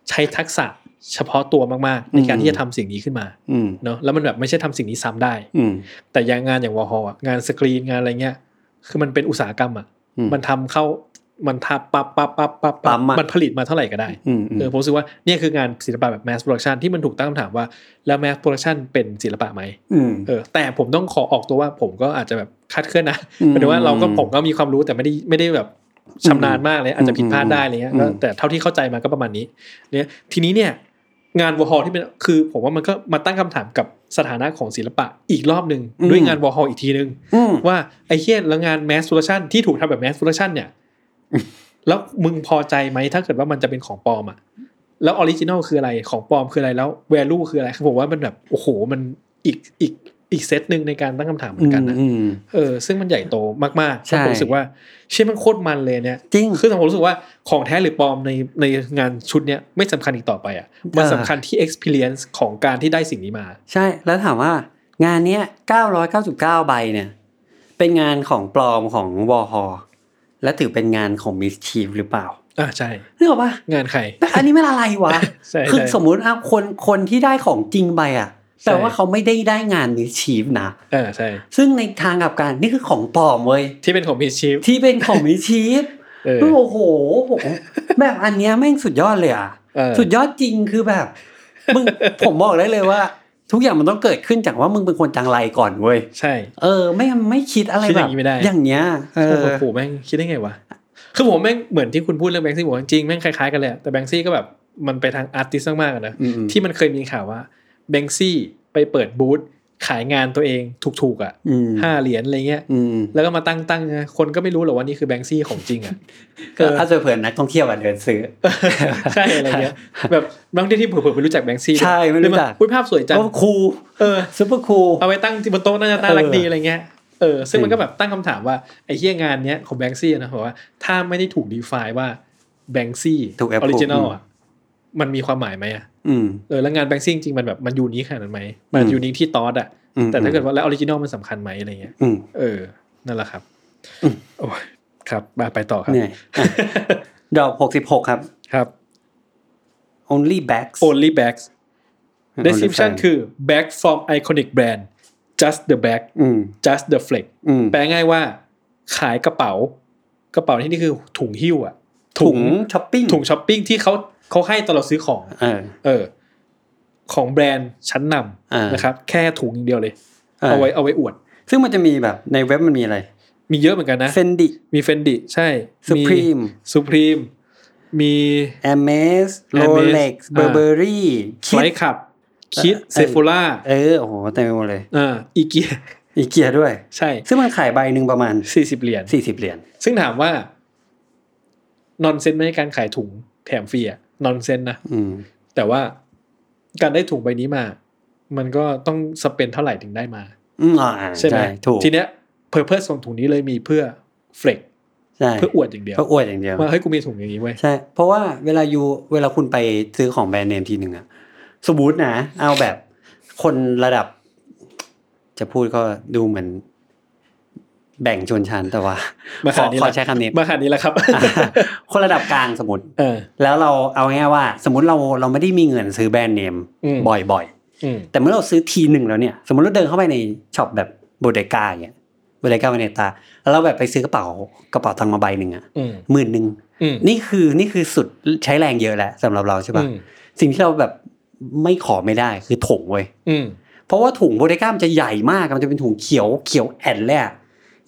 ใช้ทักษะเฉพาะตัวมากๆ ในการอืมที่จะทำสิ่งนี้ขึ้นมาอืมเนาะแล้วมันแบบไม่ใช่ทำสิ่งนี้ซ้ำได้อืมแต่อย่างงานอย่าง Warhol งานสกรีนงานอะไรเงี้ยคือมันเป็นอุตสาหกรรมอะอืมมันทำเข้า มันทับปั๊บปั๊บปั๊บปั๊บปั๊มอะมันผลิตมาเท่าไหร่ก็ได้อืมอืมเออผมรู้สึกว่าเนี่ยคืองานศิลปะแบบ mass production ที่มันถูกตั้งคำถามว่า แล้ว mass production เป็นศิลปะไหมอืมเออแต่ผมต้องขอออกตัวว่าผมก็อาจจะแบบคาดเคลื่อนนะอืมหมายถึงว่าเราก็ผมก็มีความรู้แต่ไม่ได้ไม่ได้แบบชำนาญมากเลยอาจจะผิดพลาดได้อะไรเงี้ยอืมก็แต่เท่าที่เข้าใจมาก็ประมาณนี้เนี่ยทีนี้เนี่ยงาน Warhol ที่เป็นคือผมว่ามันก็มาตั้งคำถามกับสถานะของศิลปะอีกรอบหนึ่งด้วยงาน Warhol อีกทีนึงอืมว่าไอ้เหี้ยแล้วงาน mass production ที่ถูกทำแบบ mass production เนี่ย แล้วมึงพอใจไหมถ้าเกิดว่ามันจะเป็นของปลอมอะแล้ว original คืออะไรของปลอมคืออะไรแล้ว value คืออะไรคือผมว่ามันแบบโอ้โหมันอีกอีกอีกเซตหนึ่งในการตั้งคำถามเหมือนกันนะอืมเออซึ่งมันใหญ่โตมากๆใช่แล้วผมรู้สึกว่าเชี่ยมันโคตรมันเลยเนี่ยจริงคือผมรู้สึกว่าของแท้หรือปลอมในในงานชุดเนี้ยไม่สำคัญอีกต่อไปอะมันเออสำคัญที่ experience ของการที่ได้สิ่งนี้มา ใช่แล้วถามว่างานเนี้ย999 ใบเนี่ย เป็นงานของปลอมของวอฮอ และถือเป็นงานของมิสชีฟหรือเปล่าอ่าใช่นึกออกปะงานใครแต่อันนี้ไม่อะไรวะใช่คือใช่สมมุติอะคนคนที่ได้ของจริงไปอะใช่แต่ว่าเขาไม่ได้ได้งานมิสชีฟนะเออใช่ซึ่งในทางกลับกันนี่คือของปลอมเว้ยที่เป็นของพีชิฟที่เป็นของมิสชีฟเออโอ้โหผมแบบอันเนี้ยแม่งสุดยอดเลยอะเออสุดยอดจริงคือแบบมึงผมบอกได้เลยว่า ทุกอย่างมันต้องเกิดขึ้นจากว่ามึงเป็นคนจังไรก่อนเว้ยใช่ เออ ไม่งั้นไม่คิดอะไรคิดแบอบย่างนี้ไม่ได้อย่างเงี้ยเอโอ้อโหแม่งคิดได้ไงวะคือผมแม่งเหมือนที่คุณพูดเรื่องแบงค์ซี่บอกว่าจริงๆแม่งคล้ายๆกันเลยอะแต่แบงค์ซี่ก็แบบมันไปทางอาร์ติสมากๆอะนะอืมที่มันเคยมีข่าวว่าแบงค์ซี่ไปเปิดบูธ ขายงานตัวเองถูกๆอะอืมห้าเหรียญอะไรเงี้ยอืมแล้วก็มาตั้งตั้งๆนะคนก็ไม่รู้หรอกว่านี่คือแบงค์ซี่ของจริงอะก็ถ้าเจอเผื่อนักท่องเที่ยวอะเดินซื้อใช่อะไรเงี้ยแบบบางทีที่เผื่อๆไม่รู้จักแบงค์ซี่ด้วยใช่ไม่รู้จักเลยาอุ้ยภาพสวยจังโอ้คูลเออ super cool เอาไว้ตั้งที่บนโต๊ะน่าจะน่ารักเออดีอะไรเงี้ยเออซึ่งจริงมันก็แบบตั้งคำถามว่าไอ้เหี้ยงานเนี้ยของ Banksy นะบอกว่าถ้าไม่ได้ถูก define ว่า Banksy ถูกอ approve original อะมันมีความหมายไหมอะอืม เออแล้วงาน Banksy จริงๆมันแบบมัน unique ขนาดนั้นไหมมันอืม unique ที่ตอสอะอืมแต่ถ้าเกิดว่าแล้ว original มันสำคัญไหมอะไรเงี้ยอืมเออ นั่นแหละครับโอ้ยครับมาไปต่อครับเหนื่อยอะดอกหกสิบหกครับครับ only bags only bags Only description bag คือ bag from iconic brand just the bag อืม just the flex อืมแปลง่ายว่า ขายกระเป๋า กระเป๋าที่นี่คือถุงหิ้วอะถุงช้อปปิ้งถุงช้อปปิ้งที่เขาเขาให้ตอนเราซื้อของ เออ เออ ของแบรนด์ชั้นนำอ่านะครับ แค่ถุงอย่างเดียวเลยอ่าเอาไว้เอาไว้อวด ซึ่งมันจะมีแบบในเว็บมันมีอะไร มีเยอะเหมือนกันนะ Fendi มี Fendi ใช่ Supreme Supreme มี Hermes Hermes Rolex อ่า Burberry ไฟขับคิดเออ Sephora เออโอ้โหเต็มไปหมดเลยอ่า IKEA IKEA ด้วย ใช่ ซึ่งมันขายใบหนึ่งประมาณสี่สิบเหรียญ40เหรียญซึ่งถามว่า nonsense ไม่ใช่การขายถุงแถมฟรีอะ nonsense นะอืมแต่ว่าการได้ถุงใบนี้มา มันก็ต้อง spend เท่าไหร่ถึงได้มาอืมอ่าใช่ไหมถูกทีเนี้ย pur pose ของถุงนี้เลยมีเพื่อ flex ใช่เพื่ออวดอย่างเดียวเพื่ออวดอย่างเดียวว่าเฮ้ยกูมีถุงอย่างนี้เว้ยใช่เพราะว่าเวลาอยู่เวลาคุณไปซื้อของแบรนด์เนมทีหนึ่งอะสมมตินะ เอาแบบคนระดับ จะพูดก็ดูเหมือน แบ่งชนชั้นแต่ว่ามาขอขนาดนี้ขอละใช้คำนี้มาขนาดนี้แล้วครับ คนระดับกลางสมมติเออแล้วเราเอาง่ายๆว่า สมมติเราเราไม่ได้มีเงินซื้อแบรนด์เนมอืมบ่อยอืมๆแต่เมื่อเราซื้อทีหนึ่งแล้วเนี่ย สมมติเราเดินเข้าไปในช็อปแบบ Bottega อย่างเงี้ย Bottega Veneta แล้วเราแบบไปซื้อกระเป๋ากระเป๋าตังค์มาใบหนึ่งอะอืมหมื่นหนึ่งอืมนี่คือนี่คือสุดใช้แรงเยอะแหละสำหรับเราใช่ปะอืมสิ่งที่เราแบบไม่ขอไม่ได้คือถุงเว้ยอืมเพราะว่าถุง Bottega มันจะใหญ่มากมันจะเป็นถุงเขียวเขียวแอนเลยอะ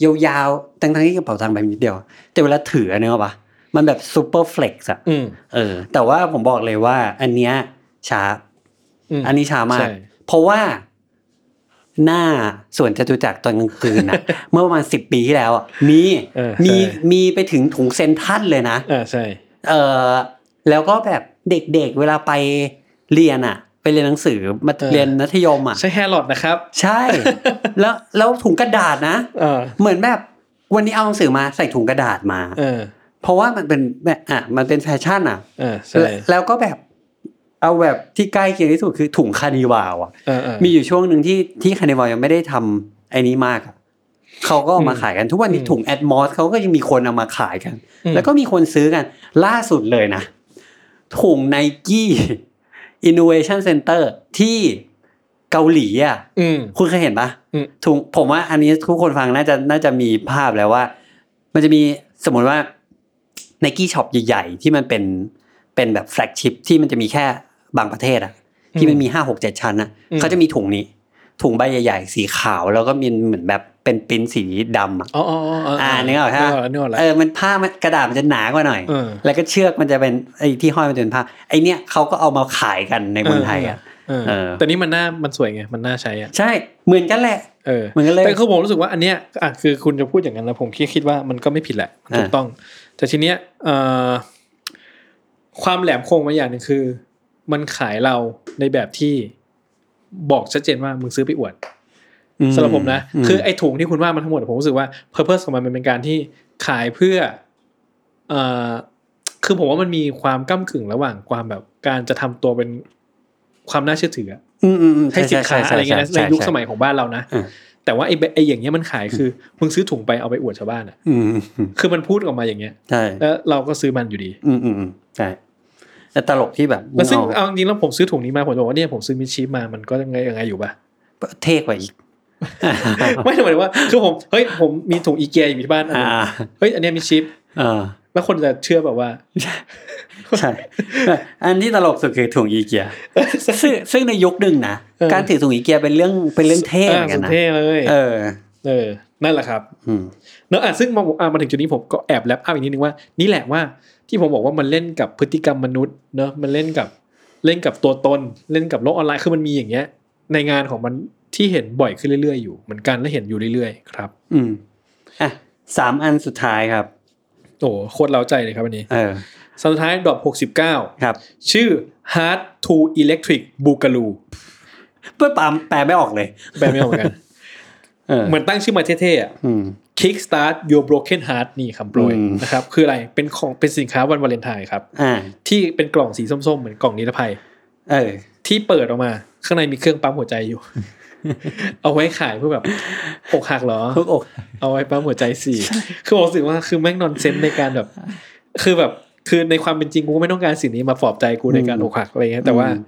ยาวๆทั้งๆที่กระเป๋าตังค์ใบนิดเดียว แต่เวลาถือเนื้อปะมันแบบ super flex อะอืมเออ แต่ว่าผมบอกเลยว่า อันเนี้ยช้าอืมอันนี้ช้ามากใช่เพราะว่าหน้าสวนจตุจักรตอนกลางคืนนะเมื่อประมาณสิบปีที่แล้วอะมีเออมีใช่มีไปถึงถุงเซนทรันเลยนะอ่าใช่เออแล้วก็แบบเด็กๆเวลาไปเรียนอะ ไปเรียนหนังสือมาเออเรียนมัธยมอะใช่แฮร์รอดนะครับ ใช่ แล้วแล้วถุงกระดาษนะเออเหมือนแบบวันนี้เอาหนังสือมาใส่ถุงกระดาษมาเออเพราะว่ามันเป็นแบบอะมันเป็นแฟชั่นอะเออใช่แล้วแล้วก็แบบเอาแบบที่ใกล้เคียงที่สุดคือถุง Carnival อะเออเออมีอยู่ช่วงหนึ่งที่ที่ Carnival ยังไม่ได้ทำไอ้นี้มากอะเขาก็เอามาอืมขายกันทุกวันนี้อืมถุง atmos เขาก็ยังมีคนเอามาขายกันอืมแล้วก็มีคนซื้อกัน ล่าสุดเลยนะถุง Nike Innovation Center ที่เกาหลีอะอืมคุณเคยเห็นปะอืมถุงผมว่าอันนี้ทุกคนฟังน่าจะน่าจะมีภาพแล้วว่า มันจะมีสมมติว่าไนกี้ช็อปใหญ่ ๆ ที่มันเป็นเป็นแบบ flagship ที่มันจะมีแค่บางประเทศอะที่มันมีห้าหกเจ็ดชั้นอะอืมเขาจะมีถุงนี้ ถุงใบใหญ่ๆสีขาว แล้วก็มีเหมือนแบบเป็นปริ้นสีดำอะอ๋ออ๋ออ๋ออ่านึกออกใช่ปะนึกออกแล้วเออมันผ้ามันกระดาษมันจะหนากว่าหน่อยเออแล้วก็เชือกมันจะเป็นไอ้ที่ห้อยมันจะเป็นผ้าไอ้เนี่ยเขาก็เอามาขายกันในเมืองไทยอะเออเออแต่นี่มันน่ามันสวยไงมันน่าใช้อะใช่เหมือนกันแหละเออเหมือนกันเลยแต่คือผมรู้สึกว่าอันเนี้ยอะคือคุณจะพูดอย่างนั้นแล้วผมคิดคิดว่ามันก็ไม่ผิดแหละมันถูกอ่าต้อง แต่ทีเนี้ยเอ่อความแหลมคมมาอย่างหนึ่งคือ มันขายเราในแบบที่ บอกชัดเจนว่ามึงซื้อไปอวดอืสำหรับผมนะมคือไอ้ถุงที่คุณว่ามันทั้งหมดผมรู้สึกว่า purpose ของมันมันเป็นการที่ขายเพื่อเอ่อคือผมว่ามันมีความก้ากึ่งระหว่างความแบบการจะทำตัวเป็นความน่าเชื่อถืออะอืมอืมอืมให้สินค้าอะไรเงี้ยนะในยุคสมัยของบ้านเรานะอ่าแต่ว่าไอ้แบบไอ้อย่างเงี้ยมันขายคือมึงซื้อถุงไปเอาไปอวดชาวบ้านอะอืมอืมอืมคือมันพูดออกมาอย่างเงี้ยใช่แล้วเราก็ซื้อมันอยู่ดี อืมอืมอืมใช่ แต่ตลกที่แบบแล้วซึ่งมึเอาจริงๆแล้วผมซื้อถุงนี้มาผมจะบอกว่าเนี่ยผมซื้อมิชชีพมามันก็ยังไงยังไงอยู่ปะเท่กว่าอีก ไม่หมายถึงว่าคือผมเฮ้ยผมมีถุงอีเกียอยู่ที่บ้านอันหอ่านึงเฮ้ยอันเนี้ยมิชชีพเออแล้วคนจะเชื่อแบบว่าใช่ อันที่ตลกสุดคือถุงอีเกีย ซึ่งซึ่งในยุคหนึ่งนะเออการถือถุงอีเกียเป็นเรื่องเป็นเรื่องเท่เหมือนกันสุดนะเท่เลย เออ เออ นั่นแหละครับอืมเนอะอะซึ่งมาอะมาถึงจุดนี้ผมก็แอบแลปอัพอีกนิดนึงว่า นี่แหละว่า ที่ผมบอกว่ามันเล่นกับพฤติกรรมมนุษย์เนอะมันเล่นกับเล่นกับตัวตน เล่นกับโลกออนไลน์คือมันมีอย่างเงี้ย ในงานของมันที่เห็นบ่อยขึ้นเรื่อยๆอยู่เหมือนกันและเห็นอยู่เรื่อยๆ ครับ อืมอะสามอันสุดท้ายครับโอ้โคตรเล้าใจเลยครับอันนี้เออสุดท้ายดรอปหกสิบเก้าครับ ชื่อ Hard to Electric Boogaloo เพื่อปามแปลไม่ออกเลย แปลไม่ออกเหมือนกันเออเหมือนตั้งชื่อมาเท่ๆอะอืม Kickstart Your Broken Heart นี่คำโปรยอืมนะครับ คืออะไรเป็นของเป็นสินค้าวันวาเลนไทน์ครับอ่าที่เป็นกล่องสีส้มๆ เหมือนกล่องนิรภัยเออที่เปิดออกมา ข้างในมีเครื่องปั๊มหัวใจอยู่ เอาไว้ขายเพื่อแบบอกหักเหรอทุกอก เอาไว้ปั๊มหัวใจสี่คือผมรู้สึกว่าคือแม่ง nonsense ในการแบบ คือแบบคือในความเป็นจริงกูก็ไม่ต้องการสิ่งนี้มาปลอบใจกูในการอืมอกหักอะไรเงี้ยแต่ว่าอืม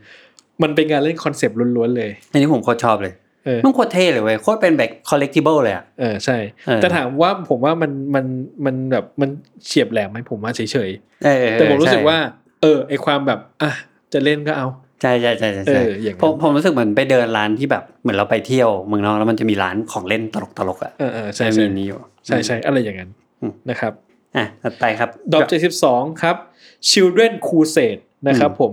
มันเป็นการเล่นคอนเซปต์ล้วนๆเลย อันนี้ผมโคตรชอบเลยเออ มันโคตรเท่เลยเว้ยโคตรเป็นแบบ collectible เลยอะเออใช่เออแต่ถามว่าผมว่ามันมันมันแบบมันเฉียบแหลมไหมผมว่าเฉยเออๆแต่ผมรู้สึกว่า เออไอความแบบอะจะเล่นก็เอาใช่ใช่ใช่ใช่เอใช่ออย่างนั้นผมผมรู้สึกเหมือนไปเดินร้านที่แบบเหมือนเราไปเที่ยวเมืองนอกแล้วมันจะมีร้านของเล่นตลกตลกๆอะเออเออใช่จะใช่มีนี้อยู่ใช่ใช่อะไรอย่างนั้นอืมนะครับอะถัดไปครับดอกเจ็ดสิบสองครับ Children Crusade นะครับผม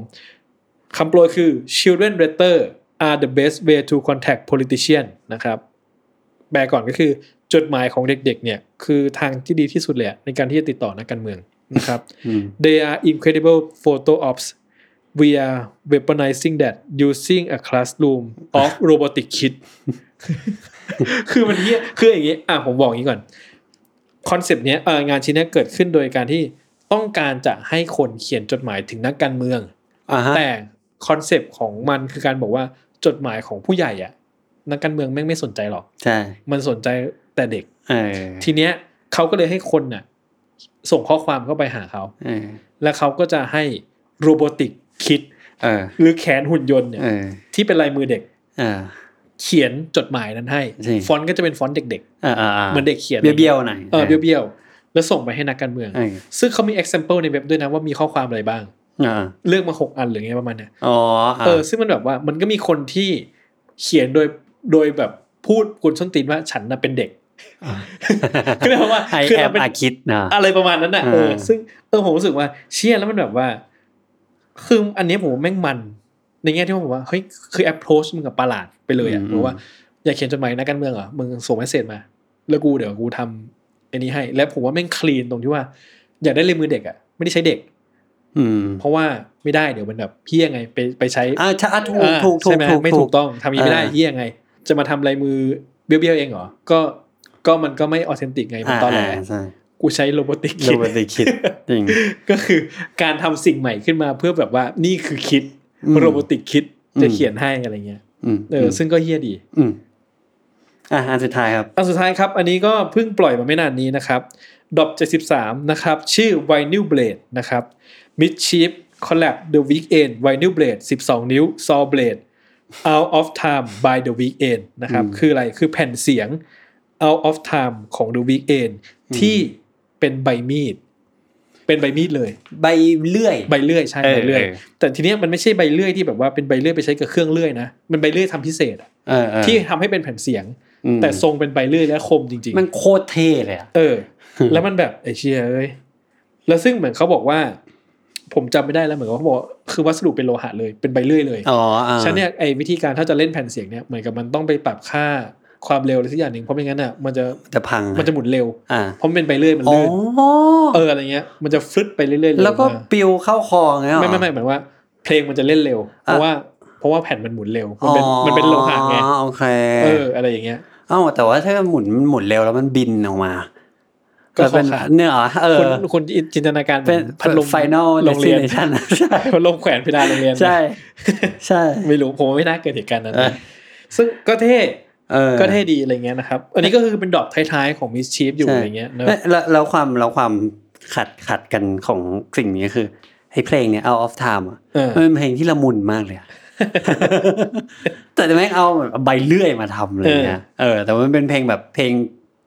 คำโปรยคือ Children letter are the best way to contact politician นะครับแปลก่อนก็คือจดหมายของเด็กๆเนี่ยคือทางที่ดีที่สุดเลยอะในการที่จะติดต่อนักการเมืองนะครับอืม They are incredible photo ops we are weaponizing that using a classroom of robotic kid คือมันเนี้ยคืออย่างงี้อะผมบอกอย่างนี้ก่อนคอนเซปต์เนี้ยเอ่องานชิ้นเนี้ยเกิดขึ้นโดยการที่ต้องการจะให้คนเขียนจดหมายถึงนักการเมืองอ่าฮะแต่คอนเซปต์ของมันคือการบอกว่า จดหมายของผู้ใหญ่อะนักการเมืองแม่งไม่สนใจหรอกใช่ มันสนใจแต่เด็กเออทีเนี้ยเขาก็เลยให้คนน่ะ ส่งข้อความเข้าไปหาเขาเออแล้วเขาก็จะให้โรบอติกคิดเออหรือแขนหุ่นยนต์เนี่ยเออที่เป็นลายมือเด็กเออเขียนจดหมายนั้นให้จริงฟอนต์ก็จะเป็นฟอนต์เด็กเออเออๆเหมือนเด็กเขียนเบี้ยวๆหน่อยเออเบี้ยวๆแล้วส่งไปให้นักการเมืองเออซึ่งเขามี example ในเว็บด้วยนะว่ามีข้อความอะไรบ้าง เออเลือกมาหกอันหรือไงประมาณเนี้ยอ๋อเออซึ่งมันแบบว่ามันก็มีคนที่เขียนโดยโดยแบบพูดกุนส้นตีนว่าฉันน่ะเป็นเด็กคือแปลว่าไอคือแอเราบเป็นอาคิดนะอะไรประมาณนั้นน่ะอ่าเออซึ่งเออผมรู้สึกว่าเชี่ยแล้วมันแบบว่า คืออันนี้ผมว่าแม่งมัน ในแง่ที่ว่าผมว่าเฮ้ยคือ approach มึงกับประหลาดไปเลยอะบอกว่าอยากเขียนจดหมายนักการเมืองเหรอมึงส่งเมสเซจมา แล้วกูเดี๋ยวกูทำอันนี้ให้ แล้วผมว่าแม่งคลีนตรงที่ว่า อยากได้เลยมือเด็กอะไม่ได้ใช้เด็กอืม เพราะว่าไม่ได้เดี๋ยวมันแบบเพี้ยไงไปไปใช้อ่าใช่อะถูกอ่าถูกถูใช่กไหมถูกไม่ถูกต้องทำอย่างนี้ไม่ได้อ่าเฮี้ยไง จะมาทำลายมือเบี้ยวๆเองเหรอก็ก็มันก็ไม่ออเทนติกไงมันตอนแหลาใช่กูใช้โรบอติกโรบอติกคิดจริงก็คือการทำสิ่งใหม่ขึ้นมาเพื่อแบบว่านี่คือคิดอืมโรบอติกคิดอืมจะเขียนให้อะไรเงี้ยอืมเออซึ่งก็เฮี้ยดีอืมอะอันสุดท้ายครับ อันสุดท้ายครับ อันนี้ก็เพิ่งปล่อยมาไม่นานนี้นะครับดอบ73นะครับ ชื่อ Vinyl Blade นะครับ Mid Chief Collab The Weekend Vinyl Blade 12 นิ้ว Saw Blade Out of Time by The Weekend นะครับอืมคืออะไรคือแผ่นเสียง Out of Time ของ The Weekend ที่เป็นใบมีด เป็นใบมีดเลย ใบเลื่อย ใบเลื่อยใช่เออใบเลื่อยเออแต่ทีเนี้ยมันไม่ใช่ใบเลื่อยที่แบบว่าเป็นใบเลื่อยไปใช้กับเครื่องเลื่อยนะ มันใบเลื่อยทำพิเศษอะเออเออที่ทำให้เป็นแผ่นเสียงอืมแต่ทรงเป็นใบเลื่อยและคมจริง ๆ มันโคตรเท่เลยอะเออ แล้วมันแบบไอเชียเอ้ยแล้วซึ่งเหมือนเขาบอกว่า ผมจำไม่ได้แล้วเหมือนกับเขาบอกคือวัสดุเป็นโลหะเลยเป็นใบเลื่อยเลยอ๋ออ่าฉะนันเนี่ยไอวิธีการถ้าจะเล่นแผ่นเสียงเนี่ยเหมือนกับมันต้องไปปรับค่าความเร็วอะไรสักอย่างหนึ่งเพราะไม่งั้นอะมันจะจะพังมันจะหมุนเร็วอ่าเพราะมันเป็นใบเลื่อยมันอ๋อลื่นเอออะไรเงี้ยมันจะฟึดไปเรื่อยๆเร็แล้วก็มาปิวเข้าคอไงยเหรอไม่ไม่ไม่หมายว่า เพลงมันจะเล่นเร็ว เพราะว่าเพราะว่าแผ่นมันหมุนเร็ว มันเป็นอ๋อมันเป็นโลหะไงโอเคเอออะไรอย่างเงี้ยเอ้าแต่ว่าถ้าหมุนมันหมุนเร็วแล้วมันบินออกมา ก็เป็นเข้าขาเนี่ยเหรอเออคุณคุณจินตนาการหมืเป็อนพัดลมไฟนอลโรงเรียนชั่นใช่พัดลมแขวนเพดานโรงเรียนใช่ ใช่ไม่รู้ผมว่าไม่น่าเกิดเหตุการณ์นั้นเออซึ่งก็เท่เออก็เท่ดีอะไรเงี้ยนะครับ อันนี้ก็คือเป็นดอกท้ายๆของมิสชีฟอยู่ใช่อะไรเงี้ยเนอะแล้วแล้วแล้วความแล้วความขัดขัดกันของสิ่งนี้คือไอ้เพลงเนี่ย out of time อะเออมันเป็นเพลงที่ละมุนมากเลยอะแต่แม่งเอาแบบใบเลื่อยมาทำเลยเนี่ยเออ แต่ว่ามันเป็นเพลงแบบเพลง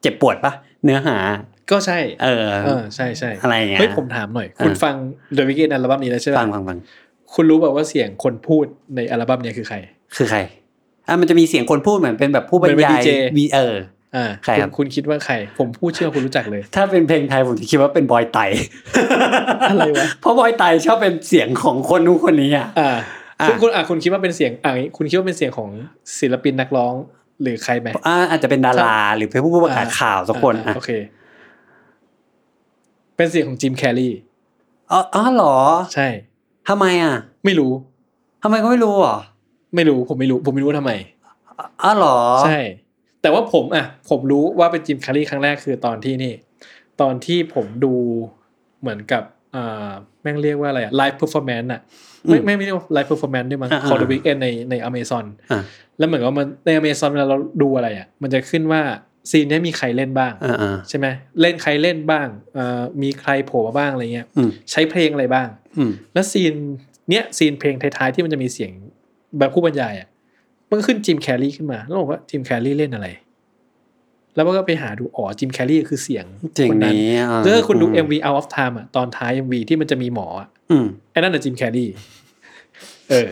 เจ็บปวดปะเนื้อหา ก็ใช่ เออเออใช่ใช่อะไรอย่างเงี้ยเฮ้ยผมถามหน่อย คุณอะฟัง The Weeknd อัลบั้มนี้แล้วใช่ไหมฟังฟังฟังคุณรู้แบบว่าเสียงคนพูดในอัลบั้มเนี้ยคือใคร คือใครอะมันจะมีเสียงคนพูดเหมือนเป็นแบบผู้บรรเหมือนยาเป็นย DJ วีเอออ่าใครครับณคุณคิดว่าใคร ผมพูดเชื่อคุณรู้จักเลย ถ้าเป็นเพลงไทยผมจะคิดว่าเป็นบอยไตอะไรวะเพราะบอยไตชอบเป็นเสียงของคนนู้นคนนี้อะอ่าอะซึ่งคุณอะคุณคิดว่าเป็นเสียงอะคุณคิดว่าเป็นเสียงของศิลปินนักร้องหรือใครไหมอ่าอาจจะเป็นดาราหรือเป็นผู้ประกาศข่าวสักคนอ่าอะโอเค เป็นเสียงของจิมแคลรี่อ๋ออ๋อเหรอ ใช่ทำไมอะ ไม่รู้ทำไมก็ไม่รู้อะไม่รู้ผมไม่รู้ ผมไม่รู้ว่าทำไมอ๋อเหรอ ใช่ แต่ว่าผมอะ ผมรู้ว่าเป็นจิมแคลรี่ครั้งแรกคือตอนที่นี่ ตอนที่ผมดูเหมือนกับอ่าแม่งเรียกว่าอะไรอะ live performance อะไม่ไม่ไม่เรียก live performance ด้วยมั้งอ่าของ The Weeknd ในในอเมซอนอะแล้วเหมือนกับมันในอเมซอนเวลาเราดูอะไรอะมันจะขึ้นว่า scene เนี้ยมีใครเล่นบ้างเออเออใช่ไหมเล่นใครเล่นบ้างเอ่อมีใครโผล่มาบ้างอะไรเงี้ยอืมใช้เพลงอะไรบ้างอืมแล้ว scene เนี้ย scene เพลงท้ายๆที่มันจะมีเสียงแบบผู้บรรยายอะมันก็ขึ้น Jim Carrey ขึ้นมาแล้วบอกว่า Jim Carrey เล่นอะไร แล้วมันก็ไปหาดูอ๋อ Jim Carrey คือเสียงจริงคนนั้นนี้อะก็คือคุณดู MV Out of Time อะตอนท้าย MV ที่มันจะมีหมออะอืมไอ้นั่นน่ะ Jim Carrey เออ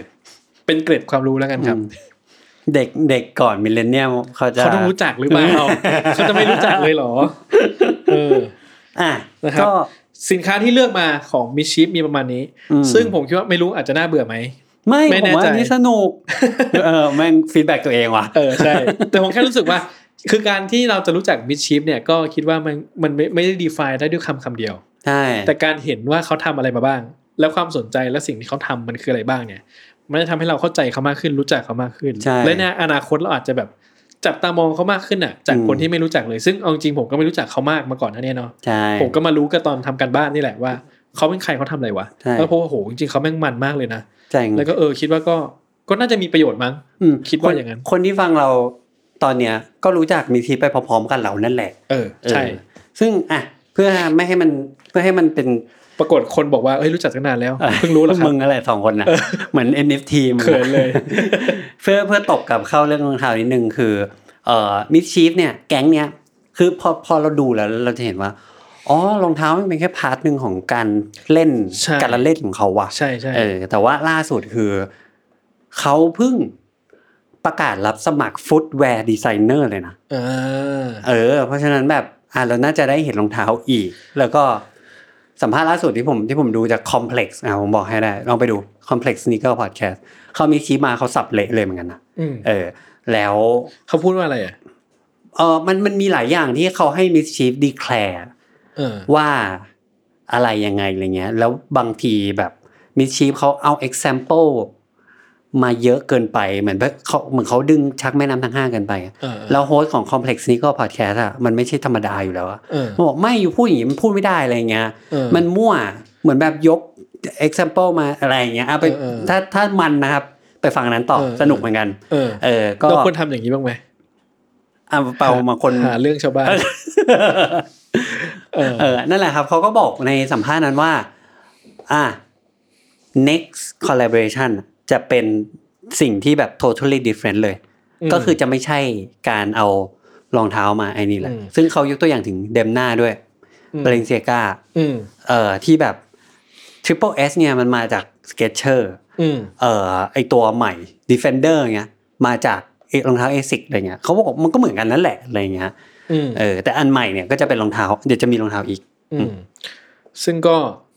เป็นเกร็ดความรู้แล้วกันครับอืม เด็กเด็กก่อน millennium เขาจะเขาต้องรู้จักหรือเปล่าเขาจะไม่รู้จักเลยเหรอเอออะนะครับก็สินค้าที่เลือกมาของ MSCHF มีประมาณนี้อืมซึ่งผมคิดว่าไม่รู้อาจจะน่าเบื่อไหมไม่ไม่ผมแน่ว่าใจอันนี้สนุกเออแม่ง feedback ตัวเองว่ะเออใช่ แต่ผมแค่รู้สึกว่า คือการที่เราจะรู้จัก MSCHF เนี่ยก็คิดว่ามันมันไม่ไม่ได้ define ได้ด้วยคำคำเดียวใช่แต่การเห็นว่าเขาทำอะไรมาบ้าง แล้วความสนใจและสิ่งที่เขาทำมันคืออะไรบ้างเนี่ย มันจะทำให้เราเข้าใจเขามากขึ้นรู้จักเขามากขึ้นใช่และในอนาคตเราอาจจะแบบจับตามองเขามากขึ้นอะ จากอืมคนที่ไม่รู้จักเลยซึ่งเอาจริงๆผมก็ไม่รู้จักเขามากมาก่อนหน้านี้เนาะใช่ผมก็มารู้กันตอนทำการบ้านนี่แหละว่าเขาเป็นใครเขาทำอะไรวะใช่แล้วพบว่าโหจริงๆเขาแม่งมันมากเลยนะใช่แล้วก็เออคิดว่าก็ก็น่าจะมีประโยชน์มั้งอืมคิดว่าอย่างนั้น คนที่ฟังเราตอนเนี้ยก็รู้จัก MSCHF ไปพร้อมๆกันเรานั่นแหละ เออใช่เออซึ่งอะเพื่อไม่ให้มันเพื่อให้มันเป็น ปรากฏคนบอกว่าเอ้ยรู้จักตั้งนานแล้วเพิ่งรู้แล้วครับมึงอะไรสองคนนะเหมือน NFT มึงเขินเลย เพื่อเพื่อตบกับเข้าเรื่องรองเท้านิดนึงคือเอ่อ MSCHF เนี่ยแก๊งเนี้ยคือพอพอเราดูแล้วเราจะเห็นว่าอ๋อรองเท้ามันเป็นแค่ part หนึ่งของการเล่นใช่การละเล่นของเขาว่ะใช่ใช่เออแต่ว่าล่าสุดคือเขาเพิ่งประกาศรับสมัครฟุตแวร์ดีไซเนอร์เลยนะอ่าเออ เพราะฉะนั้นแบบอะเราน่าจะได้เห็นรองเท้าอีก แล้วก็ สัมภาษณ์ล่าสุดที่ผมที่ผมดูจาก Complex อะผมบอกให้ได้ ลองไปดู Complex Sneaker Podcast เขามีชี้มาเขาสับเละเลยเหมือนกันนะอืมเออ แล้วเขาพูดว่าอะไรอะเออมันมันมีหลายอย่างที่เขาให้ Mischief declare เออว่าอะไรยังไงอะไรเงี้ย แล้วบางทีแบบมิชีฟเขาเอา example มาเยอะเกินไปเหมือนแบบเขาเหมือนเขาดึงชักแม่น้ำทั้งห้าเกินไปอะเออแล้วโฮสต์ของ Complex นี้ก็ podcast อะมันไม่ใช่ธรรมดาอยู่แล้วอะเออมันบอกไม่อยู่พูดอย่างนี้มันพูดไม่ได้อะไรเงี้ยเออมันมั่วเหมือนแบบยก example มาอะไรอย่างเงี้ยเอาไปเออเออถ้าถ้ามันนะครับ ไปฟังอันนั้นต่อเออสนุกเหมือนกันเออเออก็เราควรทำอย่างนี้บ้างไหมเอาเปามาคนหาเรื่องชาวบ้านเออเออนั่นแหละครับเขาก็บอกในสัมภาษณ์นั้นว่า อะ next collaboration จะเป็นสิ่งที่แบบ totally different เลยอืมก็คือจะไม่ใช่การเอารองเท้ามาไอ้นี่แหละอืมซึ่งเขายกตัวอย่างถึงเดมนาด้วยอืมเบรนเซียกาอืมเอ่อที่แบบ triple S เนี่ยมันมาจาก Skechers อืมเอ่อไอตัวใหม่ Defender เงี้ยมาจากเอ่อรองเท้า ASICS อะไรเงี้ยเขาบอกมันก็เหมือนกันนั่นแหละอะไรเงี้ยอืมเออแต่อันใหม่เนี่ยก็จะเป็นรองเท้า เดี๋ยวจะมีรองเท้าอีกอืมซึ่งก็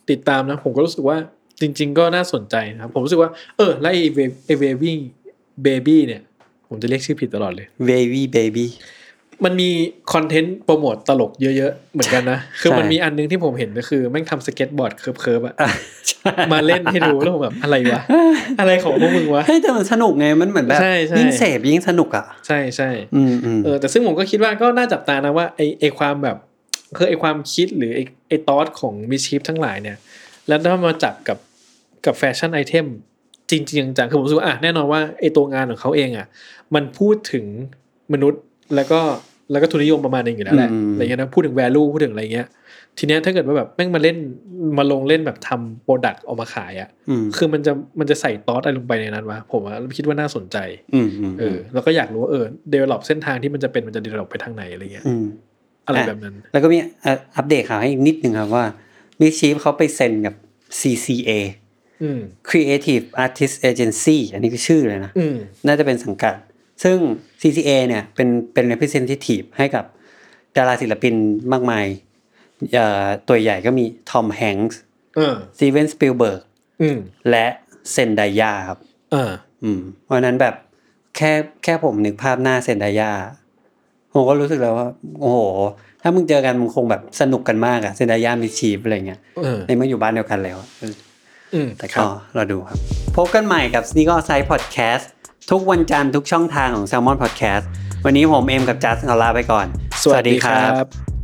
ติดตามนะผมก็รู้สึกว่า จริง ๆ ก็น่าสนใจนะครับ ผมรู้สึกว่า เออแล้วไอ้ Wa- ไอ้ Wavy Baby เนี่ย ผมจะเรียกชื่อผิดตลอดเลย Wavy Baby มันมีคอนเทนต์โปรโมตตลกเยอะ ๆ เหมือนกันนะ คือใช่มันมีอันนึงที่ผมเห็นก็คือ แม่งทำสเก็ตบอร์ด curve ๆอะอะใช่มาเล่นให้ดูแล้วผมแบบอะไรวะ อะไรของพวกมึงวะเฮ้ยแต่มันสนุกไงมันเหมือนแบบใช่ใช่ยิ่งเสพยิ่งสนุกอะใช่ใช่อืมอืมเออแต่ซึ่งผมก็คิดว่าก็น่าจับตานะว่าไอไอความแบบคือไอความคิดหรือไอไอ thought ของ MSCHF ทั้งหลายเนี่ย แล้วถ้ามาจับกับ กับแฟชั่น item จริงๆจังๆคือผมรู้สึกว่าอะแน่นอนว่าไอตัวงานของเขาเองอะ มันพูดถึงมนุษย์แล้วก็แล้วก็ทุนนิยมประมาณหนึงอยู่แล้วแหละอะไรเงี้ยนะพูดถึง value พูดถึงอะไรเงี้ย ทีเนี้ยถ้าเกิดว่าแบบแม่งมาเล่นมาลงเล่นแบบทำ product ออกมาขายอะอืมคือมันจะมันจะใส่ตอสอะไรลงไปในนั้นวะผมว่าคิดว่าน่าสนใจอืมอืมเออแล้วก็อยากรู้ว่าเออ develop เส้นทางที่มันจะเป็นมันจะ develop ไปทางไหนอะไรเงี้ยอืมอะไรแบบนั้น แล้วก็มีเอ่ออัปเดตข่าวให้อีกนิดนึงครับว่า MSCHF เขาไปเซ็นกับ CCA อืม Creative Artist Agency อันนี้คือชื่อเลยนะอืมน่าจะเป็นสังกัด ซึ่ง CCA เนี่ยเป็นเป็น representative ให้กับดาราศิลปินมากมายเอ่อตัวใหญ่ก็มีทอมแฮงส์เออสตีเวนสปิลเบิร์กอืมและเซนไดยาครับเอออืมเพราะฉะนั้นแบบแค่แค่ผมนึกภาพหน้าเซนไดยาผมก็รู้สึกแล้วว่า โอ้โห ถ้ามึงเจอกันมึงคงแบบสนุกกันมากอะเซนไดยา MSCHF อะไรเงี้ยเออในเมื่ออยู่บ้านเดียวกันแล้ว อะเอออืมแต่ครัก็บเราดูครับ พบกันใหม่กับ s n e a k e r Side Podcast ทุกวันจันทร์ทุกช่องทางของ Salmon Podcast วันนี้ผมเอมกับจัสขอลาไปก่อน สวัสดีครับ